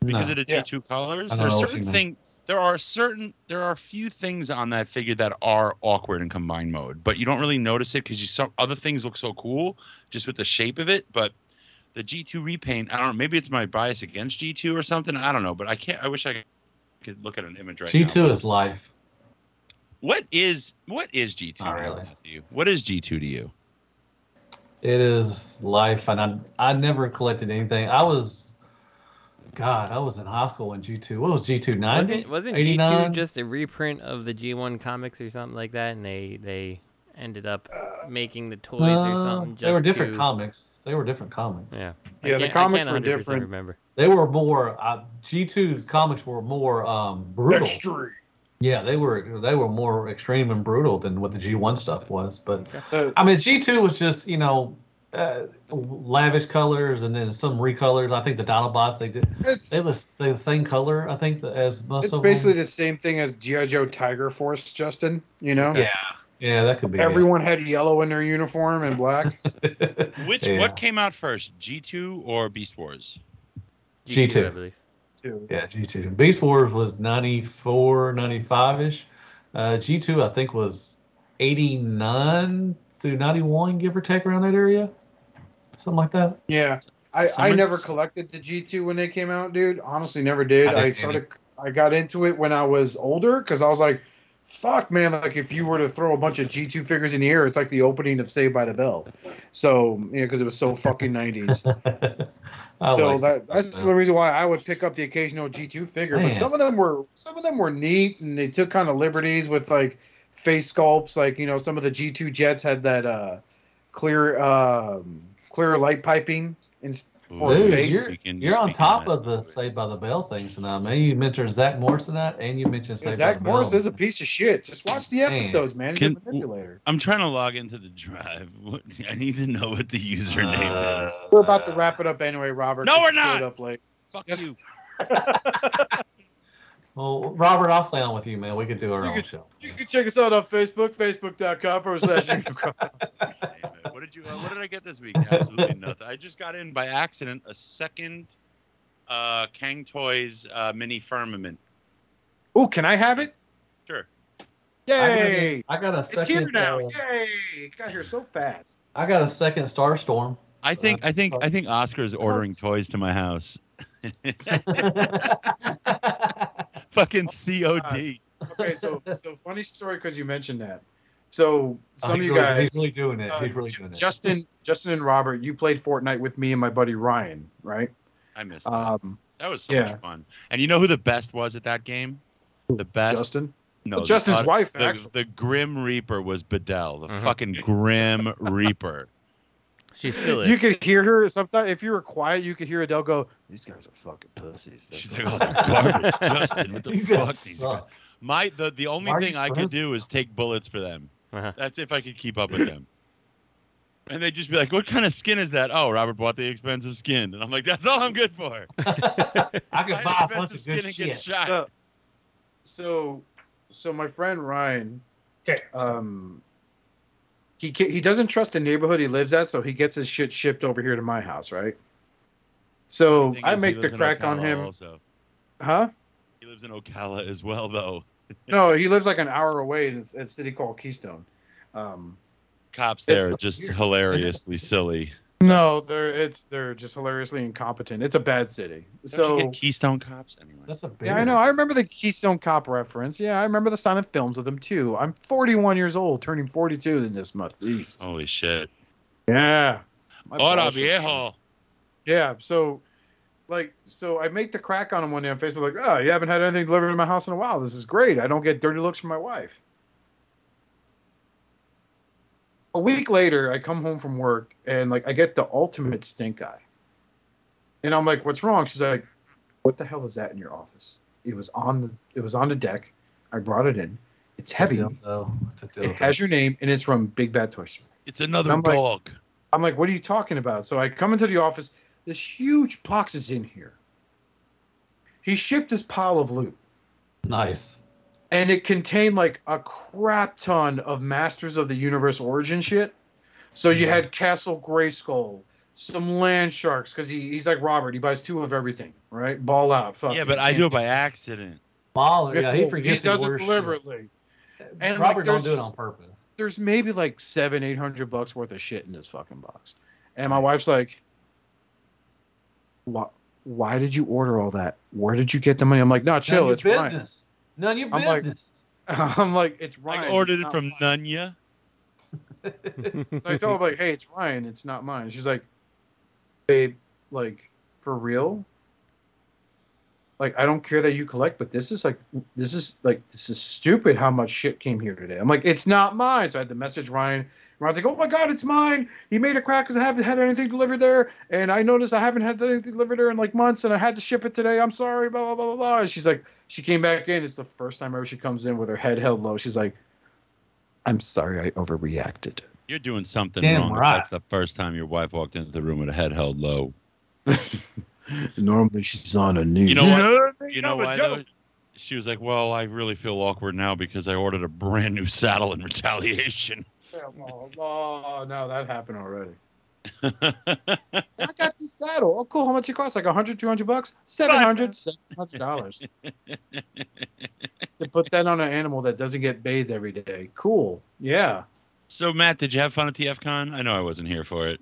Because No. of the Yeah. G two colors. I don't There are certain you thing. There are certain. There are a few things on that figure that are awkward in combined mode, but you don't really notice it because you some other things look so cool just with the shape of it. But the G2 repaint, I don't know. Maybe it's my bias against G2 or something. I don't know, but I can't. I wish I could look at an image right now. G2 is life. What is what is G2? Not to you, really. Matthew? What is G2 to you? It is life, and I I never collected anything. I was, God, I was in high school when G2. What was G2? 90? wasn't wasn't 89? G2 just a reprint of the G1 comics or something like that, and they they ended up making the toys or Uh, something? Just they were different to- comics. They were different comics. Yeah. Yeah, the comics were different. Remember? They were more uh, G2 comics were more um, brutal. extreme. Yeah, they were they were more extreme and brutal than what the G1 stuff was. But Uh, I mean, G2 was just you know uh, lavish colors and then some recolors. I think the Dinobots they did it's they were the same color. I think as most it's of basically them. the same thing as GI Joe Tiger Force, Justin. You know, yeah yeah that could be it. everyone had yellow in their uniform and black. Which Yeah. what came out first, G2 or Beast Wars? G2. I believe. Too. Yeah, G2. Beast Wars was 94, 95 ish. Uh, G2, I think, was 89 through 91, give or take, around that area. Something like that. Yeah. I, I never collected the G2 when they came out, dude. Honestly, never did. I didn't I, started, I got into it when I was older because I was like, fuck, man. Like, if you were to throw a bunch of G2 figures in the air, it's like the opening of Saved by the Bell. So, you know, because it was so fucking 90s. So like that, that. that's the reason why I would pick up the occasional G2 figure. But some of them were some of them were neat, and they took kind of liberties with like face sculpts. Like you know, some of the G2 jets had that uh, clear um, clear light piping in, for Dude, face. you're, Speaking- you're on top of the but- Saved by the Bell things tonight, man. You mentioned Zach Morris in that, and you mentioned Yeah, Saved Zach by the Morris Bell. is a piece of shit. Just watch the episodes, man. He's Can- a manipulator. I'm trying to log into the drive. What, I need to know what the username Uh, is. We're about to wrap it up anyway, Robert. No, we're not. Up late. Fuck Yes. you. Well, Robert, I'll stay on with you, man. We could do our You own could- show. You can check us out on Facebook, facebook.com forward slash Unicron. What did you? Uh, what did I get this week? Absolutely nothing. I just got in by accident a second uh, Kang Toys uh, mini firmament. Oh, can I have it? Sure. Yay! I got a second. It's here now. uh, Yay! It got here so fast. I got a second Starstorm. I think I think. I think Oscar's ordering toys to my house. Fucking COD. Okay, so so funny story because you mentioned that. So some Oh, of you really- guys, he's really doing it. uh, he's really doing it. Justin, Justin and Robert, you played Fortnite with me and my buddy Ryan, right? I missed that. Um, That was so yeah. much fun. And you know who the best was at that game? The best. Justin, no, Well, the Justin's ut- wife, The, the Grim Reaper was Bedell, the Mhm. fucking Grim Reaper. She still is. you could hear her sometimes. If you were quiet, you could hear Adele go, "These guys are fucking pussies." That's She's like, "Oh, they're garbage, Justin. What the You fuck?" guys These guys? My the the only Why thing I could do is take bullets for them. Uh-huh. That's if I could keep up with them. And they'd just be like, "What kind of skin is that?" Oh, Robert bought the expensive skin, and I'm like, "That's all I'm good for." I could Buy buy a bunch expensive of skin good and get shit. shot. Yeah. so, so my friend Ryan, Okay. um, he he doesn't trust the neighborhood he lives at, so he gets his shit shipped over here to my house, right? So I make the crack on him, Also, huh? he lives in Ocala as well, though. No, he lives like an hour away in a city called Keystone. Um, Cops there are just hilariously silly. No, they're it's they're just hilariously incompetent. It's a bad city. Don't you So get Keystone Cops anyway. That's a yeah, I know. I remember the Keystone Cop reference. Yeah, I remember the silent films of them too. I'm 41 years old, turning 42 in this month. East. Holy shit! Yeah. My Hola, balls viejo. Yeah. So, like, so I make the crack on him one day on Facebook, like, oh, you haven't had anything delivered to my house in a while. This is great. I don't get dirty looks from my wife. A week later, I come home from work and like I get the ultimate stink eye. And I'm like, what's wrong? She's like, what the hell is that in your office? It was on the it was on the deck. I brought it in. It's heavy. Dildo. It's a It has your name and it's from Big Bad Toy Store. It's another I'm like- dog. I'm like, what are you talking about? So I come into the office. This huge box is in here. He shipped this pile of loot, nice. And it contained like a crap ton of Masters of the Universe origin shit. So you had Castle Grayskull, some Land Sharks, because he, he's like Robert. He buys two of everything, right? Ball out. Fuck Yeah, but I do it by accident. Mahler, yeah, he Well, forgets He does to it order shit. deliberately. Uh, and, like, Robert don't do it on purpose. There's maybe like seven, eight hundred bucks worth of shit in this fucking box. And my wife's like, why, why did you order all that? Where did you get the money? I'm like, no, None chill. your It's Ryan. business. None of your I'm like- business. I'm like, it's Ryan. I it's ordered it not from mine." Nunya. So I tell her like, hey, it's Ryan. It's not mine. She's like, babe, like for real? Like I don't care that you collect, but this is like this is like this is stupid how much shit came here today. I'm like, it's not mine. So I had to message Ryan. Ryan's like, oh my god, it's mine. He made a crack because I haven't had anything delivered there, and I noticed I haven't had anything delivered there in like months, and I had to ship it today. I'm sorry, blah blah blah blah blah. And she's like, she came back in. It's the first time ever she comes in with her head held low. She's like, I'm sorry, I overreacted. You're doing something Damn wrong. right. That's the first time your wife walked into the room with a head held low. Normally she's on her knees. You know what? what I mean? You know I'm a why joke. though? She was like, "Well, I really feel awkward now because I ordered a brand new saddle in retaliation." Oh, oh, no, that happened already. I got this saddle. Oh, cool. How much it cost? Like 100, 200 bucks? 700 $700. to put that on an animal that doesn't get bathed every day. Cool. Yeah. so, Matt, did you have fun at TFCon? I know I wasn't here for it.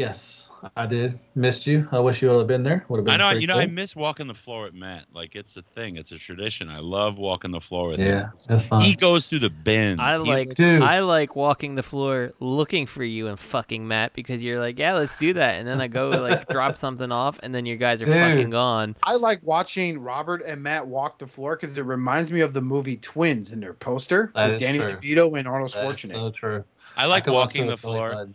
Yes, I did. Missed you. I wish you would have been there. Would have been. I know, you know, I cool. miss walking the floor with Matt. Like it's a thing. It's a tradition. I love walking the floor with him. Yeah, that's fine. He goes through the bins. I He like looks- Dude. I like walking the floor looking for you and fucking Matt because you're like, yeah, let's do that, and then I go like drop something off, and then you guys are Dude. fucking gone. I like watching Robert and Matt walk the floor because it reminds me of the movie Twins in their poster That with is Danny true. DeVito and Arnold That's Schwarzenegger. so true. I like could walk walking to the a Philly floor. bud.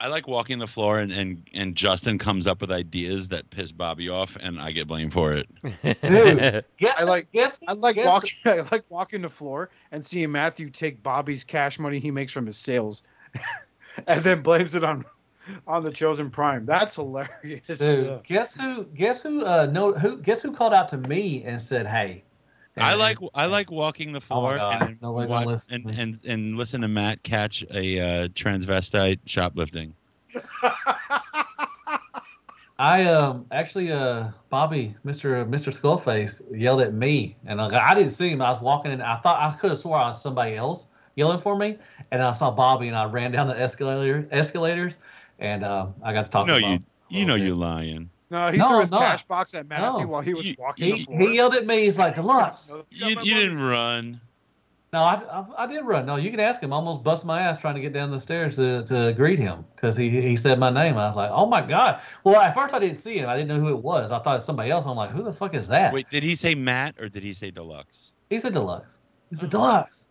I like walking the floor, and, and and Justin comes up with ideas that piss Bobby off, and I get blamed for it. Dude. Guess, I like- Guess, I like guess- walking. I like walking the floor and seeing Matthew take Bobby's cash money he makes from his sales, and then blames it on on the chosen prime. That's hilarious. Dude, Yeah. guess who? Guess who? Uh, no, who? Guess who called out to me and said, "Hey." I like I like walking the Oh floor God, and, listen and, to and and listen to Matt catch a uh, transvestite shoplifting. I um actually uh Bobby, Mr. Mr. Skullface yelled at me, and I, I didn't see him. I was walking in. I thought I could have swore I was somebody else yelling for me, and I saw Bobby, and I ran down the escalator escalators, and um I got to talk No, to you you know you're lying. No, he No, threw his no. cash box at Matthew No. while he was You- walking He, the he yelled at me. He's like, "Deluxe." No, You, you didn't run. No, I, I, I did run. No, you can ask him. I almost bust my ass trying to get down the stairs to, to greet him because he he said my name. I was like, oh my god. Well, at first I didn't see him. I didn't know who it was. I thought it was somebody else. I'm like, who the fuck is that? Wait, did he say Matt or did he say Deluxe? He said deluxe. He said Oh. deluxe.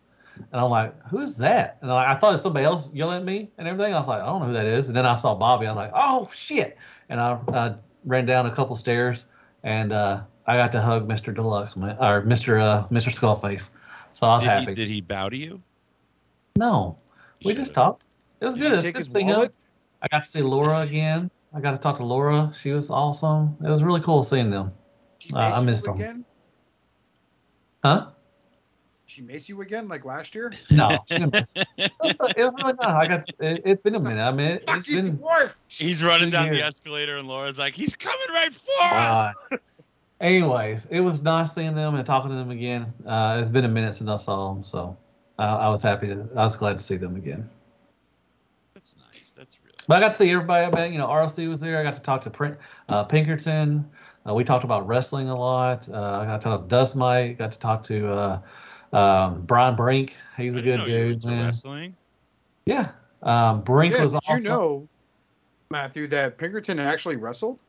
And I'm like, who is that? And I, I thought it was somebody else yelling at me and everything. I was like, I don't know who that is. And then I saw Bobby. I was like, oh shit. And I, I ran down a couple stairs and uh, I got to hug Mr. Deluxe, or Mr. Uh, Mr. Skullface. So I was Did happy. he, did he bow to you? No, we just Should've. talked. It was Did good. you It was good his to see him. I got to see Laura again. I got to talk to Laura. She was awesome. It was really cool seeing them. Uh, I missed him. again. Huh? She mace you again like last year. No, she didn't it, was, it was really nice. I got. It, it's been a minute. I mean, it, Fuck it's been. dwarf. He's running Two down the escalator and Laura's like, he's coming right for Uh, us. anyways, it was nice seeing them and talking to them again. Uh, it's been a minute since I saw them, so I, I was happy. To, I was glad to see them again. That's nice. That's really. But I got to see everybody. I mean, you know, RLC was there. I got to talk to Print, uh, Pinkerton. Uh, we talked about wrestling a lot. Uh, I got to talk to Dust Mite. Got to talk to uh, um, Brian Brink. He's a I didn't good know dude, into man. Wrestling. Yeah. Um, Brink Yeah, was did awesome. you know, Matthew, that Pinkerton actually wrestled?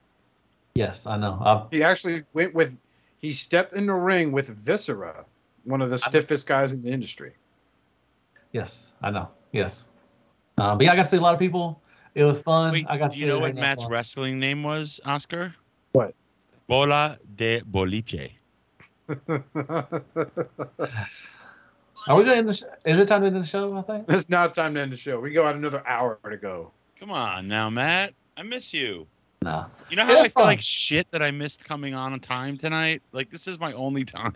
Yes, I know. I, He actually went with. He stepped in the ring with Viscera, one of the stiffest guys in the industry. yes, I know. Yes. Um, but yeah, I got to see a lot of people. It was fun. Wait, I got to do see you know what Matt's fun. wrestling name was, Oscar? What? Bola de Boliche. Are we going to end the sh- Is it time to end the show, I think? it's not time to end the show. We got another hour to go. Come on now, Matt. I miss you. No. You know how was I feel like shit that I missed coming on on time tonight? Like this is my only time.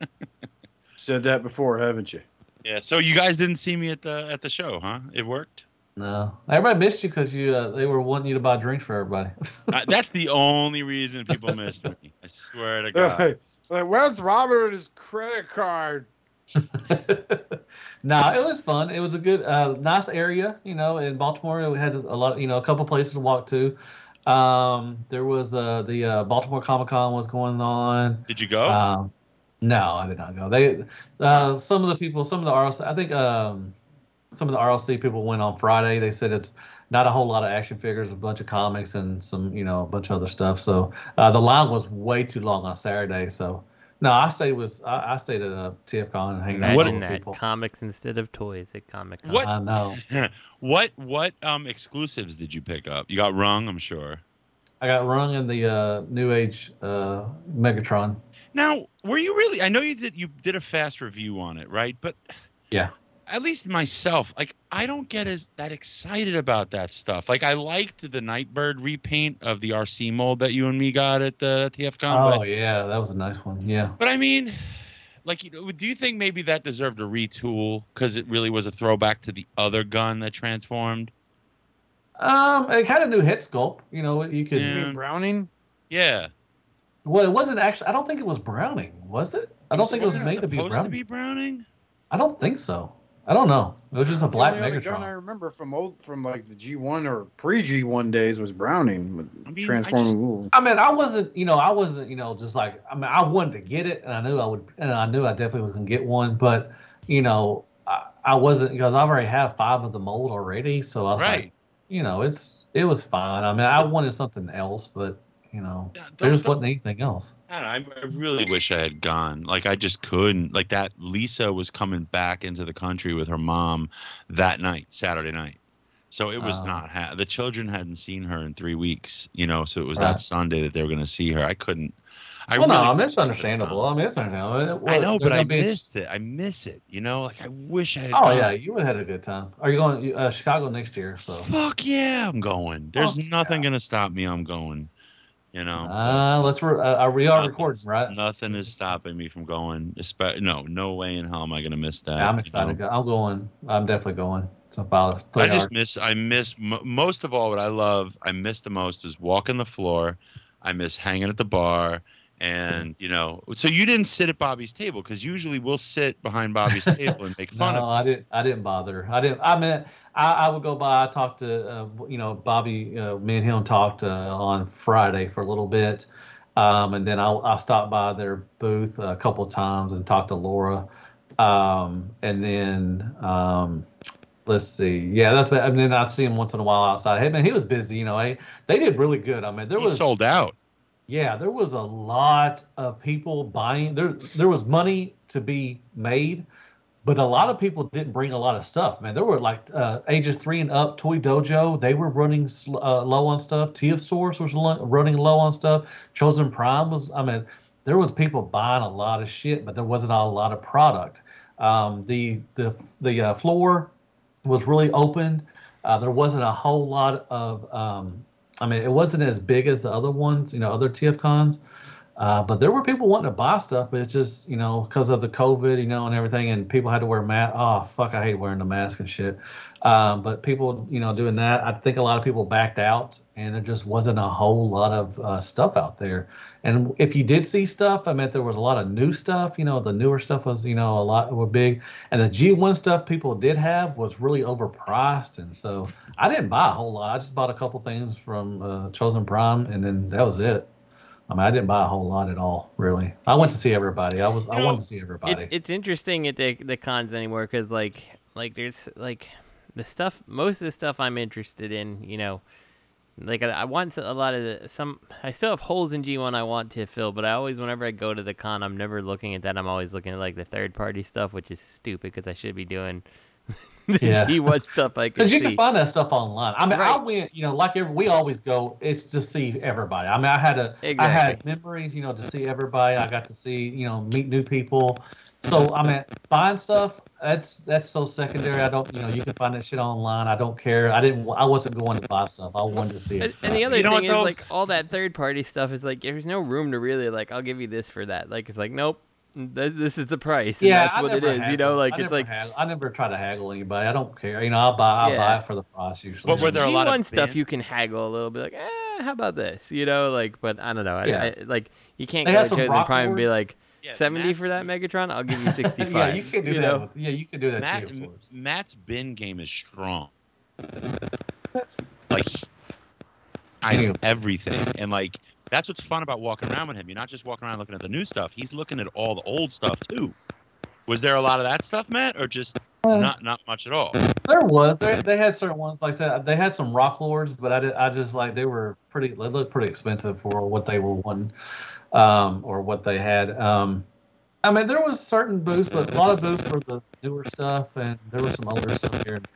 Said that before, haven't you? Yeah. So you guys didn't see me at the at the show, huh? It worked. No. Everybody missed you because you uh, they were wanting you to buy drinks for everybody. Uh, that's the only reason people missed me. I swear to God. Like, like, where's Robert and his credit card? no, it was fun. It was a good, uh, nice area. You know, in Baltimore, we had a lot. You know, a couple places to walk to. Um, there was uh, the uh, Baltimore Comic Con was going on. Did you go? Um, no, I did not go. They, uh, some of the people, some of the RLC, I think, um, some of the RLC people went on Friday. They said it's not a whole lot of action figures, a bunch of comics, and some, you know, a bunch of other stuff. So uh, the line was way too long on Saturday. So no, I stayed was I, I stayed at uh, TFCon and hanging out with Imagine that people. comics instead of toys at Comic Con. What? I know. what what um exclusives did you pick up? You got rung, I'm sure. I got rung in the uh, New Age uh, Megatron. Now, were you really? I know you did. You did a fast review on it, right? But Yeah. At least myself, like I don't get as that excited about that stuff. Like I liked the Nightbird repaint of the RC mold that you and me got at the TFCon. Oh but, yeah, that was a nice one. Yeah. but I mean, like, you know, do you think maybe that deserved a retool because it really was a throwback to the other gun that transformed? Um, it had a new head sculpt. You know, you could. Yeah. You Browning? Yeah. Well, it wasn't actually. I don't think it was Browning, was it? I don't think it was made to be supposed Browning. to be Browning. I don't think so. I don't know. It was just a That's the black only other gun I remember from old, from like the G1 or pre G1 days was Browning with I mean, I transforming. just- Ooh. I mean, I wasn't, you know, I wasn't, you know, just like, I mean, I wanted to get it, and I knew I would, and I knew I definitely was gonna get one, but, you know, I, I wasn't because I already have five of the mold already, so I was Right. like, you know, it's it was fine. I mean, I wanted something else, but you know, Yeah, there just wasn't anything else. I, don't know, I really wish I had gone. Like I just couldn't. Like that Lisa was coming back into the country with her mom that night, Saturday night. So it was Oh. not ha- the children hadn't seen her in three weeks, you know. So it was Right. that Sunday that they were going to see her. I couldn't. I well, really no, I mean, wish it's I had understandable. gone. I mean, it's understandable. I know, but I missed it. I miss it. You know, like I wish I had. Oh gone. yeah, you would have had a good time. Are you going uh, Chicago next year? So Fuck yeah, I'm going. There's Fuck nothing gonna stop me. I'm going. You know. uh, let's. Re- uh, we are Nothing's- recording, right? Nothing is stopping me from going. Espe- no, no way in hell am I gonna miss that. Yeah, I'm you excited. know? I'm going. I'm definitely going. It's about I just hours. miss. I miss m- most of all. What I love, I miss the most is walking the floor. I miss hanging at the bar, and you know. So you didn't sit at Bobby's table because usually we'll sit behind Bobby's table and make fun no, of. I didn't. I didn't bother. I didn't. I mean, I, I would go by. I talked to, uh, you know, Bobby. Uh, me and him talked uh, on Friday for a little bit, um, and then I I stopped by their booth a couple of times and talked to Laura, um, and then um, let's see. Yeah, that's. And then I see him once in a while outside. Hey man, he was busy. You know, hey, they did really good. I mean, there He was sold out. Yeah, there was a lot of people buying. There, there was money to be made, but a lot of people didn't bring a lot of stuff. Man, there were like uh, ages three and up. Toy Dojo, they were running sl- uh, low on stuff. TF Source was lo- running low on stuff. Chosen Prime was. I mean, there was people buying a lot of shit, but there wasn't a lot of product. Um, the the the uh, floor was really opened. Uh, there wasn't a whole lot of um, I mean, it wasn't as big as the other ones, you know, other TF cons. Uh, but there were people wanting to buy stuff, but it's just, you know, because of the COVID, you know, and everything, and people had to wear mask. Oh, fuck, I hate wearing the mask and shit. Um, but people, you know, doing that, I think a lot of people backed out, and there just wasn't a whole lot of uh, stuff out there. And if you did see stuff, I meant there was a lot of new stuff. You know, the newer stuff was, you know, a lot were big, and the G1 stuff people did have was really overpriced, and so I didn't buy a whole lot. I just bought a couple things from uh, Chosen Prime, and then that was it. I mean, I didn't buy a whole lot at all, really. I went to see everybody. I was I know, wanted to see everybody. It's it's interesting at the the cons anymore because like like there's like the stuff most of the stuff I'm interested in you know like I, I want a lot of the, some I still have holes in G1 I want to fill but I always whenever I go to the con I'm never looking at that I'm always looking at like the third party stuff which is stupid because I should be doing the Yeah. G1 stuff I can Because you see. can find that stuff online. I mean, I went, you know, like every, we always go. It's to see everybody. I mean, I had a, I Exactly. had memories, you know, to see everybody. I got to see, you know, meet new people. So I mean, buying stuff that's that's so secondary. I don't, you know, you can find that shit online. I don't care. I didn't. I wasn't going to buy stuff. I wanted to see And, it. and the other You thing is though? like all that third party stuff is like there's no room to really like I'll give you this for that. Like it's like nope, th- this is the price. and yeah, that's I what it is. never is. You know, like I it's like haggle. I never try to haggle anybody. I don't care. You know, I'll buy. I'll Yeah. buy it for the price usually. But were there a lot of G1 stuff band- you can haggle a little bit like eh, how about this you know like but i don't know Yeah. I, like you can't They go had to some chosen rock prime and be like Yeah, 70 for that megatron i'll give you 65 yeah, you can do that. With, yeah, you can do that Matt, too. M- Matt's bin game is strong. That's- Like, I Yeah. everything, and like that's what's fun about walking around with him. You're not just walking around looking at the new stuff. He's looking at all the old stuff too. Was there a lot of that stuff, Matt, or just Uh, not not much at all? There was. There, they had certain ones like that. They had some rock lords, but I, did, I just like they were pretty. They looked pretty expensive for what they were wanting, um, or what they had. Um, I mean, there was certain booths, but a lot of booths were the newer stuff, and there was some older stuff here. and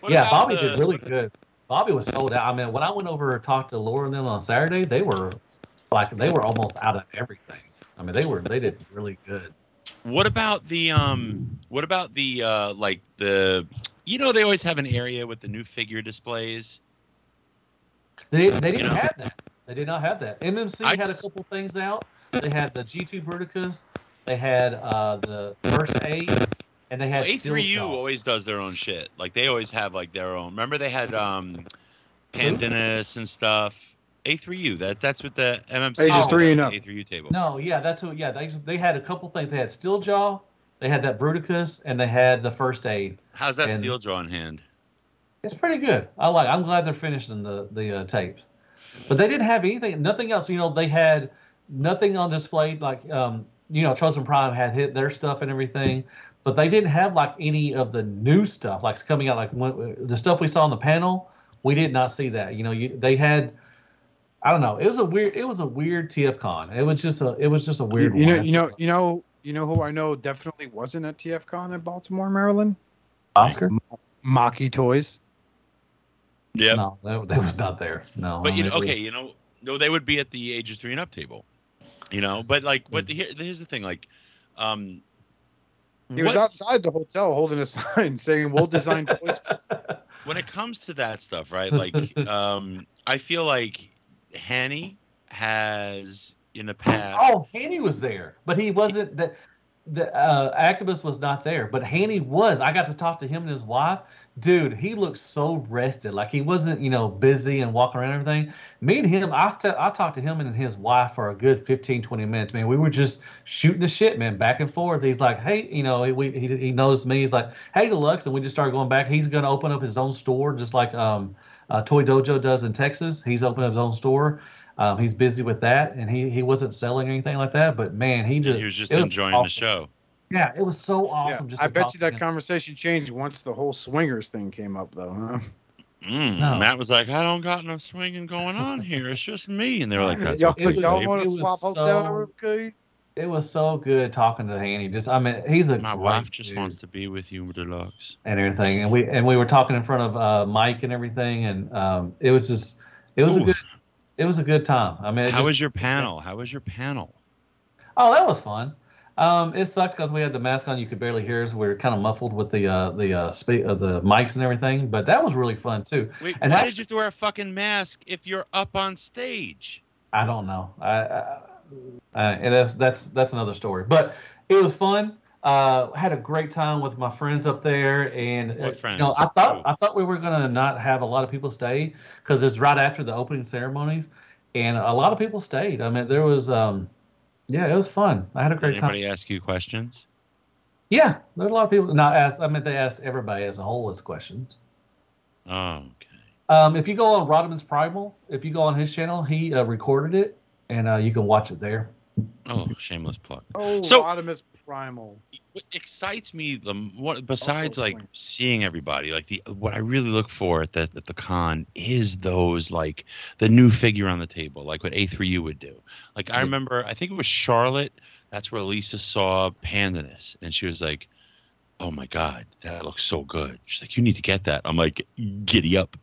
What yeah, Bobby the- did really what- good. Bobby was sold out. I mean, when I went over and talked to Laura and them on Saturday, they were like they were almost out of everything. I mean, they were they did really good. What about the um? What about the uh? Like the, you know, they always have an area with the new figure displays. They they didn't You know? have that. They did not have that. MMC I had a couple things out. They had the G2 Bruticus. They had uh, the first aid, and they had A3U Steeljaw. always does their own shit. Like they always have like their own. Remember they had um, Pandanus and stuff. A3U. That that's what the MMC. Ages does, three and up. A3U table. No, yeah, that's who. Yeah, they they had a couple things. They had Steeljaw. They had that Bruticus, and they had the first aid. How's that and- steel jaw in hand? It's pretty good. I like. I'm glad they're finishing the the uh, tapes, but they didn't have anything. Nothing else. You know, they had nothing on display. Like, um, you know, Chosen Prime had hit their stuff and everything, but they didn't have like any of the new stuff like it's coming out. Like when, the stuff we saw on the panel, we did not see that. You know, you, they had. I don't know. It was a weird. It was a weird TF con. It was just a. It was just a weird. you know, one. you know, you know, you know who I know definitely wasn't at TFCon in Baltimore, Maryland. Oscar. Maki Toys. Yeah. No, that, that was not there. No. But I you mean, know, okay, was- you know, no, they would be at the ages three and up table. You know, but like, what? Here, here's the thing, like, um, He was outside the hotel holding a sign saying, "We'll design toys." For when it comes to that stuff, right? Like, um, I feel like Hanny has in the past. Oh, Hanny was there, but he wasn't. The, the uh, Acubus was not there, but Hanny was. I got to talk to him and his wife. Dude, he looked so rested. Like he wasn't, you know, busy and walking around and everything. Me and him, I, st- I talked to him and his wife for a good 15, 20 minutes, man. We were just shooting the shit, man, back and forth. He's like, hey, you know, he, he, he knows me. He's like, hey, Deluxe. And we just started going back. He's going to open up his own store, just like um, uh, Toy Dojo does in Texas. He's opened up his own store. Um, he's busy with that, and he, he wasn't selling anything like that. But man, he just he was just was enjoying awesome. the show. Yeah, it was so Yeah, awesome. Just I bet you that him. conversation changed once the whole swingers thing came up, though. Huh? Mm, No. Matt was like, I don't got no swinging going on here. It's just me. And they were like, that's y'all, okay, it was- y'all want to swap hotel so- room keys? It was so good talking to Hanny. Just, I mean, he's a My great wife just dude wants to be with you, Deluxe. and everything. And we and we were talking in front of uh, Mike and everything, and um, it was just, it was a good, it was a good time. I mean, How just- was your panel? How was your panel? Oh, that was fun. Um, it sucked because we had the mask on; you could barely hear us. We were kind of muffled with the uh, the uh, spe- uh, the mics and everything, but that was really fun too. Wait, And why that- did you have to wear a fucking mask if you're up on stage? I don't know. I, I uh, and that's that's that's another story. But it was fun. Uh, had a great time with my friends up there, and uh, You know, friends? I thought I thought we were gonna not have a lot of people stay because it's right after the opening ceremonies, and a lot of people stayed. I mean, there was um, yeah, it was fun. I had a Did great time. anybody ask you questions? Yeah, there were a lot of people. Not asked. I mean, they asked everybody as a whole as questions. Oh, okay. Um, if you go on Rodimus Primal, if you go on his channel, he uh, recorded it, and uh, you can watch it there. Oh, shameless plug. Oh, So- Rodimus Primal. What excites me the what besides like seeing everybody like the what I really look for at the at the con is those like the new figure on the table like what A3U would do. Like I remember I think it was Charlotte. That's where Lisa saw Pandanus and she was like, "Oh my god, that looks so good." She's like, "You need to get that." I'm like, "Giddy up,"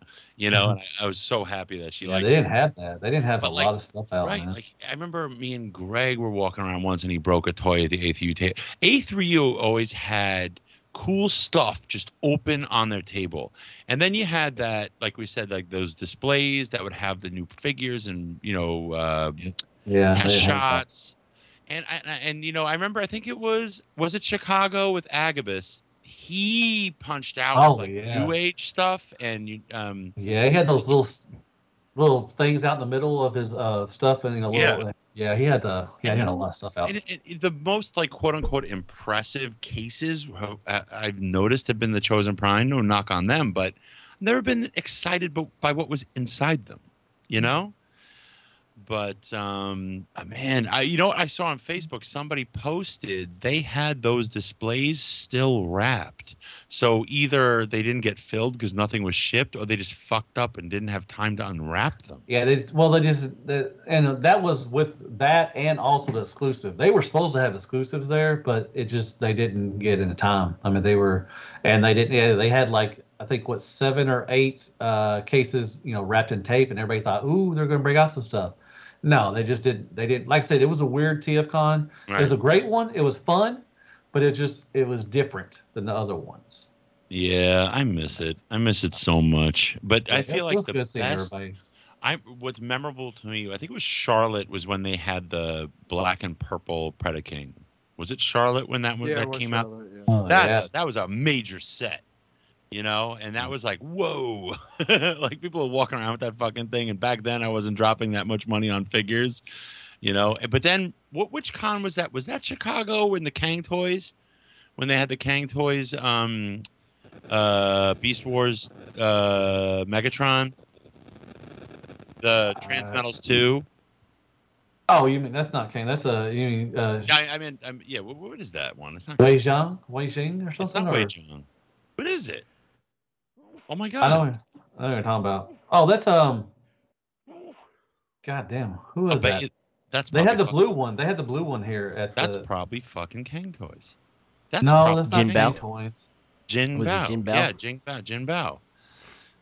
you know. And I, I was so happy that she Yeah, like they didn't have that. They didn't have a like, lot of stuff out. Right. man. Like I remember me and Greg were walking around once and he broke a toy at the A3U table. A3U always had cool stuff just open on their table. And then you had that, like we said, like those displays that would have the new figures and, you know, uh, yeah, test they didn't have that. shots. And, and, and, you know, I remember, I think it was, was it Chicago with Agabus? He punched out Oh, like yeah. new age stuff and, um, Yeah, he had those little little things out in the middle of his uh, stuff, and know, little, yeah. he had the yeah, he had a lot of stuff out. And the most like quote unquote impressive cases uh, I've noticed have been the chosen prime. No knock on them, but I've never been excited by what was inside them. You know. But um, uh, man, I you know I saw on Facebook somebody posted they had those displays still wrapped. So either they didn't get filled because nothing was shipped, or they just fucked up and didn't have time to unwrap them. Yeah, they well, they just they, and that was with that and also the exclusive. They were supposed to have exclusives there, but it just they didn't get in time. I mean, they were, and they didn't. Yeah, they had like I think what seven or eight uh, cases, you know, wrapped in tape, and everybody thought, ooh, they're going to bring out some stuff. No, they just didn't. They didn't. Like I said, it was a weird TFCon. It was a great one. It was fun, but it just it was different than the other ones. Yeah, I miss it. I miss it so much. But I feel like the best. everybody. I what's memorable to me. I think it was Charlotte was when they had the black and purple Predaking. Was it Charlotte when that one Yeah, that it was came out? Yeah. Oh, That's yeah. a, that was a major set, you know, and Mm. that was like whoa, like people were walking around with that fucking thing. And back then, I wasn't dropping that much money on figures, you know. But then, what which con was that? Was that Chicago when the Kang toys, when they had the Kang toys, um, uh, Beast Wars, uh, Megatron, the Transmetals two. Oh, you mean that's not Kang? That's a you mean uh, Yeah, I, I mean, um, yeah. What, what is that one? It's not. Wei Zhang, Wei Jing or It's something? not or- Wei Zhang. What is it? Oh my god! I god! know, I know what you're talking about. Oh, that's um. God damn, who I that? you- that's They had the probably blue one. They had the blue one here at That's the. probably fucking Kang toys. That's no, probably that's not Jin Jin Bao? toys. Jin Was Bao. Jin Bao? Yeah, Jin Bao. Jin Bao.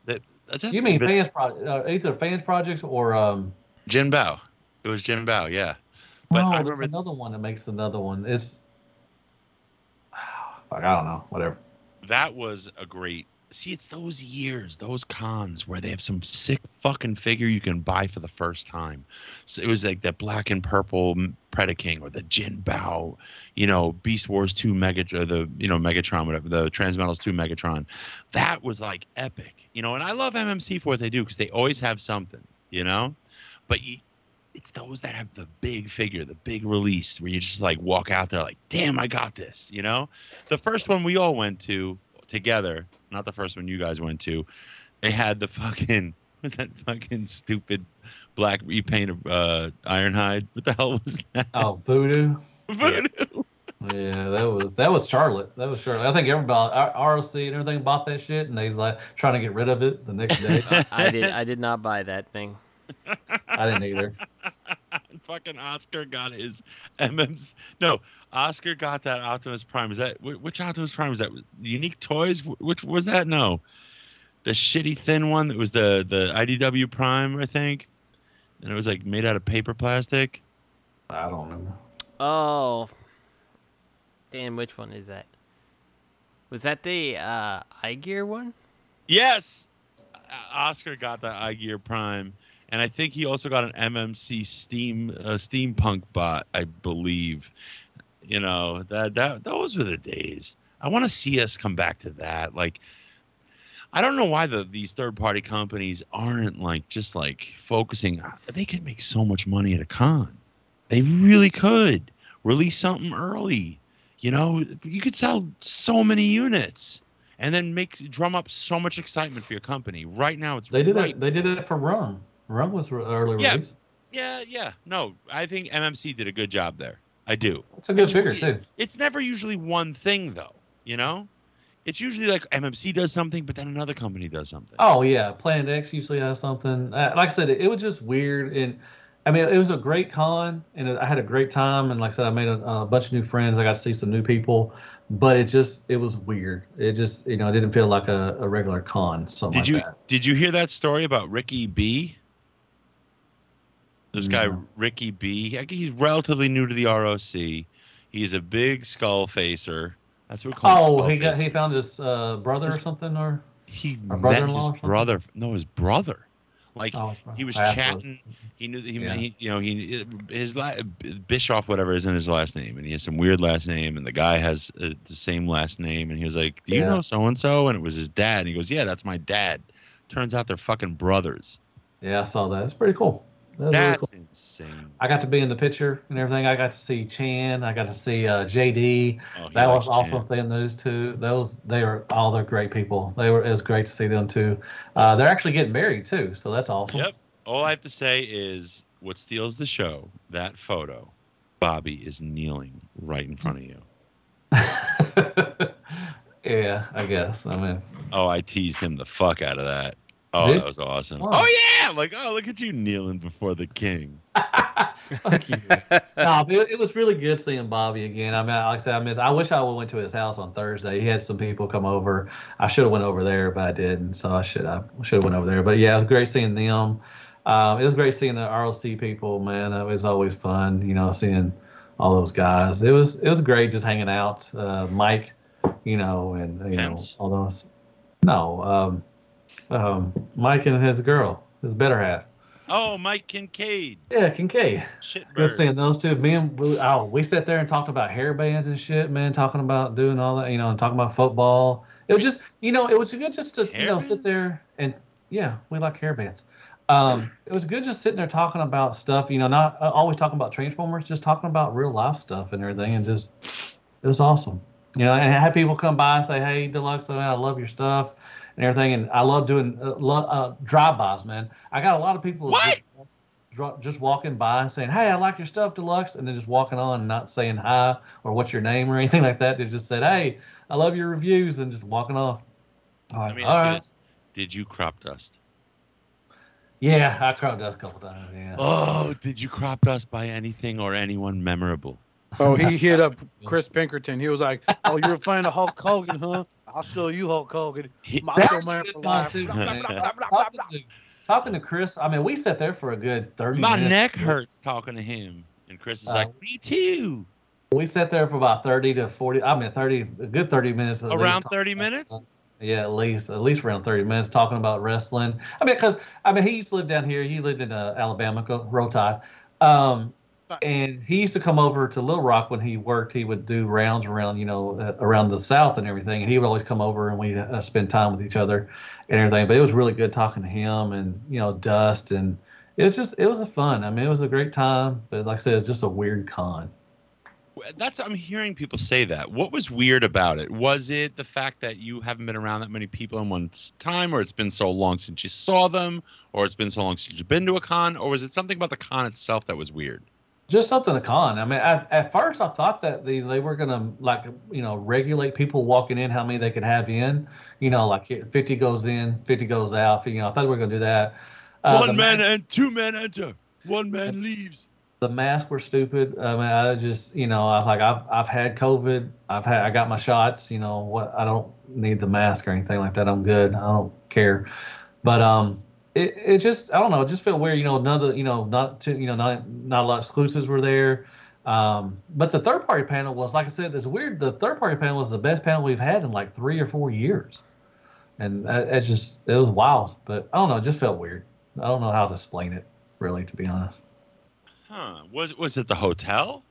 That, that, You mean but- fans pro- uh, either fans projects or um. Jin Bao? It was Jin Bao. Yeah. But no, I there's remember- another one that makes another one. It's. Fuck, I don't know. Whatever. That was a great see, it's those years, those cons where they have some sick fucking figure you can buy for the first time. So it was like that black and purple mm, M- Predaking or the Jin Bao, you know, Beast Wars 2 Mega, or the, you know, Megatron, whatever, the Transmetals 2 Megatron. That was like epic, you know, and I love MMC for what they do because they always have something, you know? But you, it's those that have the big figure, the big release where you just like walk out there like, damn, I got this, you know? The first one we all went to together, not the first one you guys went to, they had the fucking was that fucking stupid black repaint of uh, Ironhide? What the hell was that? Oh, Voodoo. Voodoo. Yeah, that was that was Charlotte. That was Charlotte. I think everybody, R- ROC and everything, bought that shit, and they's like trying to get rid of it the next day. I did. I did not buy that thing. I didn't either. Fucking Oscar got his MMs. No, Oscar got that Optimus Prime. Is that which Optimus Prime was that? Unique Toys? Which was that? No, the shitty thin one that was the the IDW Prime, I think. And it was like made out of paper plastic. I don't remember. Oh, damn! Which one is that? Was that the uh, iGear one? Yes, Oscar got that iGear Prime, and I think he also got an MMC Steam uh, steampunk bot, I believe. You know that that those were the days. I want to see us come back to that. Like, I don't know why the these third party companies aren't like just like focusing. They could make so much money at a con. They really could release something early. You know, you could sell so many units and then make drum up so much excitement for your company. Right now, it's They did right. it. They did it for Rum. Rum was re- early Yeah. release. Yeah, yeah. No, I think MMC did a good job there. I do. It's a good It's figure too. It's never usually one thing though. You know, it's usually like MMC does something, but then another company does something. Oh yeah, Planet X usually has something. Uh, like I said, it, it was just weird, and I mean, it was a great con, and I had a great time, and like I said, I made a, a bunch of new friends. I got to see some new people, but it just it was weird. It just you know it didn't feel like a, a regular con. Something Did like you that. did you hear that story about Ricky B? This guy No. Ricky B. He's relatively new to the ROC. He's a big skull facer. That's what we call him, Oh, he got he found his uh, brother His- or something, or He Or met his brother. No, his brother. Like oh, he was half chatting. He knew that he, Yeah. he, you know, he his la- Bischoff, whatever, isn't his last name, and he has some weird last name, and the guy has uh, the same last name, and he was like, "Do you Yeah. know so and so?" And it was his dad, and he goes, "Yeah, that's my dad." Turns out they're fucking brothers. Yeah, I saw that. It's pretty cool. That was really That's cool. insane. I got to be in the picture and everything. I got to see Chan. I got to see uh, JD. Oh, That was also Chan. seeing those two. Those they are all they're great people. They were it was great to see them too. Uh, they're actually getting married too, so that's awesome. Yep. All I have to say is what steals the show. That photo. Bobby is kneeling right in front of you. yeah, I guess. I mean, Oh, I teased him the fuck out of that. Oh, Did that was awesome. Why? Oh yeah, I'm like oh look at you kneeling before the king. fuck you. no, it, it was really good seeing Bobby again. I mean, like I said, I miss. I wish I would went to his house on Thursday. He had some people come over. I should have went over there, but I didn't. So I should I should have went over there. But yeah, it was great seeing them. Um, it was great seeing the ROC people. Man, it was always fun. You know, seeing all those guys. It was it was great just hanging out. Uh, Mike, you know, and you Pence? know all those. No, um, um, Mike and his girl, his better half. Oh, Mike Kincaid. Yeah, Kincaid. Shit seeing those two. Me and we, oh, we sat there and talked about hair bands and shit, man. Talking about doing all that, you know, and talking about football. It was just, you know, it was good just to, you know, sit there and yeah, we like hair bands. Um, it was good just sitting there talking about stuff, you know, not uh, always talking about Transformers, just talking about real life stuff and everything, and just it was awesome. You know, and I had people come by and say, "Hey, Deluxe, I love your stuff and everything," and I love doing uh, lo- uh, drive-bys, man. I got a lot of people What? just, just walking by and saying, "Hey, I like your stuff, Deluxe," and then just walking on and not saying hi or what's your name or anything like that. They just said, "Hey, I love your reviews," and just walking off. I'm Let like, me All ask this: Did you crop dust? Yeah, I crop dust a couple times. Yeah. Oh, did you crop dust by anything or anyone memorable? Oh, he hit up Chris Pinkerton. He was like, "Oh, you're a fan of Hulk Hogan, huh? I'll show you Hulk Hogan, He- Macho That was a Man for life." too, talking, to, talking to Chris, I mean, we sat there for a good 30 My minutes. neck hurts talking to him, and Chris is Uh, like, "Me too." We sat there for about 30 to 40, I mean, 30, a good 30 minutes. Around least. 30 minutes? Yeah, at least at least around thirty minutes talking about wrestling. I mean, because I mean, he used to live down here. He lived in uh, Alabama, go- Roll um, and he used to come over to Little Rock when he worked. He would do rounds around, you know, uh, around the South and everything. And he would always come over and we uh, spend time with each other and everything. But it was really good talking to him and you know Dust and it was just it was a fun. I mean, it was a great time. But like I said, it's just a weird con. That's I'm hearing people say that. What was weird about it? Was it the fact that you haven't been around that many people in one time, or it's been so long since you saw them, or it's been so long since you've been to a con, or was it something about the con itself that was weird? Just something to con. I mean, at, at first I thought that they, they were gonna like you know regulate people walking in, how many they could have in. You know, like 50 goes in, 50 goes out. You know, I thought we were gonna do that. Uh, One man ma- and two men enter. One man leaves. the masks were stupid. I mean, I just you know I was like I've I've had COVID. I've had I got my shots. You know what? I don't need the mask or anything like that. I'm good. I don't care. But um, it, it just I don't know. It just felt weird. You know, the you know not too you know not not a lot of exclusives were there. Um, but the third party panel was like I said, it's weird. The third party panel was the best panel we've had in like three or four years, and it, it just it was wild. But I don't know. It just felt weird. I don't know how to explain it really, to be honest. Huh? Was was it the hotel?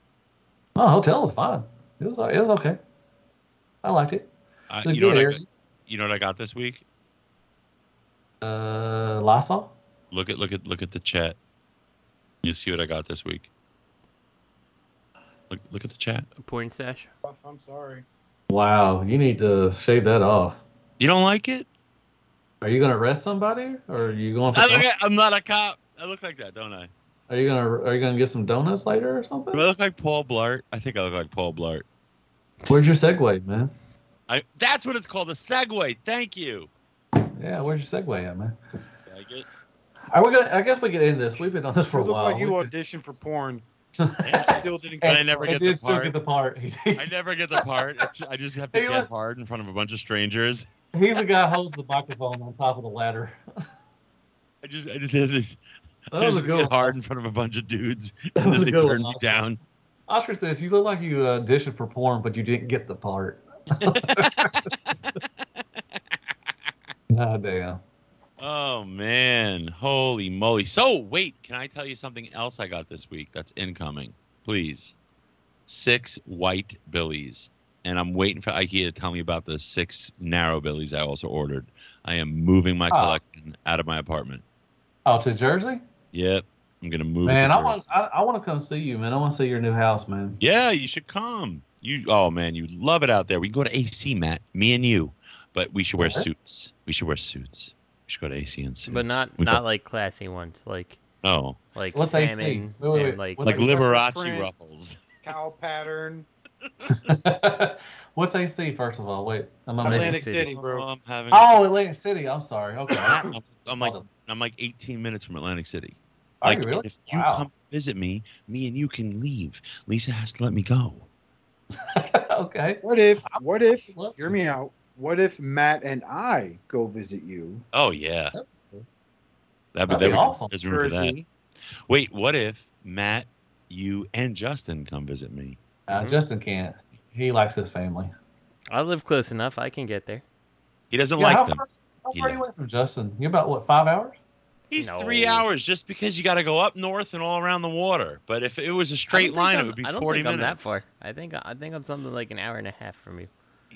Oh, hotel was fine. It was it was okay. I liked it. Uh, you know what I you know what I got this week? Uh, Lysol. Look at look at look at the chat. You see what I got this week? Look look at the chat. A porn stash. I'm sorry. Wow, you need to shave that off. You don't like it? Are you gonna arrest somebody, or are you going for? I look at, I'm not a cop. I look like that, don't I? Are you gonna Are you gonna get some donuts later or something? Do I look like Paul Blart? I think I look like Paul Blart. Where's your Segway, man? I that's what it's called, a Segway. Thank you. Yeah, where's your segue at, man? Like it? Are we gonna? I guess we can end this. We've been on this for You a look while. like you auditioned for porn. could- and still didn't And get I never He get did the still part. get the part. I never get the part. I just have to Hey, get look. hard in front of a bunch of strangers. he's the guy who holds the microphone on top of the ladder. I just I just, have to, That I was a just good get one. hard in front of a bunch of dudes, That and then they good turn one, me down. Oscar says you look like you uh, auditioned for porn, but you didn't get the part. God damn. Oh man, holy moly! So wait, can I tell you something else I got this week that's incoming? Please, six white billies, and I'm waiting for IKEA to tell me about the six narrow billies I also ordered. I am moving my Oh. collection out of my apartment. Oh, to Jersey? Yep, I'm gonna move. Man, to I want I, I want to come see you, man. I want to see your new house, man. Yeah, you should come. You oh man, you love it out there. We can go to AC, Matt, me and you, but we should wear Okay. suits. We should wear suits. We should go to AC and suits. But not We go- not like classy ones, like no, like What's AC? salmon Wait, wait, wait. and like What's like Like Liberace print. ruffles. cow pattern. What's AC first of all? Wait, I'm on Atlantic Atlantic City. City, bro. Oh, I'm having. Oh, Atlantic City. I'm sorry. Okay. I'm, I'm like Hold I'm like 18 minutes from Atlantic City. Are Like you really? if you Wow. come visit me, me and you can leave. Lisa has to let me go. okay. What if? What if? Hear me out. What if Matt and I go visit you? Oh yeah, That'd be that'd be, That'd be awesome. There's room for that. Wait, what if Matt, you, and Justin come visit me? Uh, Mhm. Justin can't. He likes his family. I live close enough. I can get there. He doesn't Yeah, how like them. far, how far are you away from Justin? You're about what five hours? He's No. three hours just because you got to go up north and all around the water. But if it was a straight line, it I'm- would be I don't 40 think I'm minutes. that far. I think I think I'm something like an hour and a half from you.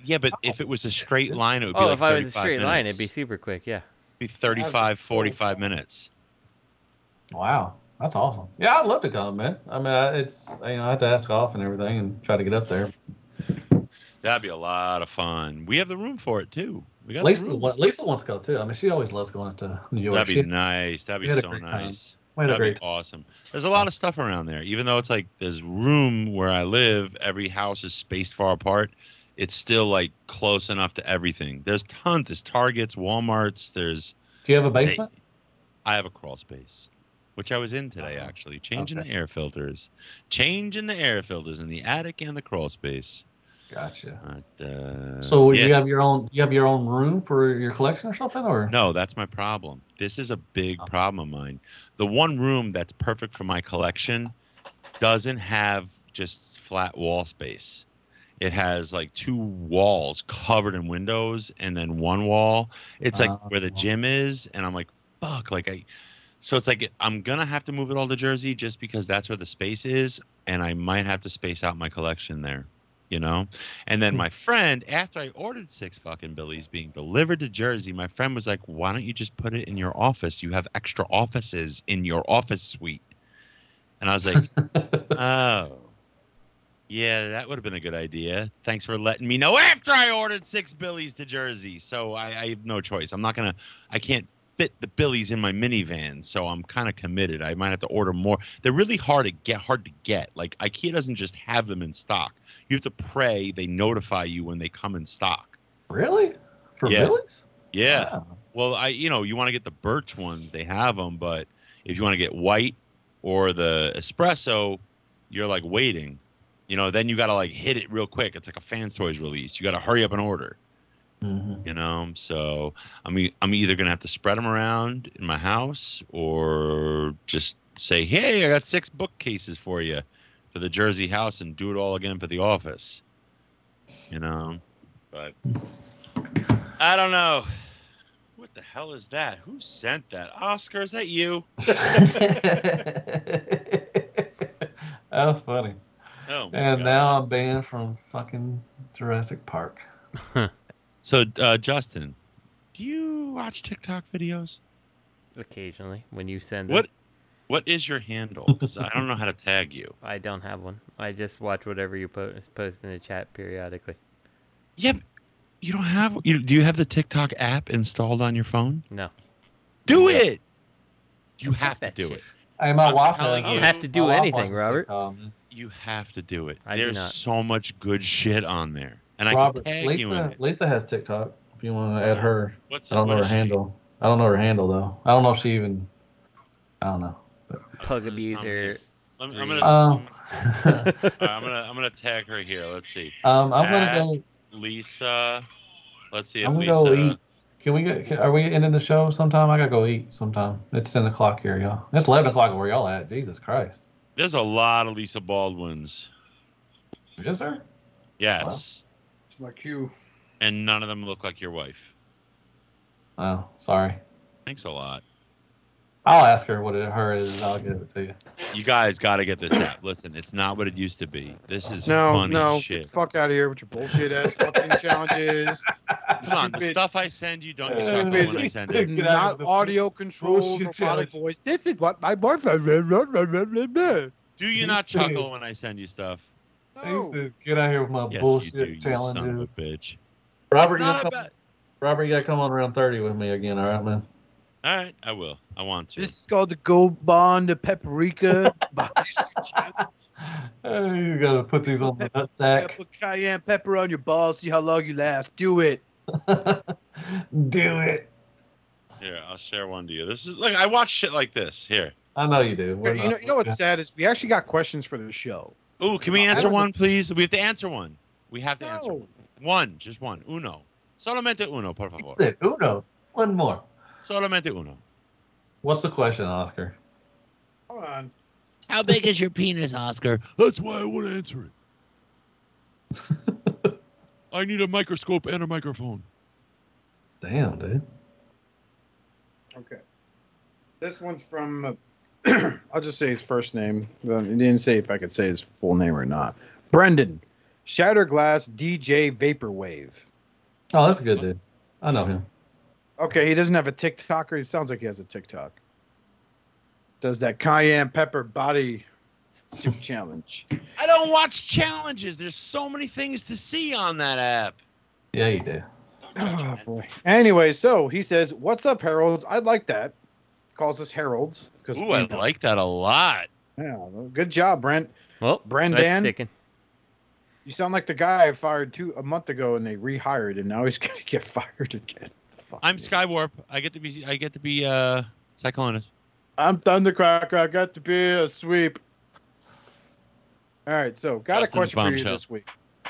Yeah, but if it oh, was a straight line, it would be Oh, like if I was a 35 straight line, it'd be super quick. Yeah. It'd be 35, 45 minutes. Wow, that's awesome. Yeah, I'd love to come, man. I mean, I- it's you know I have to ask off and everything and try to get up there. That'd be a lot of fun. We have the room for it too. We got the Lisa, room. Lisa wants to go too. I mean, she always loves going up to New York. That'd She be nice. That'd be we had a so great time. nice. we had a That'd great be awesome. There's a lot of stuff around there. Even though it's like there's room where I live, every house is spaced far apart. It's still like close enough to everything. There's tons. There's Targets, WalMarts. There's Do you have a basement? I have a crawl space, which I was in today Oh, actually, changing okay. the air filters, changing the air filters in the attic and the crawl space. Gotcha. But, uh, So yeah. you have your own you have your own room for your collection or something, or No, that's my problem. This is a big Oh. problem of mine. The one room that's perfect for my collection doesn't have just flat wall space. It has like two walls covered in windows and then one wall. It's like where the Oh. gym is, and I'm like, fuck, like I. So it's like I'm gonna have to move it all to Jersey just because that's where the space is, and I might have to space out my collection there, you know. And then Hmm. my friend, after I ordered six fucking Billies being delivered to Jersey, my friend was like, "Why don't you just put it in your office? You have extra offices in your office suite." And I was like, "Oh, yeah, that would have been a good idea. Thanks for letting me know after I ordered six Billies to Jersey. So I, I have no choice. I'm not gonna. I can't fit the Billies in my minivan, so I'm kind of committed. I might have to order more. They're really hard to get. Hard to get. Like IKEA doesn't just have them in stock. You have to pray they notify you when they come in stock. really? For Yeah. Billies? Yeah. Wow. Well, I you know you want to get the birch ones, they have them, but if you want to get white or the espresso, you're like waiting. You know, then you got to like hit it real quick. It's like a Fans Toys release. You got to hurry up and order. Mhm. You know, so I'm e- I'm either gonna have to spread them around in my house or just say, hey, I got six bookcases for you for the Jersey house and do it all again for the office. You know, but I don't know. What the hell is that? Who sent that? Oscar, is that you? that was funny. Oh, And God. now I'm banned from fucking Jurassic Park. So, uh, Justin, do you watch TikTok videos? Occasionally, when you send them. What What is your handle? Because I don't know how to tag you. I don't have one. I just watch whatever you post, post in the chat periodically. Yep. You don't have. You, do you have the TikTok app installed on your phone? No. Do it. You have to do it. I'm wife telling I don't you- have to do anything, Robert. TikTok, man. You have to do it. I There's not. so much good shit on there, and I can tag you in Lisa, it. Lisa has TikTok. If you want to add her, What's I don't know her is she? handle. I don't know her handle though. I don't know if she even. I don't know. Pug abuser. I'm, I'm gonna. Um, All right, I'm gonna. I'm gonna tag her here. Let's see. um, I'm gonna go. Lisa. Let's see if I'm gonna Lisa. go eat. Can we get? Can, are we ending the show sometime? I gotta go eat sometime. It's ten o'clock here, y'all. It's eleven o'clock where y'all at. Jesus Christ. There's a lot of Lisa Baldwins. Is there? Yes, It's my cue. and none of them look like your wife. Oh, sorry. Thanks a lot. I'll ask her what it, her is. and I'll give it to you. You guys got to get this app. Listen, it's not what it used to be. This is No, funny no, shit. get the fuck out of here with your bullshit ass fucking challenges. Come on, the stuff I send you, don't you when I send it. Get Not audio controlled bullshit robotic voice. This is what my boyfriend. No. Do you not chuckle when I send you stuff? He says, get out here with my Yes, bullshit you do, you son of challenges. a bitch. Robert, you gotta come, about- Robert, you gotta come on around thirty with me again. All right, man. All right, I will. I want to. This is called the Gold Bond, the Paprika. Uh, you gotta put these on the nut sack. Put cayenne pepper on your balls. See how long you last. Do it. Do it. Here, I'll share one to you. This is look. I watch shit like this. Here. I know you do. We're You know, you know what's sad is we actually got questions for the show. Ooh, can we answer one, please? We have to answer one. We have to answer one. One, just one. Uno. Solamente uno, por He favor. said Uno. One more. Solamente uno. What's the question, Oscar? Hold on. How big is your penis, Oscar? That's why I want to answer it. I need a microscope and a microphone. Damn, dude. Okay. This one's from. Uh, I'll just say his first name. He didn't say if I could say his full name or not. Brendan, Shatterglass DJ Vaporwave. Oh, that's a good dude. I know him. Okay, he doesn't have a TikToker. He sounds like he has a TikTok. Does that cayenne pepper body soup challenge? I don't watch challenges. There's so many things to see on that app. Yeah, you do. Oh boy. Anyway, so he says, "What's up, Heralds? I'd like that." Calls us Heralds because Ooh, I like that a lot. Yeah, well, good job, Brent. Well, Brendan? that's sticking. You sound like the guy I fired two a month ago, and they rehired, and now he's gonna get fired again. Fuck I'm. Skywarp. I get to be. I get to be uh Cyclonus. I'm Thundercracker. I got to be a sweep. All right, so got Justin's a question for you bombshell. this week.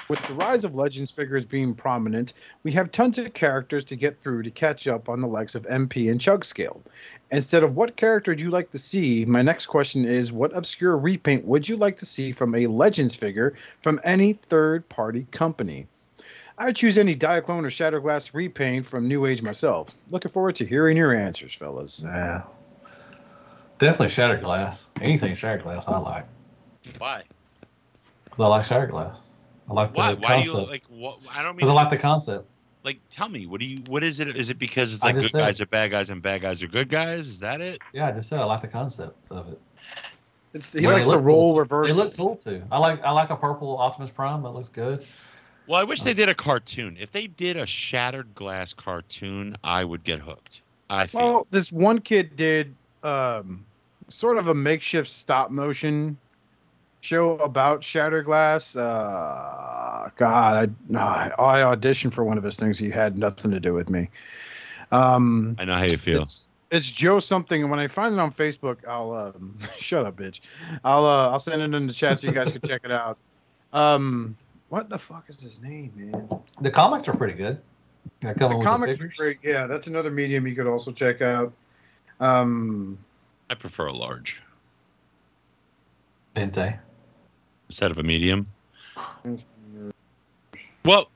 With the rise of Legends figures being prominent, we have tons of characters to get through to catch up on the likes of MP and Chug Scale. Instead of what character do you like to see, my next question is what obscure repaint would you like to see from a Legends figure from any third party company? I would choose any Diaclone or Shatterglass repaint from New Age myself. Looking forward to hearing your answers, fellas. Yeah. Definitely Shattered Glass. Anything Shattered Glass I like. Why? Because I like Shattered Glass. I like the Why? Why do you concept. like? What, I don't mean. Because I like the concept. like, tell me. What do you? What is it? Is it because it's like good said- guys are bad guys and bad guys are good guys? Is that it? Yeah, I just said I like the concept of it. It's, he Well, they likes the look role cool. reverse. They look cool too. I like I like a purple Optimus Prime. That looks good. Well, I wish they did a cartoon. If they did a shattered glass cartoon, I would get hooked. I feel. Well, this one kid did um, sort of a makeshift stop motion show about Shattered Glass. Uh, God, I, no, I auditioned for one of his things. He had nothing to do with me. Um, I know how you feel. It's, it's Joe something, and when I find it on Facebook, I'll um, shut up, bitch. I'll uh, I'll send it in the chat so you guys can check it out. Um, what the fuck is his name, man? The comics are pretty good. The comics the are figures. great. Yeah, that's another medium you could also check out. Um, I prefer a large Venti. instead of a medium. Well,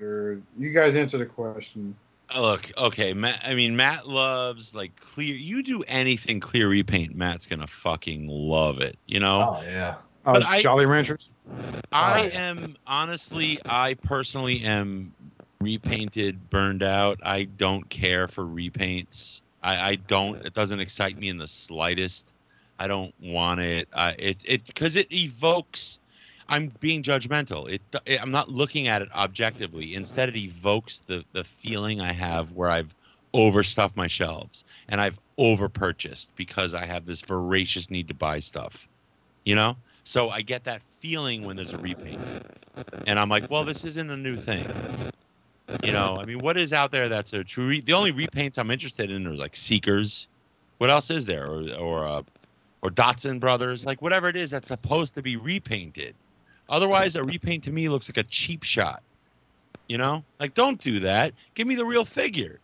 you guys answer the question. look, okay, Matt. I mean, Matt loves like clear. You do anything clear repaint, Matt's gonna fucking love it. You know. Oh yeah. Oh, But I- Jolly Ranchers. I Oh, am honestly, I personally am repainted, burned out. I don't care for repaints. I, I don't. It doesn't excite me in the slightest. I don't want it. I, it it because it evokes. I'm being judgmental. It, it I'm not looking at it objectively. Instead, it evokes the the feeling I have where I've overstuffed my shelves and I've overpurchased because I have this voracious need to buy stuff. You know. So I get that feeling when there's a repaint. And I'm like, well, this isn't a new thing. You know, I mean, what is out there that's a true? Re- the only repaints I'm interested in are like Seekers. What else is there? Or or uh, or Dotson Brothers, like whatever it is that's supposed to be repainted. Otherwise, a repaint to me looks like a cheap shot. You know, like don't do that. Give me the real figure.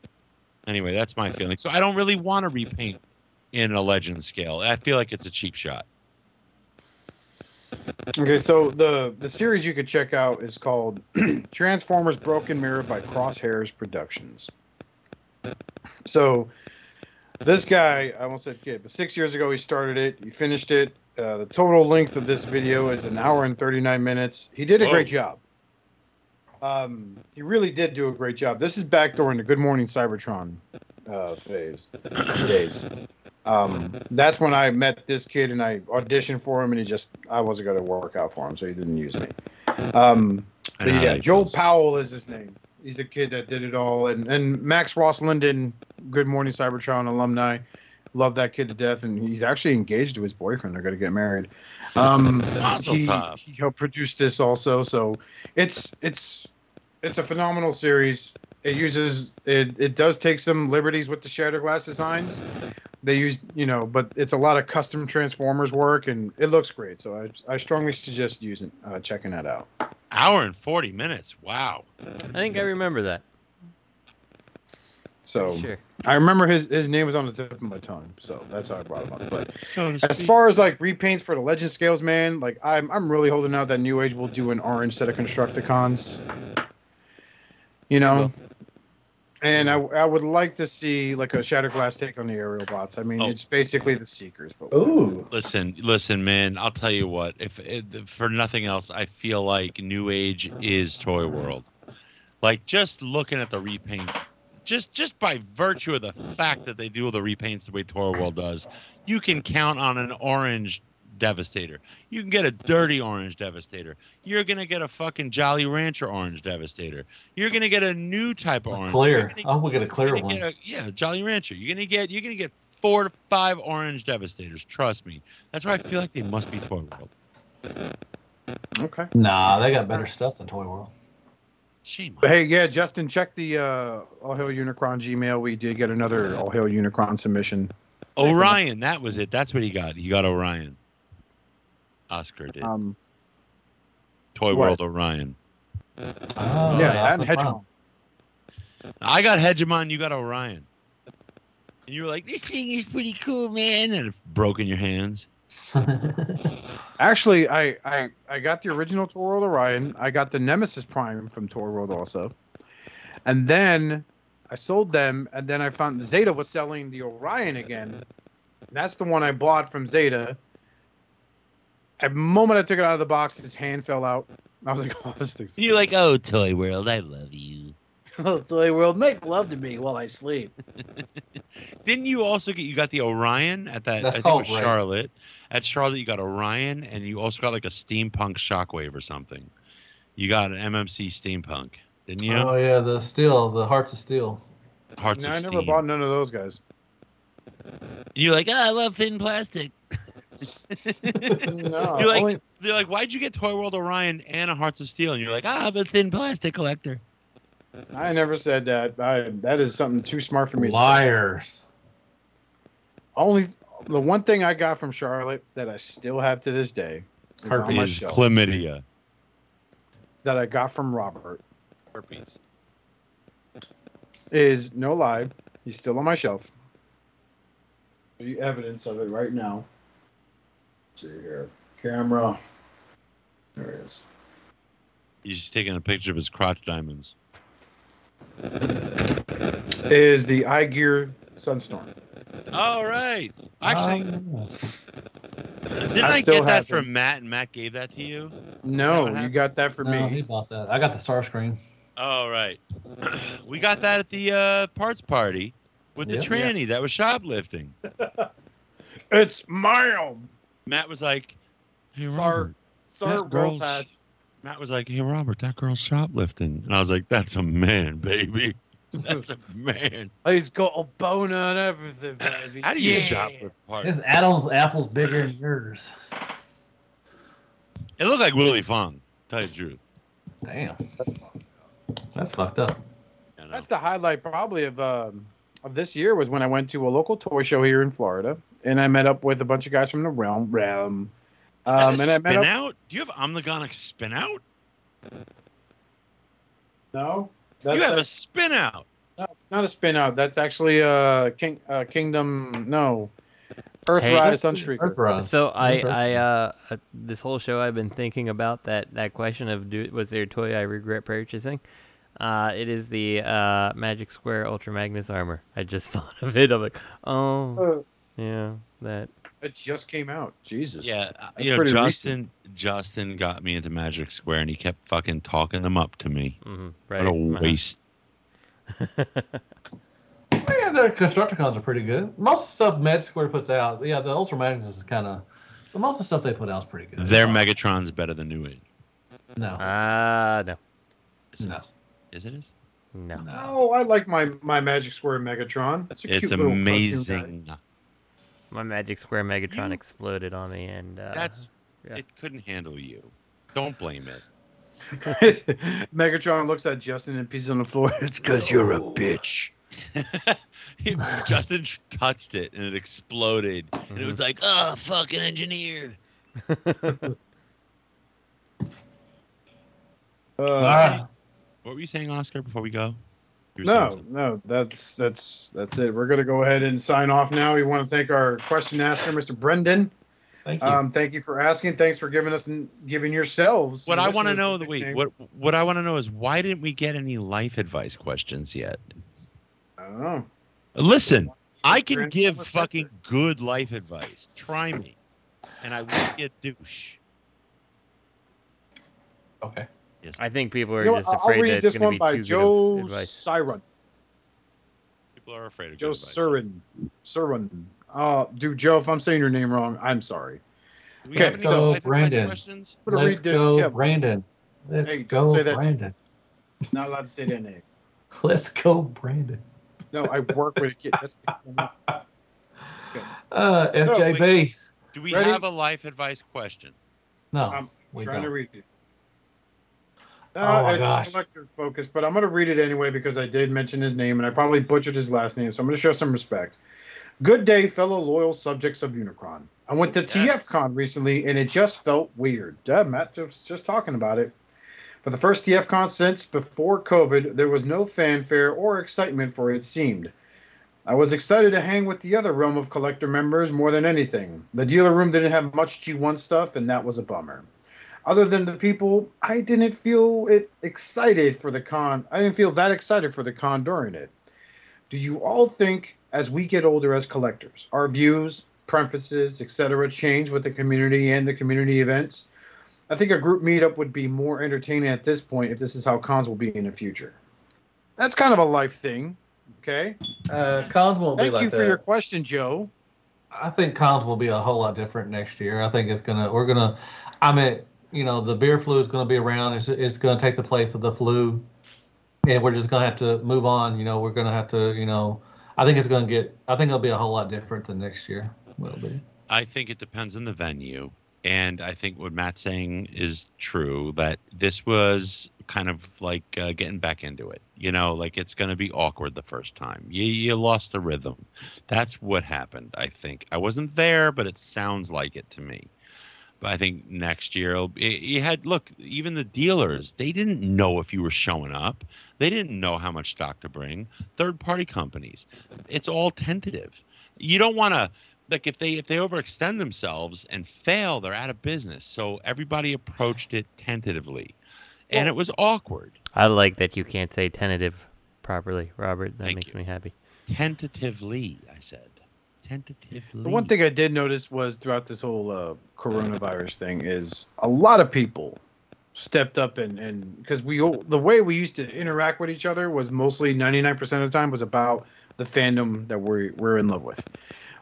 Anyway, that's my feeling. So I don't really want to repaint in a legend scale. I feel like it's a cheap shot. Okay, so the the series you could check out is called Transformers Broken Mirror by Crosshairs Productions. So this guy, I almost said kid, but six years ago he started it. He finished it. Uh, the total length of this video is an hour and 39 minutes. He did a Whoa. great job. Um, he really did do a great job. This is back during the Good Morning Cybertron uh, phase days. Um, that's when I met this kid and I auditioned for him, and he just I wasn't going to work out for him, so he didn't use me. Um, but yeah, Joel goes. Powell is his name. He's the kid that did it all, and and Max Ross Linden, Good Morning Cybertron alumni, love that kid to death, and he's actually engaged to his boyfriend. They're going to get married. Um, he, he helped produce this also, so it's it's it's a phenomenal series. It uses it. It does take some liberties with the Shattered Glass designs. They use you know, but it's a lot of custom Transformers work, and it looks great. So I I strongly suggest using uh, checking that out. Hour and 40 minutes. Wow. I think I remember that. So Sure. I remember his his name was on the tip of my tongue, so that's how I brought him up. But So as far as like repaints for the Legend scales, man, like I'm I'm really holding out that New Age will do an orange set of Constructicons. You know. And I, I would like to see like a Shattered Glass take on the Aerialbots. I mean, Oh. it's basically the Seekers, but Ooh. Listen, listen, man. I'll tell you what. If, if for nothing else, I feel like New Age is Toy World. Like just looking at the repaint, just just by virtue of the fact that they do the repaints the way Toy World does, you can count on an orange Devastator. You can get a dirty orange Devastator. You're gonna get a fucking Jolly Rancher orange Devastator. You're gonna get a new type of orange. You're Clear. gonna- Oh, we get a clear you're gonna one. get a- yeah, Jolly Rancher. You're gonna get you're gonna get four to five orange devastators. Trust me. That's why I feel like they must be Toy World. okay. Nah, they got better stuff than Toy World. Shame. But hey, yeah, Justin, check the uh, All Hail Unicron Gmail. We did get another All Hail Unicron submission. Orion, that was it. That's what he got. He got Orion. Oscar did. Um, Toy what? World Orion. Oh, yeah, yeah, and that's fine. Hegemon. I got Hegemon, you got Orion. And you were like, this thing is pretty cool, man. And it broke in your hands. Actually, I, I I got the original Toy World Orion. I got the Nemesis Prime from Toy World also, and then I sold them. And then I found Zeta was selling the Orion again. That's the one I bought from Zeta. At the moment I took it out of the box, his hand fell out. I was like, "Oh, this thing's you're like, oh, Toy World, I love you. Oh, Toy World, make love to me while I sleep." Didn't you also get you got the Orion at that? That's I think it called was Ray. Charlotte. At Charlotte, you got Orion, and you also got like a steampunk Shockwave or something. You got an MMC steampunk, didn't you? Oh yeah, the steel, the hearts of steel. Hearts No, of I Steam. never bought none of those guys. You're like, oh, I love thin plastic. No, You're like, only- they're like, why'd you get Toy World Orion and a Hearts of Steel? And you're like, ah, I'm a thin plastic collector. I never said that. I, that is something too smart for me. to. Liars. Only the one thing I got from Charlotte that I still have to this day is on my Is chlamydia. that I got from Robert Herpes. is no lie. He's still on my shelf. The evidence of it right now. Let's see here, camera. There it is. He's just taking a picture of his crotch diamonds. Is the iGear Sunstorm? All right. Actually, Oh, didn't I I, get that from them. Matt and Matt gave that to you? No, you got that for me. no, he bought that. I got the Starscream. All right. we got that at the uh, parts party with the Yep. tranny that was shoplifting. It's mine. Matt was like, "Hey Sir, Robert." Sir, That roll girl's- tide. Matt was like, "Hey Robert, that girl's shoplifting," and I was like, "That's a man, baby. That's a man. He's got a boner and everything, baby. How do you Yeah. shoplift parts?" His Adam's apple's bigger than yours. It looked like Willie Fong. Tell you the truth. Damn. That's fucked up. I know. That's the highlight probably of um, of this year was when I went to a local toy show here in Florida, and I met up with a bunch of guys from the realm. Realm. Um, and I met spin up. out? Do you have Omnigonic spin out? No, You have a- a spin out. no, it's not a spin out. That's actually uh, King uh, Kingdom. No, Earthrise Hey. Sunstreaker. Earthrise. So I, Interesting. I, uh, uh, this whole show I've been thinking about that, that question of do, was there a toy I regret purchasing? Uh, it is the uh, Magic Square Ultra Magnus armor. I just thought of it. I'm like, oh, Uh, yeah, that. it just came out. Jesus. Yeah, uh, That's you know, pretty Justin. Justin got me into Magic Square, and he kept fucking talking them up to me. hmm right. What a waste. Yeah, their Constructicons are pretty good. Most of the stuff Magic Square puts out, yeah, the Ultra Magnus is kind of. But most of the stuff they put out is pretty good. Their Megatron's better than New Age. No. Ah, no, Is it? No. Is it? Is? no. no. Oh, I like my my Magic Square Megatron. It's, a It's cute little amazing. My Magic Square Megatron You- exploded on me, and uh, That's yeah. it. Couldn't handle you. Don't blame it. Megatron looks at Justin and pieces on the floor. It's because you're a bitch. Justin touched it and it exploded, and Mm-hmm. it was like, oh, fucking engineer. Uh, Ah, What were you saying, Oscar? Before we go? You were saying No, no, that's that's that's it. We're gonna go ahead and sign off now. We want to thank our question asker, Mr. Brendan. thank you. Um, thank you for asking. Thanks for giving us giving yourselves. What I want to know, the the wait, nickname. what what I want to know is why didn't we get any life advice questions yet? I don't know. Listen, I can Transformer give Pepper. fucking good life advice. Try me, and I won't be a douche. okay. Yes, I think people are You know just what? I'll afraid that read it's this going one to be by too Joe good of advice. Siren. people are afraid of Joe good advice. Surin. Surin. Uh, dude, Joe, if I'm saying your name wrong, I'm sorry. Do we Okay, have any so, Brandon. questions? Let's go, yeah. Brandon. Let's Hey, go, say that. Brandon. Not allowed to say that name. Let's go, Brandon. No, I work with a kid. That's the, Uh, FJB. Do we Ready? have a life advice question? No, I'm we trying to don't. read it. No, Oh my it's gosh. collector focus, but I'm going to read it anyway because I did mention his name and I probably butchered his last name, so I'm going to show some respect. Good day, fellow loyal subjects of Unicron. I went to Yes. TFCon recently and it just felt weird. Yeah, Matt was just talking about it. For the first TFCon since before COVID, there was no fanfare or excitement for it seemed. I was excited to hang with the other Realm of Collector members more than anything. The dealer room didn't have much G1 stuff, and that was a bummer. Other than the people, I didn't feel it excited for the con. I didn't feel that excited for the con during it. Do you all think, as we get older as collectors, our views, preferences, etc., change with the community and the community events? I think a group meetup would be more entertaining at this point if this is how cons will be in the future. That's kind of a life thing. Okay. Uh, cons won't be like that. Thank you for your question, Joe. I think cons will be a whole lot different next year. I think it's gonna. We're gonna. I mean, you know, the beer flu is gonna be around. It's it's gonna take the place of the flu, and we're just gonna have to move on. You know, we're gonna have to. You know, I think it's gonna get. I think it'll be a whole lot different than next year. Will be. I think it depends on the venue. And I think what Matt's saying is true that this was kind of like uh, getting back into it. You know, like it's going to be awkward the first time. You, you lost the rhythm. That's what happened, I think. I wasn't there, but it sounds like it to me. I think next year, you had, look, even the dealers, they didn't know if you were showing up. They didn't know how much stock to bring. Third party companies, it's all tentative. You don't want to like if they if they overextend themselves and fail, they're out of business. So everybody approached it tentatively, and it was awkward. I like that you can't say tentative properly, Robert. That Thank makes you. me happy. Tentatively, I said. Tentatively. The one thing I did notice was throughout this whole uh, coronavirus thing is a lot of people stepped up and and because we the way we used to interact with each other was mostly 99% of the time was about the fandom that we're we're in love with.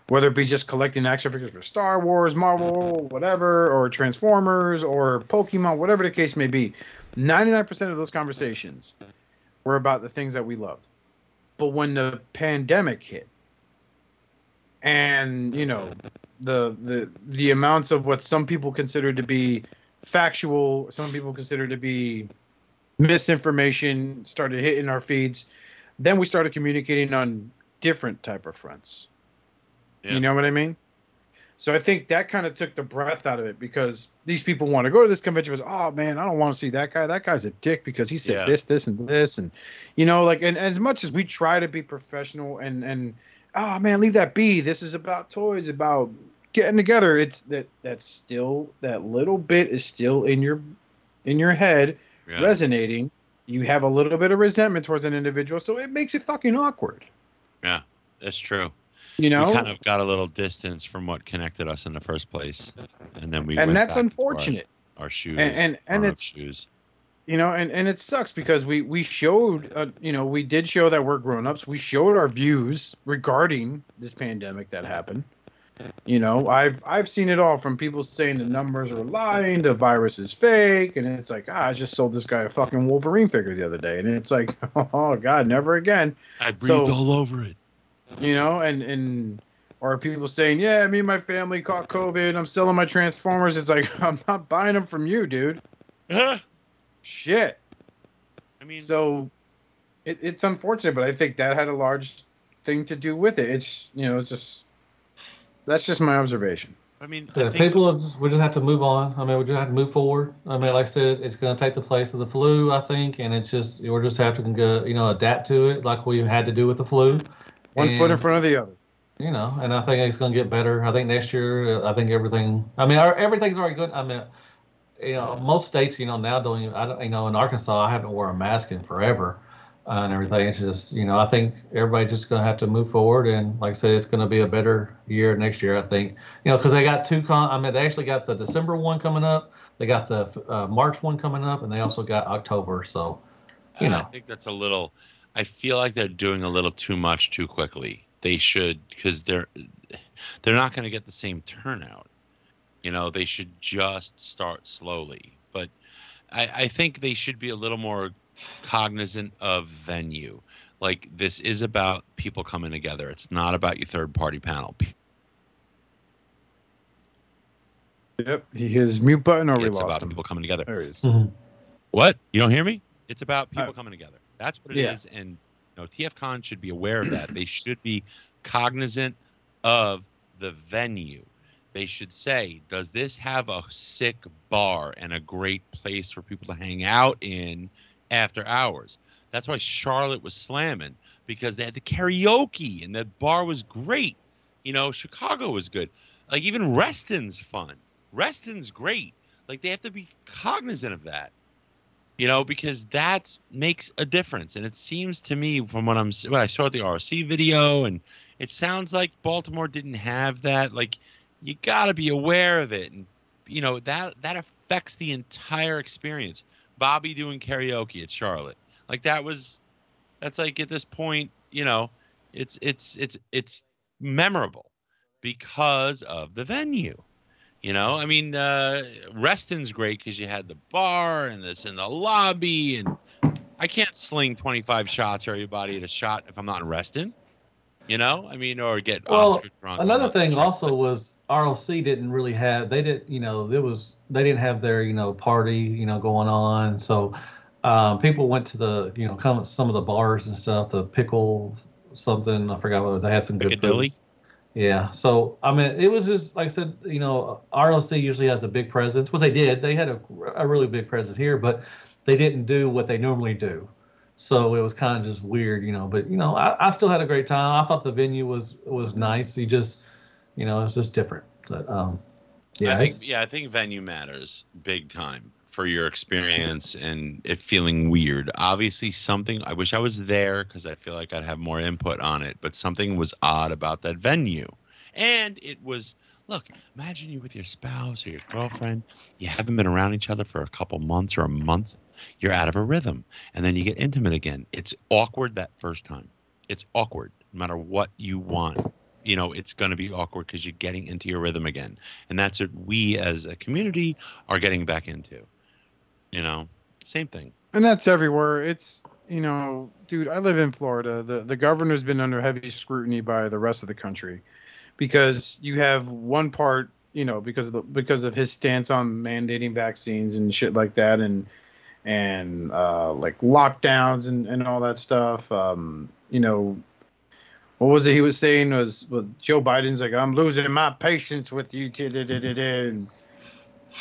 Whether it be just collecting action figures for Star Wars, Marvel, whatever, or Transformers, or Pokemon, whatever the case may be, 99% of those conversations were about the things that we loved. But when the pandemic hit, and you know the the the amounts of what some people consider to be factual, some people consider to be misinformation started hitting our feeds. Then we started communicating on different type of fronts. Yeah. You know what I mean? So I think that kind of took the breath out of it because these people want to go to this convention. Was oh man, I don't want to see that guy. That guy's a dick because he said Yeah. this, this, and this, and you know, like, and, as much as we try to be professional and and oh man, leave that be. This is about toys, about getting together. It's that that's still that little bit is still in your in your head Yeah. resonating. You have a little bit of resentment towards an individual, so it makes it fucking awkward. Yeah, that's true. You know, We kind of got a little distance from what connected us in the first place, and then we and that's unfortunate. Our, our shoes And and, and it's shoes. You know and and it sucks because we we showed uh, you know we did show that we're grown-ups. We showed our views regarding this pandemic that happened. You know i've i've seen it all from people saying the numbers are lying the virus is fake and it's like ah, i just sold this guy a fucking wolverine figure the other day. And it's like oh god never again. I breathed so- all over it. you know and and or people saying yeah me and my family caught covid i'm selling my transformers. It's like i'm not buying them from you dude shit I mean, so it, it's unfortunate, but I think that had a large thing to do with it. It's you know, it's just that's just my observation. I mean, I Yeah, think people, are just- we just have to move on. I mean, we just have to move forward. I mean, like I said, it's going to take the place of the flu, I think, and it's just we're just have to go, you know, adapt to it like we had to do with the flu. One foot in front of the other. you know, and I think it's going to get better. I think next year, uh, I think everything. I mean, our, everything's already good. I mean, you know, most states, you know, now don't even. I don't, you know, in Arkansas, I haven't worn a mask in forever, uh, and everything. It's just, you know, I think everybody's just going to have to move forward, and like I said, it's going to be a better year next year. I think, you know, because they got two con. I mean, they actually got the December one coming up. They got the uh, March one coming up, and they also got October. So, you And I think that's a little. I feel like they're doing a little too much too quickly. They should because they're they're not going to get the same turnout. You know, they should just start slowly. But I, I think they should be a little more cognizant of venue. Like this is about people coming together. It's not about your third party panel. Yep. He his mute button or we It's lost about him. people coming together. There he is. mhm. What? You don't hear me? It's about people coming together. That's what it is, Yeah. And you know, TFCon should be aware of that. they should be cognizant of the venue. They should say, does this have a sick bar and a great place for people to hang out in after hours? That's why Charlotte was slamming because they had the karaoke and that bar was great. You know, Chicago was good. Like even Reston's fun. Reston's great. Like they have to be cognizant of that. You know, because that makes a difference. And it seems to me from what I'm well, I saw the RC video and it sounds like Baltimore didn't have that. Like you got to be aware of it. And you know that that affects the entire experience. Bobby doing karaoke at charlotte. Like that was that's like at this point you know it's it's it's it's memorable because of the venue. You know i mean uh reston's great because you had the bar and this in the lobby and i can't sling 25 shots or everybody at a shot if i'm not in reston. You know i mean or get Well, oscar drunk Another thing also was RLC didn't really have they didn't you know there was they didn't have their you know party you know going on so um, people went to the you know come some of the bars and stuff the pickle something I forgot what they had some good food. Yeah. So I mean, it was just like I said. You know, RLC usually has a big presence. What they did, they had a, a really big presence here, but they didn't do what they normally do. So it was kind of just weird, you know. But you know, I, I still had a great time. I thought the venue was was nice. You just, you know, it's just different. But um, yeah, I think yeah, I think venue matters big time for your experience and it feeling weird. Obviously, something I wish I was there because I feel like I'd have more input on it. But something was odd about that venue, and it was. Look, imagine you with your spouse or your girlfriend. You haven't been around each other for a couple months or a month. You're out of a rhythm, and then you get intimate again. It's awkward that first time. It's awkward, no matter what you want you know it's going to be awkward because you're getting into your rhythm again and that's what we as a community are getting back into you know same thing and that's everywhere. It's you know, dude, I live in Florida. The the governor's been under heavy scrutiny by the rest of the country because you have one part, you know, because of the because of his stance on mandating vaccines and shit like that and and uh like lockdowns and and all that stuff. Um, you know, what was it he was saying was well, Joe Biden's like I'm losing my patience with you and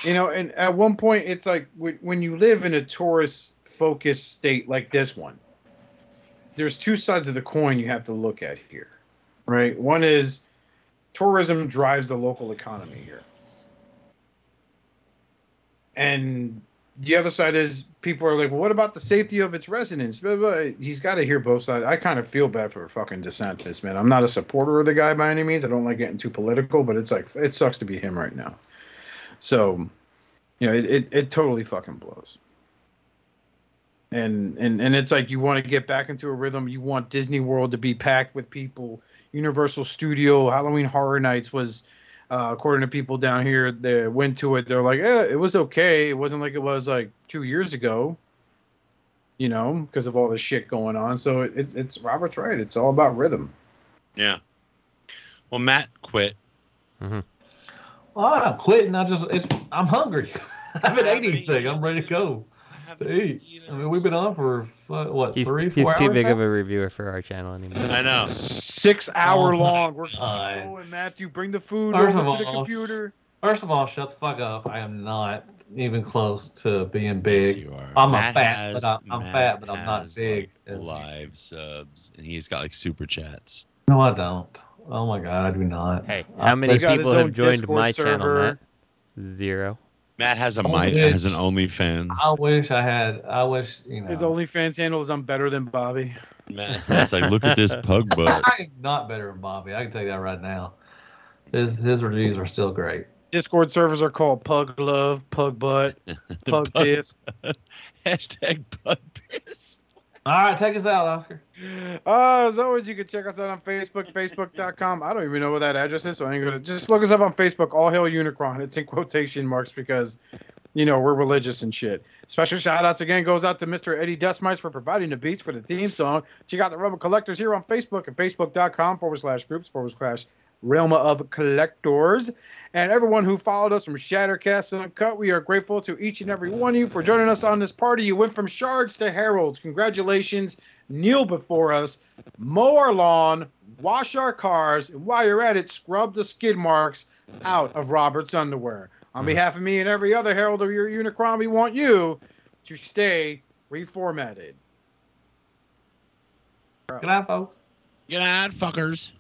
you know and at one point it's like when when you live in a tourist focused state like this one there's two sides of the coin you have to look at here right? One is tourism drives the local economy here. And the other side is people are like well, what about the safety of its residents? Blah, blah. he's got to hear both sides. I kind of feel bad for fucking desantis man. I'm not a supporter of the guy by any means. I don't like getting too political but it's like it sucks to be him right now. So you know it, it, it totally fucking blows. And and and it's like you want to get back into a rhythm. You want disney world to be packed with people. Universal studio halloween horror nights was uh, according to people down here that went to it they're like yeah it was okay it wasn't like it was like two years ago you know because of all the shit going on so it, it, it's robert's right it's all about rhythm yeah well matt quit Mm-hmm. well, I'm quitting. I just it's I'm hungry. I haven't ate anything. I'm ready to go I to haven't eat. eaten I mean, we've been on for what He's, three, he's four too hours big now? of a reviewer for our channel anymore. i know six oh hour Oh long we're God. going matthew bring the food First over of to the all, computer First of all, shut the fuck up. I am not even close to being Yes, big. you are. I'm a fat, has- but I- I'm Matt fat, but I'm not has, big like, as- live subs and he's got like super chats No, I don't. Oh my god, I do not. Hey, how many He's got his people have joined Discord my channel. Matt? Zero. Matt has a mic bitch. has an onlyfans I wish I had. I wish you know. His OnlyFans handle is I'm better than Bobby. matt, matt's like look at this pug butt I am not better than Bobby. I can tell you that right now. His his reviews are still great. Discord servers are called Pug Love, Pug Butt, Pug Pug- Piss. hashtag pug piss All right, take us out, Oscar. Uh, as always, you can check us out on Facebook, facebook.com. I don't even know what that address is, so I ain't gonna just look us up on Facebook. All hail Unicron. It's in quotation marks because, you know, we're religious and shit. Special shout outs again goes out to Mr. Eddie Dustmites for providing the beats for the theme song. Check out the Realm of Collectors here on Facebook at facebook.com forward slash groups forward slash Realm of Collectors. And everyone who followed us from Shattercast and Uncut, we are grateful to each and every one of you for joining us on this party. You went from shards to heralds. Congratulations. kneel before us, mow our lawn, wash our cars, and while you're at it, scrub the skid marks out of Robert's underwear. On Mhm. behalf of me and every other herald of your Unicron, we want you to stay reformatted. Good night, folks. Good night, fuckers.